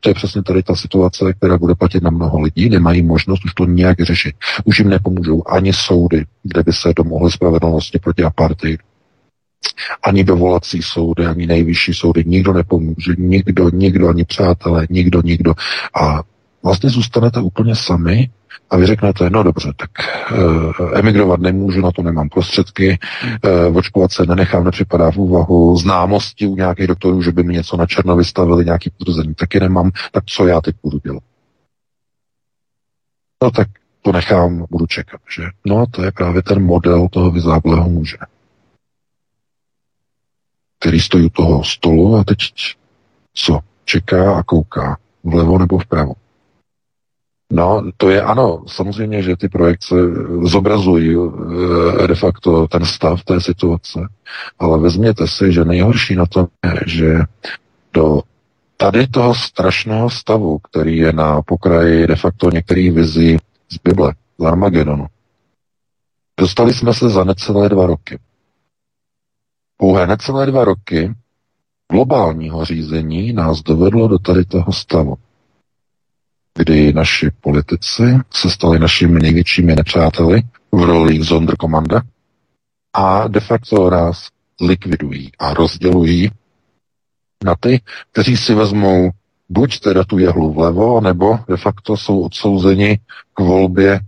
Speaker 3: to je přesně tady ta situace, která bude platit na mnoho lidí, nemají možnost už to nějak řešit. Už jim nepomůžou ani soudy, kde by se domohly spravedlnosti proti apartheidu. Ani dovolací soudy, ani nejvyšší soudy, nikdo nepomůže, nikdo, nikdo, ani přátelé, nikdo, nikdo. A vlastně zůstanete úplně sami a vy řeknete, no dobře, tak e, emigrovat nemůžu, na to nemám prostředky, e, očkovat se nenechám, nepřipadá v úvahu, známosti u nějakých doktorů, že by mi něco na černo vystavili, nějaký potvrzení taky nemám, tak co já teď budu dělat? No tak to nechám, budu čekat, že? No to je právě ten model toho vyzáblého muže, který stojí u toho stolu a teď co? Čeká a kouká vlevo nebo vpravo. No, to je ano, samozřejmě, že ty projekce zobrazují eh, de facto ten stav té situace, ale vezměte si, že nejhorší na tom je, že do tady toho strašného stavu, který je na pokraji de facto některých vizí z Bible, z Armagedonu, dostali jsme se za necelé dva roky. Pouhé necelé dva roky globálního řízení nás dovedlo do tady toho stavu kdy naši politici se stali našimi největšími nepřáteli v roli Sonderkommande a de facto nás likvidují a rozdělují na ty, kteří si vezmou buď teda tu jehlu vlevo, nebo de facto jsou odsouzeni k volbě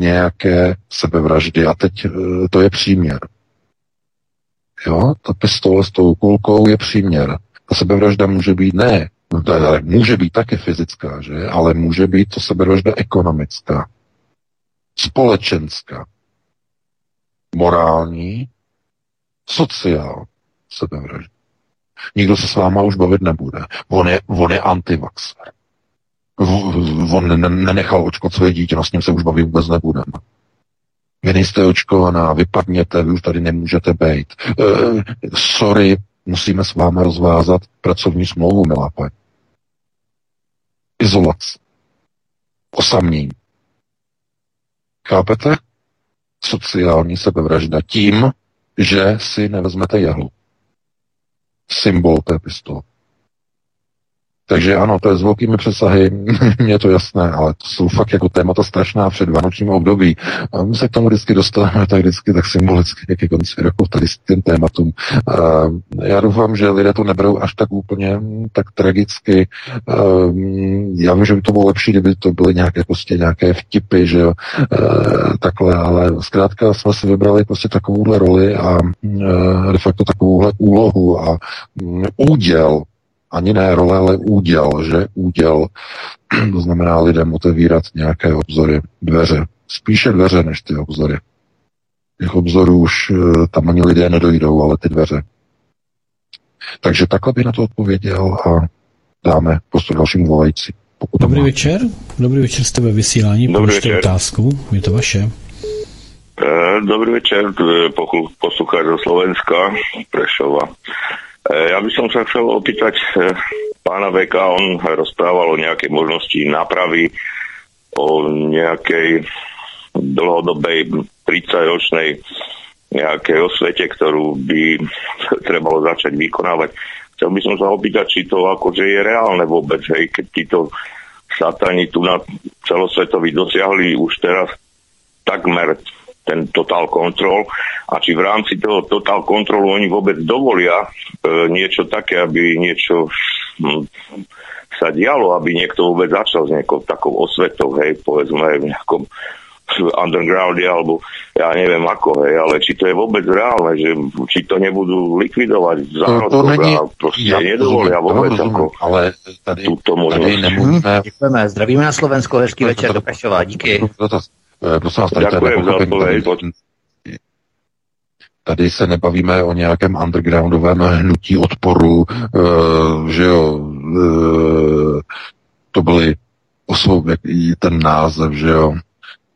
Speaker 3: nějaké sebevraždy. A teď e, to je příměr. Jo, ta pistole s tou kulkou je příměr. Ta sebevražda může být ne No to může být také fyzická, že? Ale může být to sebevražda ekonomická, společenská, morální, sociál sebevražda. Nikdo se s váma už bavit nebude. On je, on je antivaxer. On nenechal očkovat své dítě, no s ním se už bavit vůbec nebudeme. Vy nejste očkovaná, vypadněte, vy už tady nemůžete být. Uh, sorry, musíme s vámi rozvázat pracovní smlouvu, milá paní izolace, osamění. Chápete? Sociální sebevražda tím, že si nevezmete jehlu. Symbol té pistole. Takže ano, to je s velkými přesahy, je to jasné, ale to jsou fakt jako témata strašná před vánočním období. A my se k tomu vždycky dostaneme tak vždycky tak symbolicky, jak je konci roku tady s tím tématům. Já doufám, že lidé to neberou až tak úplně mm, tak tragicky. A já vím, že by to bylo lepší, kdyby to byly nějaké prostě nějaké vtipy, že jo, takhle, ale zkrátka jsme si vybrali prostě takovouhle roli a de facto takovouhle úlohu a úděl ani ne role, ale úděl, že? Úděl. To znamená lidem otevírat nějaké obzory, dveře. Spíše dveře než ty obzory. Těch obzorů už eh, tam ani lidé nedojdou, ale ty dveře. Takže takhle by na to odpověděl a dáme prostě dalším volající.
Speaker 1: Dobrý večer, dobrý večer, jste ve vysílání, Dobrý večer. otázku, je to vaše.
Speaker 7: Eh, dobrý večer, posluchač do Slovenska, Prešova. Eh, ja by som sa chcel opýtať eh, pána Veka, on rozprával o nejakej možnosti nápravy, o nejakej dlhodobej 30-ročnej nejakej osvete, ktorú by trebalo začať vykonávať. Chcel by som sa opýtať, či to akože je reálne vôbec, hej, keď títo satani tu na celosvetovi dosiahli už teraz takmer ten total control a či v rámci toho total kontrolu oni vôbec dovolia e, niečo také, aby niečo hm, sa dialo, aby niekto vôbec začal s nejakou takou osvetou, hej, povedzme v nejakom undergrounde alebo ja neviem ako, hej, ale či to je vôbec reálne, že či to nebudú likvidovať zárodkov to, to není, a proste ja nedovolia vôbec rozumím, ako
Speaker 3: ale tady,
Speaker 7: túto možnosť. Tady
Speaker 2: nemůžeme... Děkujeme, zdravíme na Slovensko, hezký večer do Prešova, díky.
Speaker 3: Eh, prosím vás, tady odpověď. Tady se nebavíme o nějakém undergroundovém hnutí odporu, uh, že jo, uh, to byly osvob, ten název, že jo,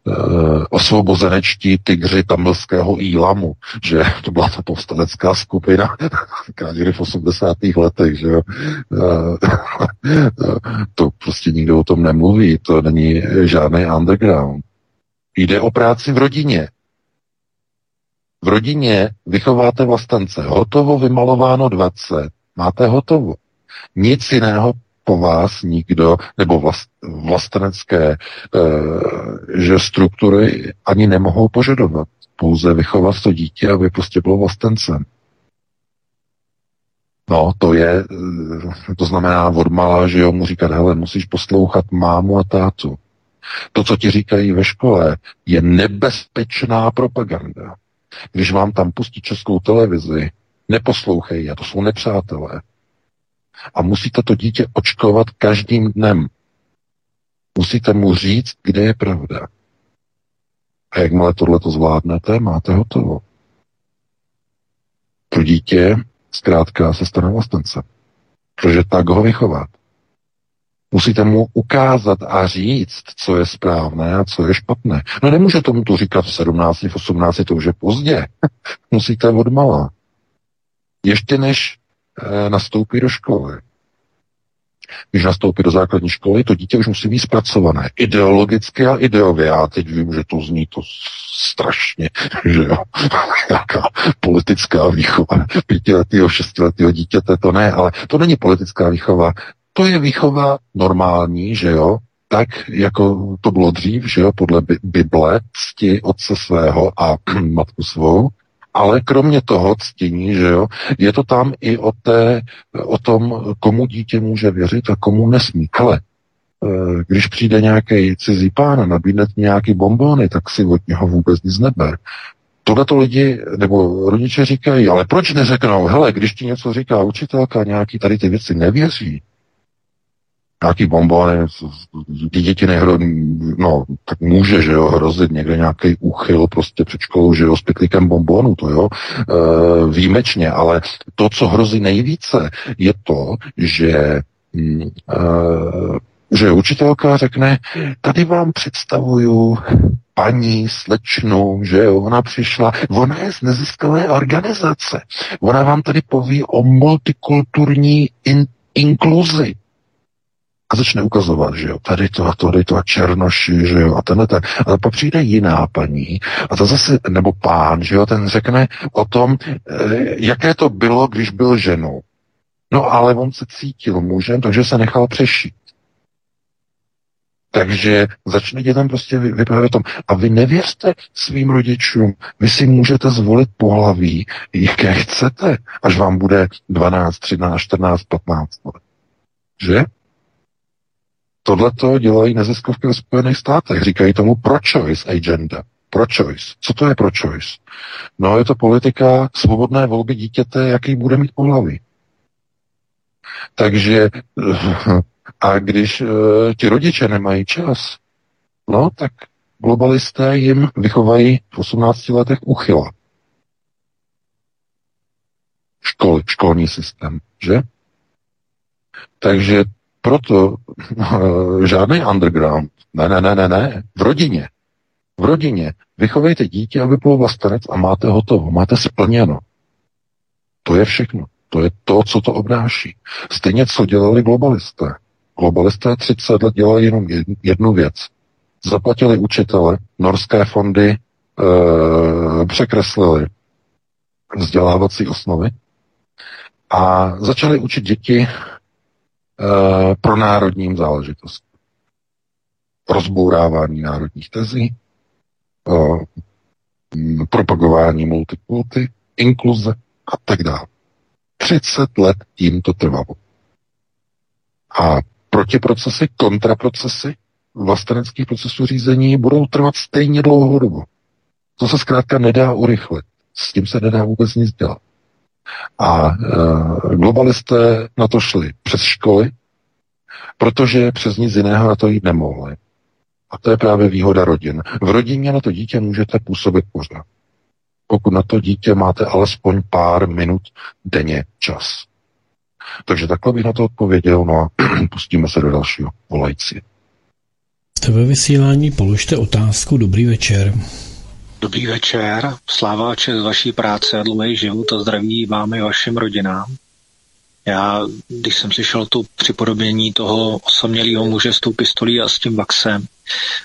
Speaker 3: uh, osvobozenečtí tygři tamilského Ílamu, že to byla ta povstanecká skupina, někdy v 80. letech, že jo. Uh, to prostě nikdo o tom nemluví, to není žádný underground. Jde o práci v rodině. V rodině vychováte vlastence. Hotovo, vymalováno 20. Máte hotovo. Nic jiného po vás nikdo, nebo vlast, vlastenecké e, že struktury ani nemohou požadovat. Pouze vychovat to dítě, aby prostě bylo vlastencem. No, to je, eh, to znamená odmala, že jo, mu říkat, hele, musíš poslouchat mámu a tátu. To, co ti říkají ve škole, je nebezpečná propaganda. Když vám tam pustí českou televizi, neposlouchej je, to jsou nepřátelé. A musíte to dítě očkovat každým dnem. Musíte mu říct, kde je pravda. A jakmile tohle to zvládnete, máte hotovo. To dítě zkrátka se stane vlastence. Protože tak ho vychovat. Musíte mu ukázat a říct, co je správné a co je špatné. No nemůže tomu to říkat v 17, v 18, to už je pozdě. Musíte odmala. Ještě než e, nastoupí do školy. Když nastoupí do základní školy, to dítě už musí být zpracované ideologicky a ideově. Já teď vím, že to zní to strašně, že jo, nějaká politická výchova pětiletého, šestiletého dítěte, to ne, ale to není politická výchova, to je výchova normální, že jo, tak, jako to bylo dřív, že jo, podle Bible, cti otce svého a matku svou, ale kromě toho ctění, že jo, je to tam i o, té, o tom, komu dítě může věřit a komu nesmí. Ale eh, když přijde nějaký cizí pán a nabídne nějaký bombony, tak si od něho vůbec nic neber. Tohle to lidi nebo rodiče říkají, ale proč neřeknou, hele, když ti něco říká učitelka, nějaký tady ty věci nevěří, nějaký bombony, ty děti nehro, no, tak může, že jo, hrozit někde nějaký úchyl prostě před školou, že jo, s pytlíkem bombonu, to jo, e, výjimečně, ale to, co hrozí nejvíce, je to, že e, že učitelka řekne, tady vám představuju paní, slečnu, že jo, ona přišla, ona je z neziskové organizace, ona vám tady poví o multikulturní in, inkluzi, a začne ukazovat, že jo, tady to a to, tady to a černoši, že jo, a tenhle ten. A pak přijde jiná paní a to zase, nebo pán, že jo, ten řekne o tom, eh, jaké to bylo, když byl ženou. No ale on se cítil mužem, takže se nechal přešít. Takže začne dětem prostě vyprávět tom. A vy nevěřte svým rodičům. Vy si můžete zvolit pohlaví, jaké chcete, až vám bude 12, 13, 14, 15 let. Že? Tohle to dělají neziskovky ve Spojených státech. Říkají tomu pro-choice agenda. Pro-choice. Co to je pro-choice? No, je to politika svobodné volby dítěte, jaký bude mít pohlaví. Takže a když uh, ti rodiče nemají čas, no tak globalisté jim vychovají v 18 letech uchyla. Školy, školní systém, že? Takže proto uh, žádný underground. Ne, ne, ne, ne, ne. V rodině. V rodině. Vychovejte dítě, aby bylo vlastenec a máte hotovo. Máte splněno. To je všechno. To je to, co to obnáší. Stejně, co dělali globalisté. Globalisté 30 let dělali jenom jednu věc. Zaplatili učitele, norské fondy e, překreslili vzdělávací osnovy a začali učit děti e, pro národním záležitostem. Rozbourávání národních tezí, e, propagování multikulty, inkluze a tak dále. 30 let tím to trvalo. A protiprocesy, kontraprocesy vlasteneckých procesů řízení budou trvat stejně dlouhou dobu. To se zkrátka nedá urychlit. S tím se nedá vůbec nic dělat. A e, globalisté na to šli přes školy, protože přes nic jiného na to jít nemohli. A to je právě výhoda rodin. V rodině na to dítě můžete působit pořád pokud na to dítě máte alespoň pár minut denně čas. Takže takhle bych na to odpověděl, no a pustíme se do dalšího volajci.
Speaker 1: Jste ve vysílání, položte otázku. Dobrý večer.
Speaker 8: Dobrý večer, sláva a čest vaší práce a dlouhý život a zdraví vám i vašim rodinám. Já, když jsem slyšel tu připodobnění toho osamělého muže s tou pistolí a s tím vaxem,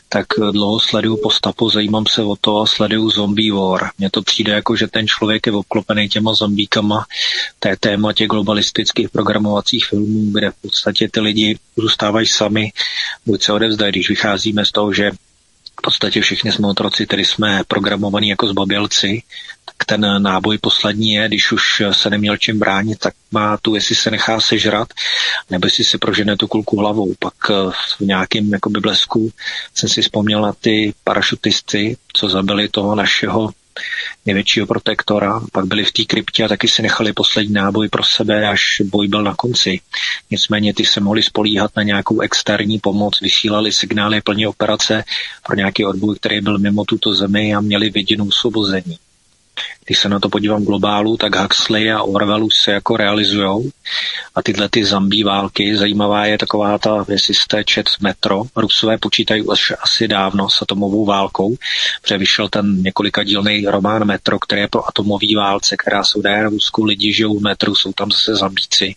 Speaker 8: tak dlouho sleduju postapu, zajímám se o to a sleduju zombie war. Mně to přijde jako, že ten člověk je obklopený těma zombíkama, to je téma těch globalistických programovacích filmů, kde v podstatě ty lidi zůstávají sami, buď se odevzdají, když vycházíme z toho, že v podstatě všichni jsme otroci, tedy jsme programovaní jako zbabělci, tak ten náboj poslední je, když už se neměl čím bránit, tak má tu, jestli se nechá sežrat, nebo jestli si prožene tu kulku hlavou. Pak eh, v nějakém jakoby blesku jsem si vzpomněl na ty parašutisty, co zabili toho našeho největšího protektora, pak byli v té kryptě a taky si nechali poslední náboj pro sebe, až boj byl na konci. Nicméně ty se mohli spolíhat na nějakou externí pomoc, vysílali signály plně operace pro nějaký odboj, který byl mimo tuto zemi a měli viděnou osvobození. Když se na to podívám globálu, tak Huxley a Orwellu se jako realizují a tyhle ty zambí války, zajímavá je taková ta, jestli jste čet metro, Rusové počítají už asi dávno s atomovou válkou, protože vyšel ten několika dílný román Metro, který je pro atomový válce, která udaje na Rusku, lidi žijou v metru, jsou tam zase zambíci.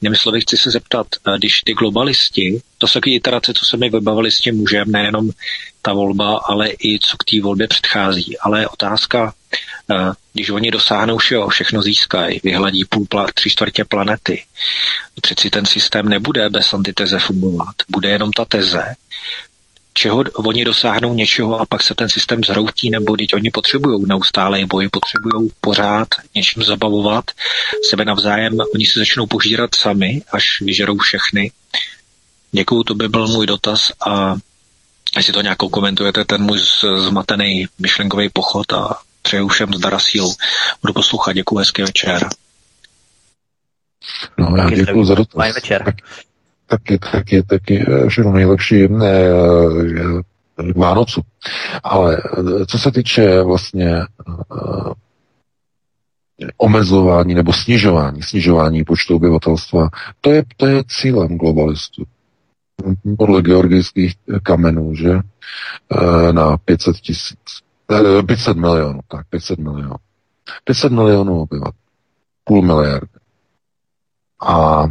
Speaker 8: Jinými slovy chci se zeptat, eh, když ty globalisti, to jsou taky iterace, co se mi vybavili s tím mužem, nejenom ta volba, ale i co k té volbě předchází. Ale otázka, eh, když oni dosáhnou všeho, všechno získají, vyhladí půl, tři čtvrtě planety, přeci ten systém nebude bez antiteze fungovat, bude jenom ta teze, čeho oni dosáhnou něčeho a pak se ten systém zhroutí, nebo teď oni potřebují neustále boj, potřebují pořád něčím zabavovat sebe navzájem, oni se začnou požírat sami, až vyžerou všechny. Děkuju, to by byl můj dotaz a jestli to nějakou komentujete, ten můj zmatený myšlenkový pochod a přeju všem zdara sílu. Budu poslouchat, děkuji, hezký večer.
Speaker 3: No, já děkuji za dotaz.
Speaker 2: Fajn večer. Tak,
Speaker 3: taky, taky, taky eh, všechno nejlepší ne, eh, k Vánocu. Ale eh, co se týče vlastně omezování nebo snižování, snižování počtu obyvatelstva, to je, to je cílem globalistů. Podle georgijských kamenů, že? Na 500 tisíc. 500 milionů, tak 500 milionů. 500 milionů obyvatel. Půl miliardy. A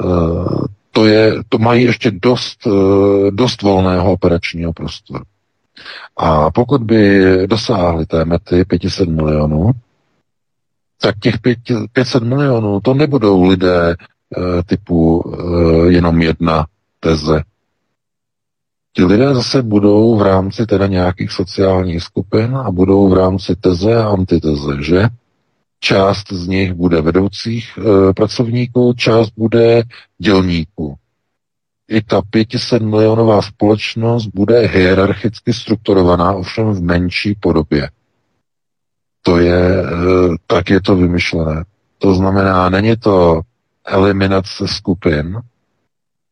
Speaker 3: uh, to, je, to mají ještě dost, uh, dost volného operačního prostoru. A pokud by dosáhli té mety 500 milionů, tak těch 500 milionů to nebudou lidé typu jenom jedna teze, Ti lidé zase budou v rámci teda nějakých sociálních skupin a budou v rámci teze a antiteze, že? Část z nich bude vedoucích e, pracovníků, část bude dělníků. I ta 500 milionová společnost bude hierarchicky strukturovaná, ovšem v menší podobě. To je, e, tak je to vymyšlené. To znamená, není to eliminace skupin,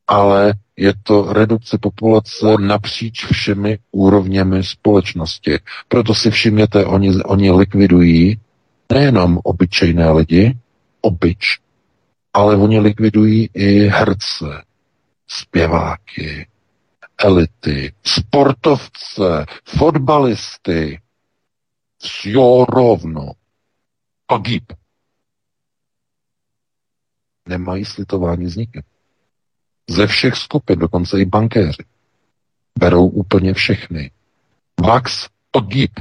Speaker 3: ale je to redukce populace napříč všemi úrovněmi společnosti. Proto si všimněte, oni, oni likvidují nejenom obyčejné lidi, obyč, ale oni likvidují i herce, zpěváky, elity, sportovce, fotbalisty. Jo rovno. Pagib. Nemají slitování s nikým. Ze všech skupin, dokonce i bankéři. Berou úplně všechny. Vax pagib.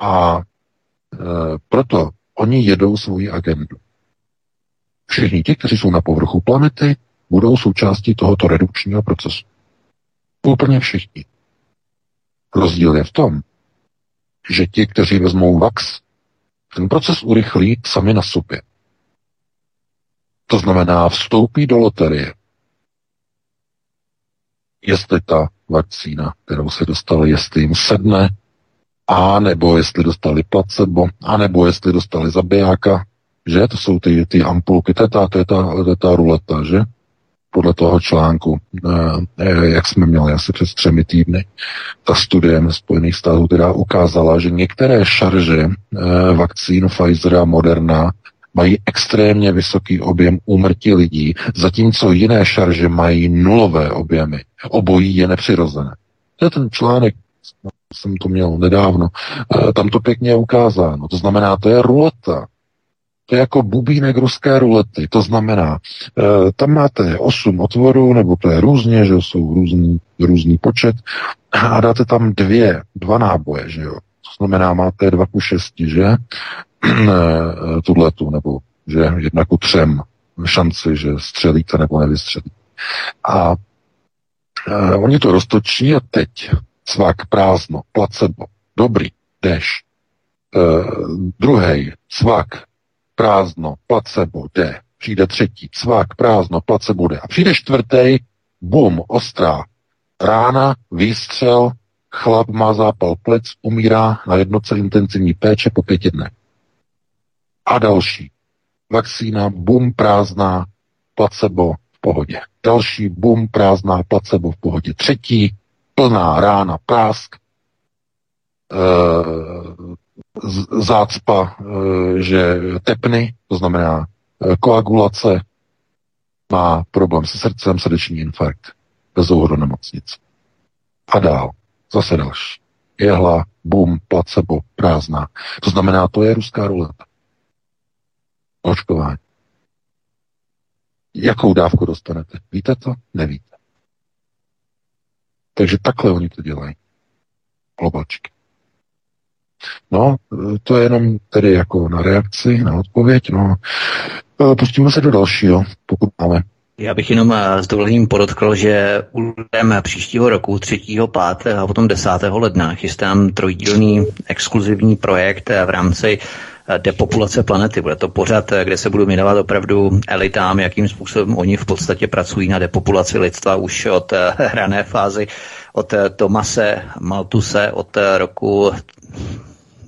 Speaker 3: A e, proto oni jedou svoji agendu. Všichni ti, kteří jsou na povrchu planety, budou součástí tohoto redukčního procesu. Úplně všichni. Rozdíl je v tom, že ti, kteří vezmou VAX, ten proces urychlí sami na sobě. To znamená, vstoupí do loterie. Jestli ta vakcína, kterou se dostali, jestli jim sedne, a nebo jestli dostali placebo, a nebo jestli dostali zabijáka, že? To jsou ty, ty ampulky, to je ta, to je ta, to je ta ruleta, že? Podle toho článku, eh, eh, jak jsme měli asi před třemi týdny, ta studie Spojených států teda ukázala, že některé šarže eh, vakcín Pfizer a Moderna mají extrémně vysoký objem úmrtí lidí, zatímco jiné šarže mají nulové objemy. Obojí je nepřirozené. To je ten článek, jsem to měl nedávno, tam to pěkně ukázáno. To znamená, to je ruleta. To je jako bubínek ruské rulety. To znamená, e, tam máte 8 otvorů, nebo to je různě, že jsou různý, různý počet, a dáte tam dvě, dva náboje, že jo. To znamená, máte dva ku šesti, že? Tuhletu, nebo že jedna ku třem šanci, že střelíte nebo nevystřelíte. A e, oni to roztočí a teď cvak prázdno, placebo, dobrý, jdeš. E, druhý, cvak, prázdno, placebo, jde. Přijde třetí, cvak, prázdno, placebo, jde. A přijde čtvrtý, bum, ostrá. Rána, výstřel, chlap má zápal plic, umírá na jednoce intenzivní péče po pěti dnech. A další. Vakcína, bum, prázdná, placebo v pohodě. Další, bum, prázdná, placebo v pohodě. Třetí, plná rána, prásk, e, zácpa, e, že tepny, to znamená e, koagulace, má problém se srdcem, srdeční infarkt, bez do nemocnic. A dál, zase další. Jehla, bum, placebo, prázdná. To znamená, to je ruská ruleta. Očkování. Jakou dávku dostanete? Víte to? Nevíte. Takže takhle oni to dělají. Globalčky. No, to je jenom tedy jako na reakci, na odpověď. No, e, pustíme se do dalšího, pokud máme.
Speaker 2: Já bych jenom e, s dovolením podotkl, že úvodem příštího roku, 3. 5. a potom 10. ledna chystám trojdílný exkluzivní projekt v rámci depopulace planety. Bude to pořad, kde se budu věnovat opravdu elitám, jakým způsobem oni v podstatě pracují na depopulaci lidstva už od hrané fázy, od Tomase Maltuse, od roku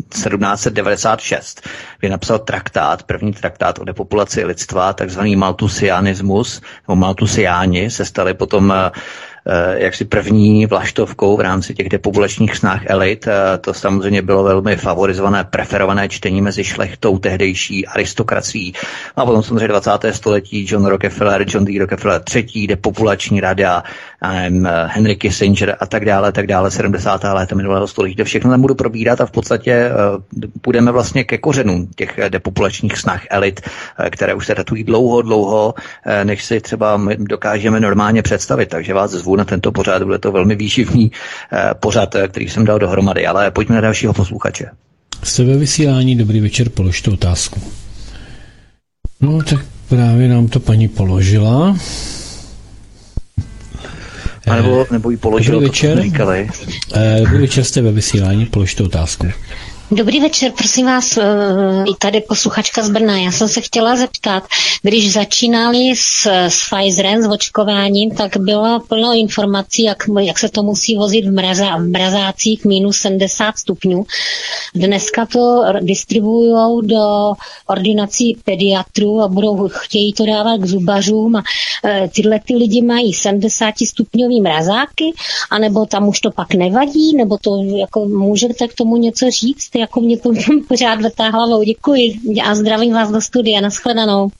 Speaker 2: 1796, kdy napsal traktát, první traktát o depopulaci lidstva, takzvaný Maltusianismus, nebo Maltusiáni se stali potom Eh, jaksi první vlaštovkou v rámci těch depopulačních snah elit. Eh, to samozřejmě bylo velmi favorizované, preferované čtení mezi šlechtou tehdejší aristokracií. A potom samozřejmě 20. století John Rockefeller, John D. Rockefeller III, depopulační rada, eh, Henry Kissinger a tak dále, tak dále, 70. léta minulého století. To všechno tam budu probírat a v podstatě půjdeme vlastně ke kořenům těch depopulačních snah elit, které už se datují dlouho, dlouho, než si třeba dokážeme normálně představit. Takže vás zvu na tento pořád, bude to velmi výživný eh, pořád, eh, který jsem dal dohromady, ale pojďme na dalšího posluchače.
Speaker 1: Jste ve vysílání, dobrý večer, položte otázku. No, tak právě nám to paní položila.
Speaker 2: A nebo, nebo ji položil,
Speaker 1: dobrý večer. říkali. Dobrý večer, jste ve vysílání, položte otázku.
Speaker 9: Dobrý večer, prosím vás, eh, tady posluchačka z Brna. Já jsem se chtěla zeptat, když začínali s, s Pfizerem, s očkováním, tak bylo plno informací, jak, jak se to musí vozit v, mraza, v mrazácích minus 70 stupňů. Dneska to distribuují do ordinací pediatrů a budou chtějí to dávat k zubařům a e, tyhle ty lidi mají 70 stupňový mrazáky, anebo tam už to pak nevadí, nebo to jako můžete k tomu něco říct, jako mě to pořád vrtá hlavou. Děkuji a zdravím vás do studia. Naschledanou.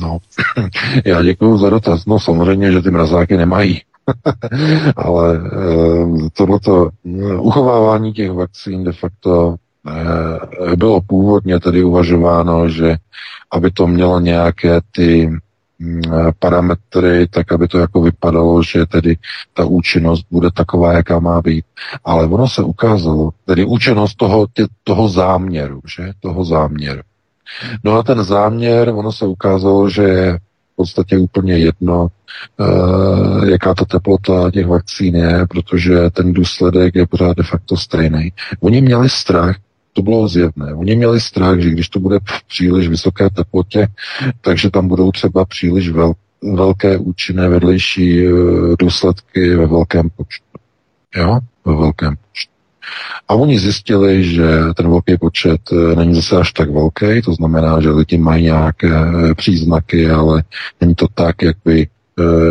Speaker 3: No, já děkuji za dotaz. No samozřejmě, že ty mrazáky nemají. Ale e, tohleto eh, uchovávání těch vakcín de facto e, bylo původně tedy uvažováno, že aby to mělo nějaké ty parametry, tak aby to jako vypadalo, že tedy ta účinnost bude taková, jaká má být. Ale ono se ukázalo, tedy účinnost toho, tě, toho záměru, že? Toho záměru. No a ten záměr, ono se ukázalo, že je v podstatě úplně jedno, uh, jaká ta teplota těch vakcín je, protože ten důsledek je pořád de facto stejný. Oni měli strach, to bylo zjevné. Oni měli strach, že když to bude v příliš vysoké teplotě, takže tam budou třeba příliš vel, velké účinné vedlejší uh, důsledky ve velkém počtu. Jo? Ve velkém počtu. A oni zjistili, že ten velký počet eh, není zase až tak velký, to znamená, že lidi mají nějaké eh, příznaky, ale není to tak, jak by,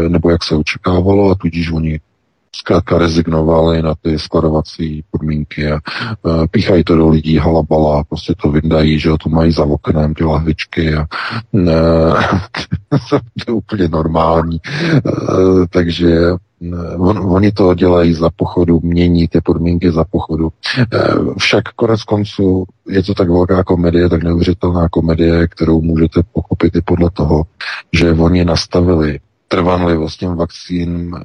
Speaker 3: nebo jak se očekávalo a tudíž oni zkrátka rezignovali na ty skladovací podmínky a uh, píchají to do lidí halabala, prostě to vyndají, že to mají za oknem ty lahvičky a uh, to je úplně normální. Uh, takže On, oni to dělají za pochodu, mění ty podmínky za pochodu. Však konec konců je to tak velká komedie, tak neuvěřitelná komedie, kterou můžete pochopit i podle toho, že oni nastavili trvanlivost těm vakcín,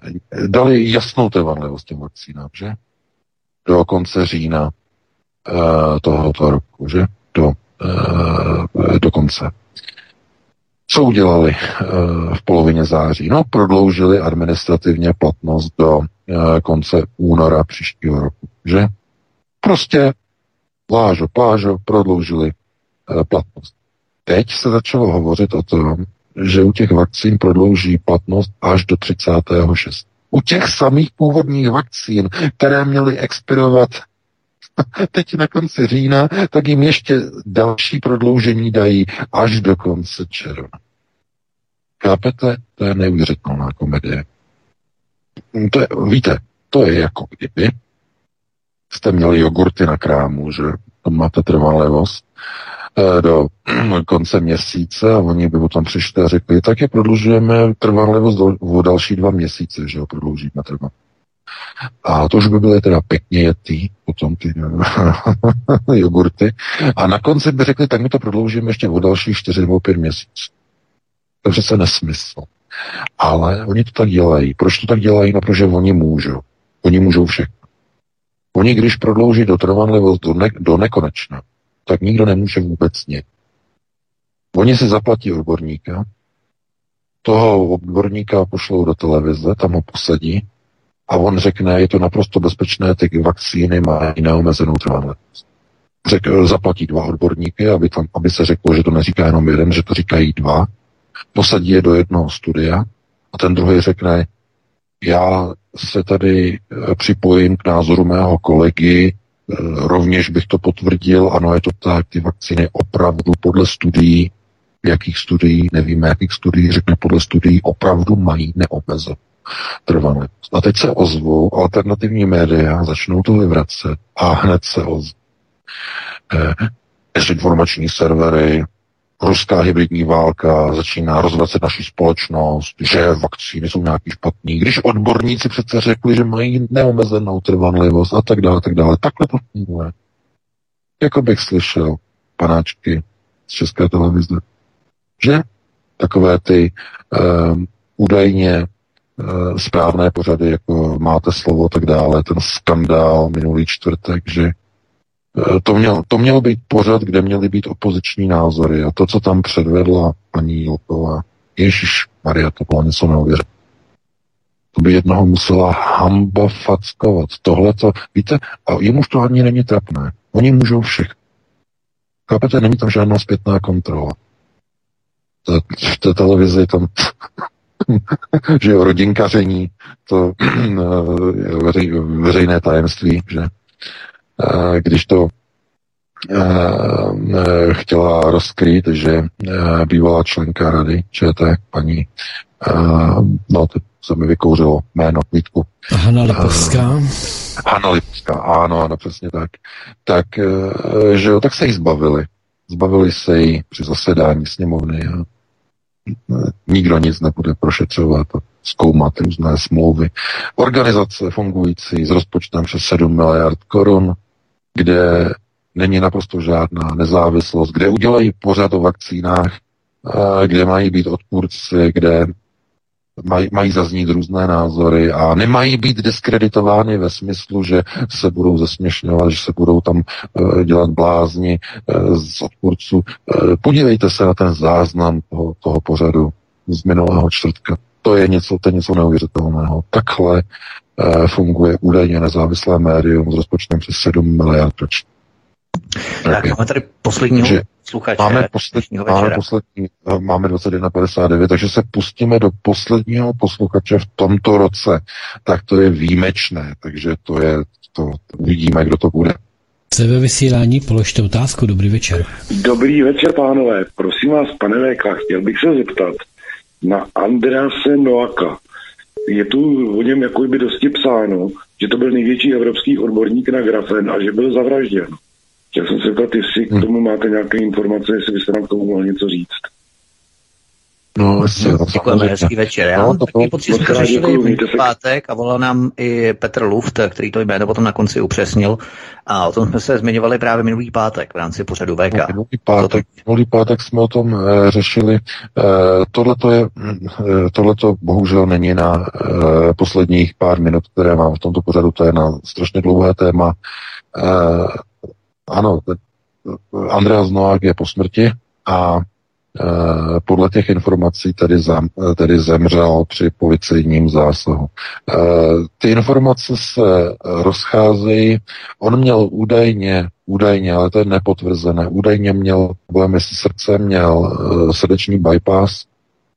Speaker 3: dali jasnou trvanlivost těm vakcínám, že? Do konce října uh, tohoto roku, že? Do, uh, do konce. Co udělali uh, v polovině září? No, prodloužili administrativně platnost do uh, konce února příštího roku, že? Prostě plážo, plážo, prodloužili uh, platnost. Teď se začalo hovořit o tom, že u těch vakcín prodlouží platnost až do 36. U těch samých původních vakcín, které měly expirovat teď na konci října, tak jim ještě další prodloužení dají až do konce června. Chápete? To je neuvěřitelná komedie. To je, víte, to je jako kdyby jste měli jogurty na krámu, že to máte trvalevost Eh, do konce měsíce a oni by potom přišli a řekli, tak je prodlužujeme trvanlivost do, o další dva měsíce, že ho prodloužíme trvan. A to už by byly teda pěkně jetý, potom ty jogurty. A na konci by řekli, tak my to prodloužíme ještě o další čtyři nebo pět měsíců. To je přece nesmysl. Ale oni to tak dělají. Proč to tak dělají? No, protože oni můžou. Oni můžou všechno. Oni, když prodlouží do trvanlivost do, ne- do nekonečna, tak nikdo nemůže vůbec nic. Oni si zaplatí odborníka, toho odborníka pošlou do televize, tam ho posadí a on řekne, je to naprosto bezpečné, ty vakcíny mají neomezenou trvanlivost. Řek, zaplatí dva odborníky, aby, tam, aby se řeklo, že to neříká jenom jeden, že to říkají dva, posadí je do jednoho studia a ten druhý řekne, já se tady eh, připojím k názoru mého kolegy, Eh, rovněž bych to potvrdil, ano, je to tak, ty vakcíny opravdu podle studií, jakých studií, nevíme, jakých studií, řekne podle studií, opravdu mají neomezenou trvanlivost. A teď se ozvou alternativní média, začnou to vyvracet a hned se ozvou eh, dezinformační servery, ruská hybridní válka začíná rozvracet naší společnost, že vakcíny jsou nějaký špatný, když odborníci přece řekli, že mají neomezenou trvanlivost a tak dále, tak dále. Takhle to funguje. Jako bych slyšel panáčky z České televize, že takové ty um, údajně uh, správné pořady, jako máte slovo, tak dále, ten skandál minulý čtvrtek, že Eh, to, měl, to měl být pořad, kde měly být opoziční názory a to, co tam předvedla paní Jílková, Ježíš Maria, to bylo něco neuvěřitelného. To by jednoho musela hamba fackovat. Tohle to, víte, a jemu to ani není trapné. Oni můžou všech. Chápete, není tam žádná zpětná kontrola. V té televizi tam že jo, rodinkaření, to veřej, veřejné tajemství, že když to chtěla rozkrýt, že bývalá členka rady ČT, paní, no to se mi vykouřilo jméno, Vítku.
Speaker 1: Hanna Lipovská.
Speaker 3: Hanna Lipovská, ano, ano, přesně tak. Tak, že jo, tak se jí zbavili. Zbavili se jí při zasedání sněmovny a nikdo nic nebude prošetřovat a zkoumat různé smlouvy. Organizace fungující s rozpočtem přes 7 miliard korun, kde není naprosto žádná nezávislost, kde udělají pořád o vakcínách, kde mají být odpůrci, kde Maj, mají zaznít různé názory a nemají být diskreditovány ve smyslu, že se budou zesměšňovat, že se budou tam uh, dělat blázni uh, z odpůrců. Podívejte se na ten záznam toho, toho pořadu z minulého čtvrtka. To je něco, to je něco neuvěřitelného. Takhle funguje údajně nezávislé médium s rozpočtem přes 7 miliard ročně.
Speaker 2: Tak máme tady posledního že sluchače.
Speaker 3: Máme, poslední, máme, poslední, eh, máme 21.59, takže se pustíme do posledního posluchače v tomto roce. Tak to je výjimečné, takže to je, to, uvidíme, kdo to bude.
Speaker 1: Se ve vysílání, položte otázku. Dobrý večer.
Speaker 10: Dobrý večer, pánové. Prosím vás, pane VK, chtěl bych se zeptat na Andrease Noaka. Je tu o něm jako by dosti psáno, že to byl největší evropský odborník na grafen a že byl zavražděn. Chtěl jsem se zeptat, jestli k hm. tomu máte nějaké informace, jestli byste nám k tomu mohli něco říct.
Speaker 3: No,
Speaker 2: Děkujeme, hezký večer. Já no, mám takový pocit, že to řešili v pátek a volal nám i Petr Luft, který to jméno potom na konci upřesnil. A o tom jsme se zmiňovali právě minulý pátek v rámci pořadu VK. No,
Speaker 3: minulý pátek, minulý pátek jsme o tom e, řešili. E, tohleto, je, e, tohleto bohužel není na e, posledních pár minut, které mám v tomto pořadu. To je na strašně dlouhé téma. E, ano, Andreas Noák je po smrti a podle těch informací tedy, zem, tedy zemřel při policejním zásahu. E, ty informace se rozcházejí. On měl údajně, údajně, ale to je nepotvrzené, údajně měl problémy s srdcem, měl srdeční bypass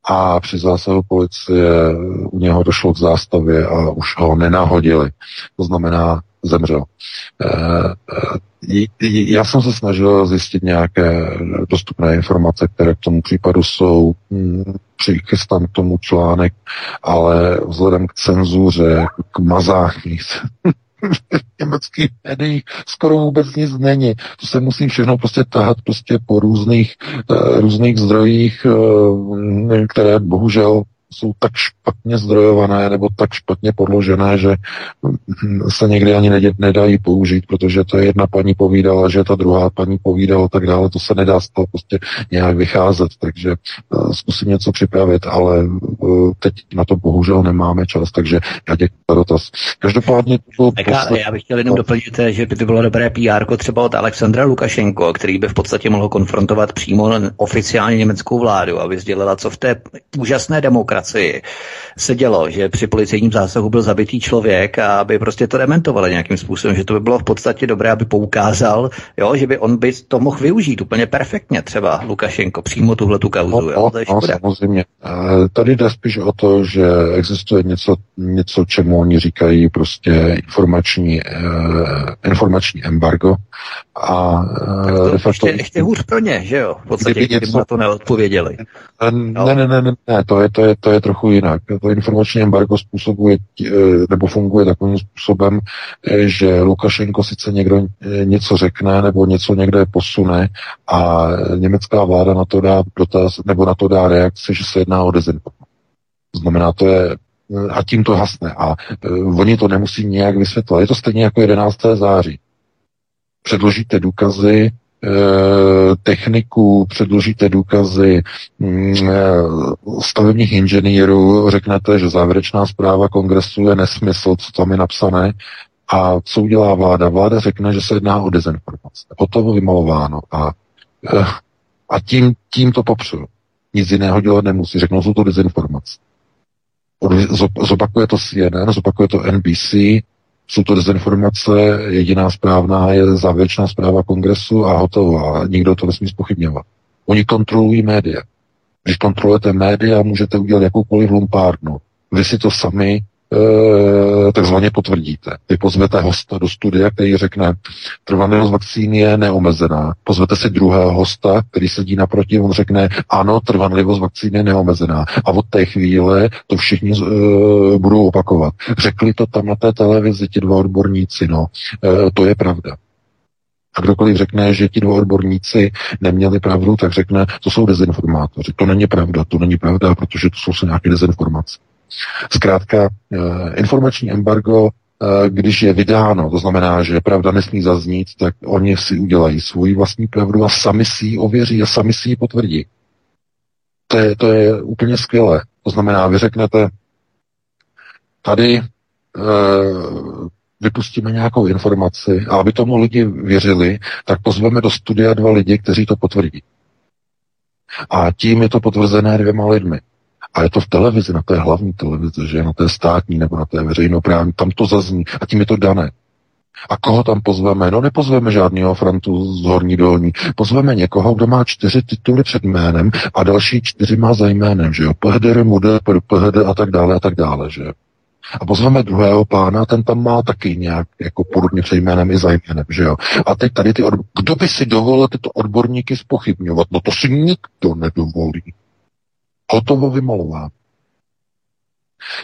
Speaker 3: a při zásahu policie u něho došlo k zástavě a už ho nenahodili. To znamená, zemřel. Já jsem se snažil zjistit nějaké dostupné informace, které k tomu případu jsou. Hmm, přichystám k tomu článek, ale vzhledem k cenzuře, k mazání v německých médiích skoro vůbec nic není. To se musí všechno prostě tahat prostě po různých, různých zdrojích, které bohužel jsou tak špatně zdrojované nebo tak špatně podložené, že se někdy ani nedají použít, protože to je jedna paní povídala, že ta druhá paní povídala tak dále, to se nedá z toho prostě nějak vycházet, takže uh, zkusím něco připravit, ale uh, teď na to bohužel nemáme čas, takže já děkuji za dotaz. Každopádně
Speaker 2: to posled... Já bych chtěl jenom doplnit, že by to bylo dobré PR třeba od Alexandra Lukašenko, který by v podstatě mohl konfrontovat přímo oficiálně německou vládu, aby sdělila, co v té úžasné demokracii demokracii se dělo, že při policejním zásahu byl zabitý člověk a aby prostě to dementovali nějakým způsobem, že to by bylo v podstatě dobré, aby poukázal, jo, že by on by to mohl využít úplně perfektně třeba Lukašenko, přímo tuhle tu kauzu. No, jo, to je
Speaker 3: no, samozřejmě. Tady jde spíš o to, že existuje něco, něco čemu oni říkají prostě informační, eh, informační embargo a
Speaker 2: eh, de facto... Ještě, ještě hůř pro ně, že jo? V podstatě, kdyby, něco... na to neodpověděli.
Speaker 3: Ne, ne, ne, ne, ne, to je, to je, to je trochu jinak. To informační embargo způsobuje, eh, nebo funguje takovým způsobem, eh, že Lukašenko sice někdo eh, něco řekne, nebo něco někde posune a německá vláda na to dá dotaz, nebo na to dá reakci, že se jedná o dezinformaci. To znamená, to je a tím to hasne. A uh, oni to nemusí nějak vysvětlovat. Je to stejně jako 11. září. Předložíte důkazy, Eh, techniků, předložíte důkazy mm, eh, stavebních inženýrů, řeknete, že závěrečná zpráva kongresu je nesmysl, co tam je napsané, a co udělá vláda? Vláda řekne, že se jedná o dezinformace. to vymalováno. A, a tím, tím to popřu. Nic jiného dělat nemusí. Řeknou, jsou to dezinformace. Zopakuje to CNN, zopakuje to NBC, jsou to dezinformace, jediná správná je závěrečná zpráva kongresu a hotová. Nikdo to nesmí spochybňovat. Oni kontrolují média. Když kontrolujete média, můžete udělat jakoukoliv lumpárnu. Vy si to sami takzvaně potvrdíte. Vy pozvete hosta do studia, který řekne, trvanlivost vakcíny je neomezená. Pozvete si druhého hosta, který sedí naproti, on řekne, ano, trvanlivost vakcíny je neomezená. A od té chvíle to všichni e, budou opakovat. Řekli to tam na té televizi ti dva odborníci, no, e, to je pravda. A kdokoliv řekne, že ti dva odborníci neměli pravdu, tak řekne, to jsou dezinformátoři. To není pravda, to není pravda, protože to jsou nějaké dezinformace. Zkrátka, eh, informační embargo, eh, když je vydáno, to znamená, že pravda nesmí zaznít, tak oni si udělají svůj vlastní pravdu a sami si ji ověří a sami si ji potvrdí. To je, to je úplně skvělé. To znamená, vy řeknete, tady eh, vypustíme nějakou informaci a aby tomu lidi věřili, tak pozveme do studia dva lidi, kteří to potvrdí. A tím je to potvrzené dvěma lidmi. A je to v televizi, na té hlavní televizi, že na té státní nebo na té veřejnoprávní, tam to zazní a tím je to dané. A koho tam pozveme? No nepozveme žádného Frantu z Horní dolní. Pozveme někoho, kdo má čtyři tituly před jménem a další čtyři má za jménem, že jo? PHD, MUD, PHD a tak dále a tak dále, že? A pozveme druhého pána, ten tam má taky nějak jako podobně před jménem i za jménem, že jo. A teď tady ty odb- Kdo by si dovolil tyto odborníky spochybňovat? No to si nikdo nedovolí. Hotovo vymalová.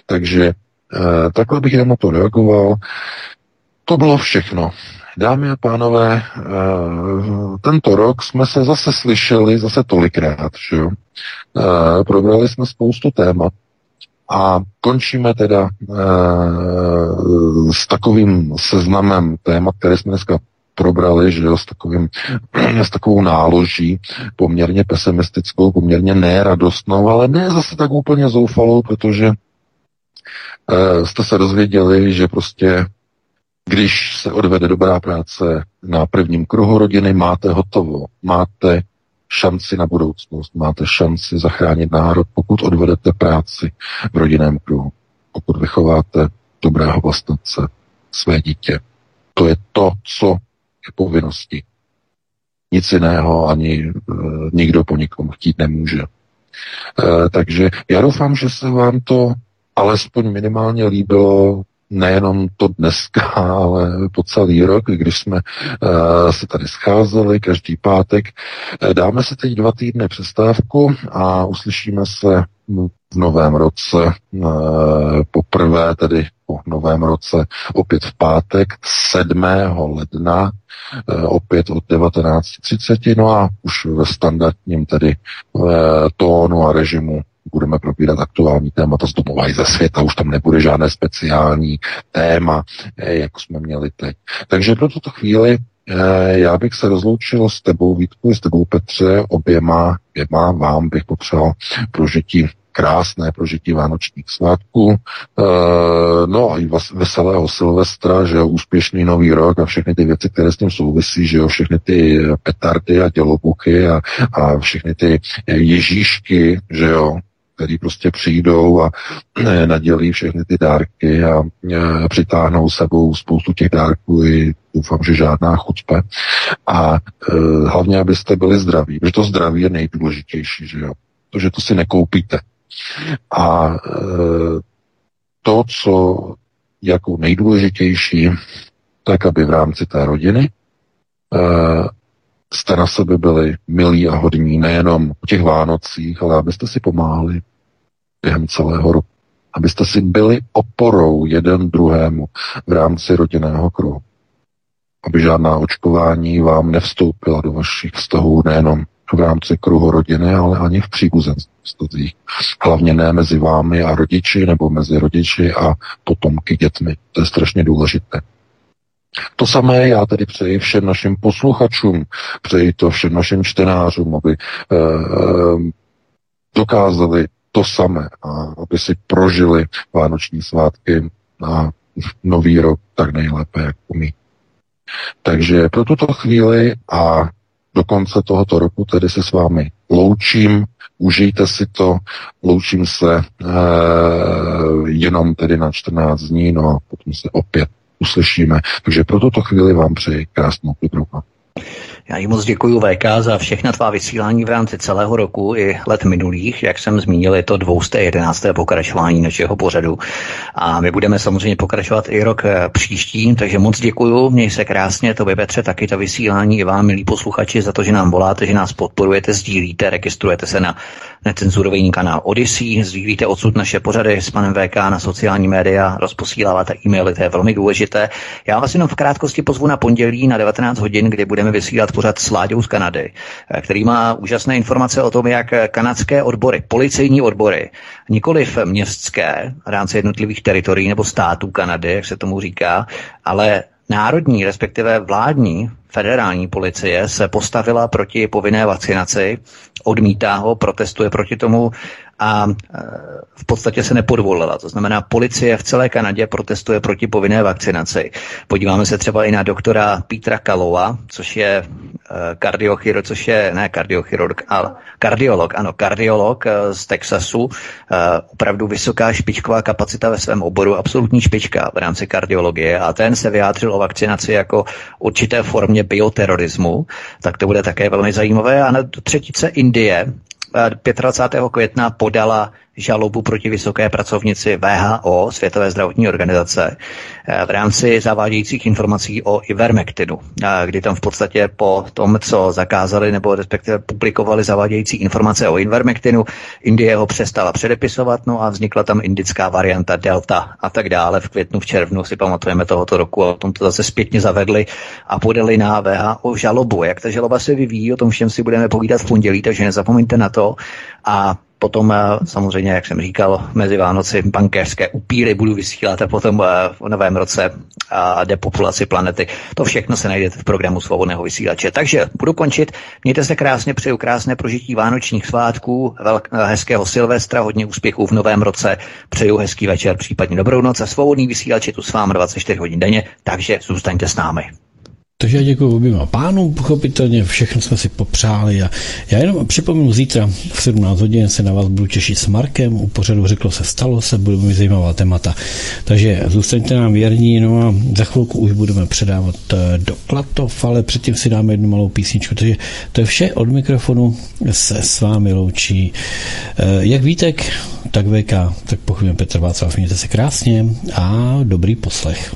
Speaker 3: Takže eh, takhle bych na to reagoval. To bylo všechno. Dámy a pánové, eh, tento rok jsme se zase slyšeli, zase tolikrát, že jo. Eh, probrali jsme spoustu témat, a končíme teda s takovým seznamem témat, které jsme dneska probrali, že jo, s, takovým, s takovou náloží, poměrně pesimistickou, poměrně neradostnou, ale ne zase tak úplně zoufalou, protože e, jste se dozvěděli, že prostě když se odvede dobrá práce na prvním kruhu rodiny, máte hotovo, máte šanci na budoucnost, máte šanci zachránit národ, pokud odvedete práci v rodinném kruhu, pokud vychováte dobrého vlastnice, své dítě. To je to, co povinnosti. Nic jiného ani e, nikdo po nikom chtít nemůže. E, takže já doufám, že se vám to alespoň minimálně líbilo nejenom to dneska, ale po celý rok, když jsme uh, se tady scházeli každý pátek. Dáme se teď dva týdny přestávku a uslyšíme se v novém roce, uh, poprvé tedy po novém roce, opět v pátek 7. ledna, uh, opět od 19.30, no a už ve standardním tedy uh, tónu a režimu budeme probírat aktuální témata z domova i ze světa, už tam nebude žádné speciální téma, eh, jako jsme měli teď. Takže pro tuto chvíli eh, já bych se rozloučil s tebou, Vítku, s tebou, Petře, oběma, oběma vám bych popřál prožití krásné prožití vánočních svátků, e, no a i veselého Silvestra, že jo, úspěšný nový rok a všechny ty věci, které s tím souvisí, že jo, všechny ty petardy a dělobuchy a, a všechny ty ježíšky, že jo, který prostě přijdou a eh, nadělí všechny ty dárky a eh, přitáhnou sebou spoustu těch dárků i doufám, že žádná chucpe. A e, hlavně, abyste byli zdraví, protože to zdraví je nejdůležitější, že jo. To, že to si nekoupíte. A e, to, co jako nejdůležitější, tak aby v rámci té rodiny e, jste na sebe byli milí a hodní, nejenom o těch Vánocích, ale abyste si pomáhali během celého roku. Abyste si byli oporou jeden druhému v rámci rodinného kruhu. Aby žádná očkování vám nevstoupila do vašich vztahů nejenom v rámci kruhu rodiny, ale ani v příbuzenství. Hlavně ne mezi vámi a rodiči, nebo mezi rodiči a potomky dětmi. To je strašně důležité. To samé já tedy přeji všem našim posluchačům, přeji to všem našim čtenářům, aby eh, dokázali to samé a aby si prožili vánoční svátky a nový rok tak nejlépe, jak umí. Takže pro tuto chvíli a do konce tohoto roku tedy se s vámi loučím, užijte si to, loučím se e, jenom tedy na 14 dní, no a potom se opět uslyšíme. Takže pro tuto chvíli vám přeji krásnou dobrou
Speaker 2: Já jí moc děkuji VK za všechna tvá vysílání v rámci celého roku i let minulých. Jak jsem zmínil, je to 211. pokračování našeho pořadu. A my budeme samozřejmě pokračovat i rok eh, příští, takže moc děkuji. Měj se krásně, to Petře, taky ta vysílání i vám, milí posluchači, za to, že nám voláte, že nás podporujete, sdílíte, registrujete se na necenzurový kanál Odyssey, sdílíte odsud naše pořady s panem VK na sociální média, rozposíláváte e-maily, to je velmi důležité. Já vás jenom v krátkosti pozvu na pondělí na 19 hodin, kdy budeme vysílat pořad s Láďou z Kanady, eh, který má úžasné informace o tom, jak kanadské odbory, policejní odbory, nikoli v městské, rámci jednotlivých teritorií nebo států Kanady, jak se tomu říká, ale národní, respektive vládní federální policie se postavila proti povinné vakcinaci, odmítá ho, protestuje proti tomu a e, v podstatě se nepodvolila. To znamená, policie v celé Kanadě protestuje proti povinné vakcinaci. Podíváme se třeba i na doktora Petra Kalova, což je e, kardiochirurg, což je, ne kardiochirurg, ale kardiolog, ano, kardiolog e, z Texasu, opravdu vysoká špičková kapacita ve svém oboru, absolutní špička v rámci kardiologie a ten se vyjádřil o vakcinaci jako určité formě bioterorismu, tak to bude také velmi zajímavé. A na třetice Indie 25. května podala žalobu proti vysoké pracovnici VHO, Světové zdravotní organizace, eh, v rámci zavádějících informací o Ivermectinu, eh, kdy tam v podstatě po tom, co zakázali nebo respektive publikovali zavádějící informace o Ivermectinu, Indie ho přestala předepisovat, no a vznikla tam indická varianta Delta a tak dále. V květnu, v červnu si pamatujeme tohoto roku a tom to zase zpětně zavedli a podali na VHO žalobu. Jak ta žaloba se vyvíjí, o tom všem si budeme povídat v pondělí, takže nezapomeňte na to. A Potom eh, samozřejmě, jak jsem říkal, mezi Vánoci bankéřské upíry budu vysílat a potom eh, v novém roce depopulaci planety. To všechno se najdete v programu Svobodného vysílače. Takže budu končit. Mějte se krásně, přeju krásné prožití vánočních svátků, velk, eh, hezkého Silvestra, hodně úspěchů v novém roce, přeju hezký večer, případně dobrou noc a svobodný vysílač je tu s vámi 24 hodin denně, takže zůstaňte s námi.
Speaker 1: Takže já děkuji oběma pánům, pochopitelně všechno jsme si popřáli a já jenom připomenu zítra v 17 hodin se na vás budu těšit s Markem, u pořadu řeklo se, stalo se, budeme mít zajímavá témata. Takže zůstaňte nám věrní, no a za chvilku už budeme předávat eh, do Klatov, ale předtím si dáme jednu malou písničku. Takže to je vše od mikrofonu se s vámi loučí. Eh, jak Vítek, tak VK, tak pochopím Petr Václav, mějte se krásně a dobrý poslech.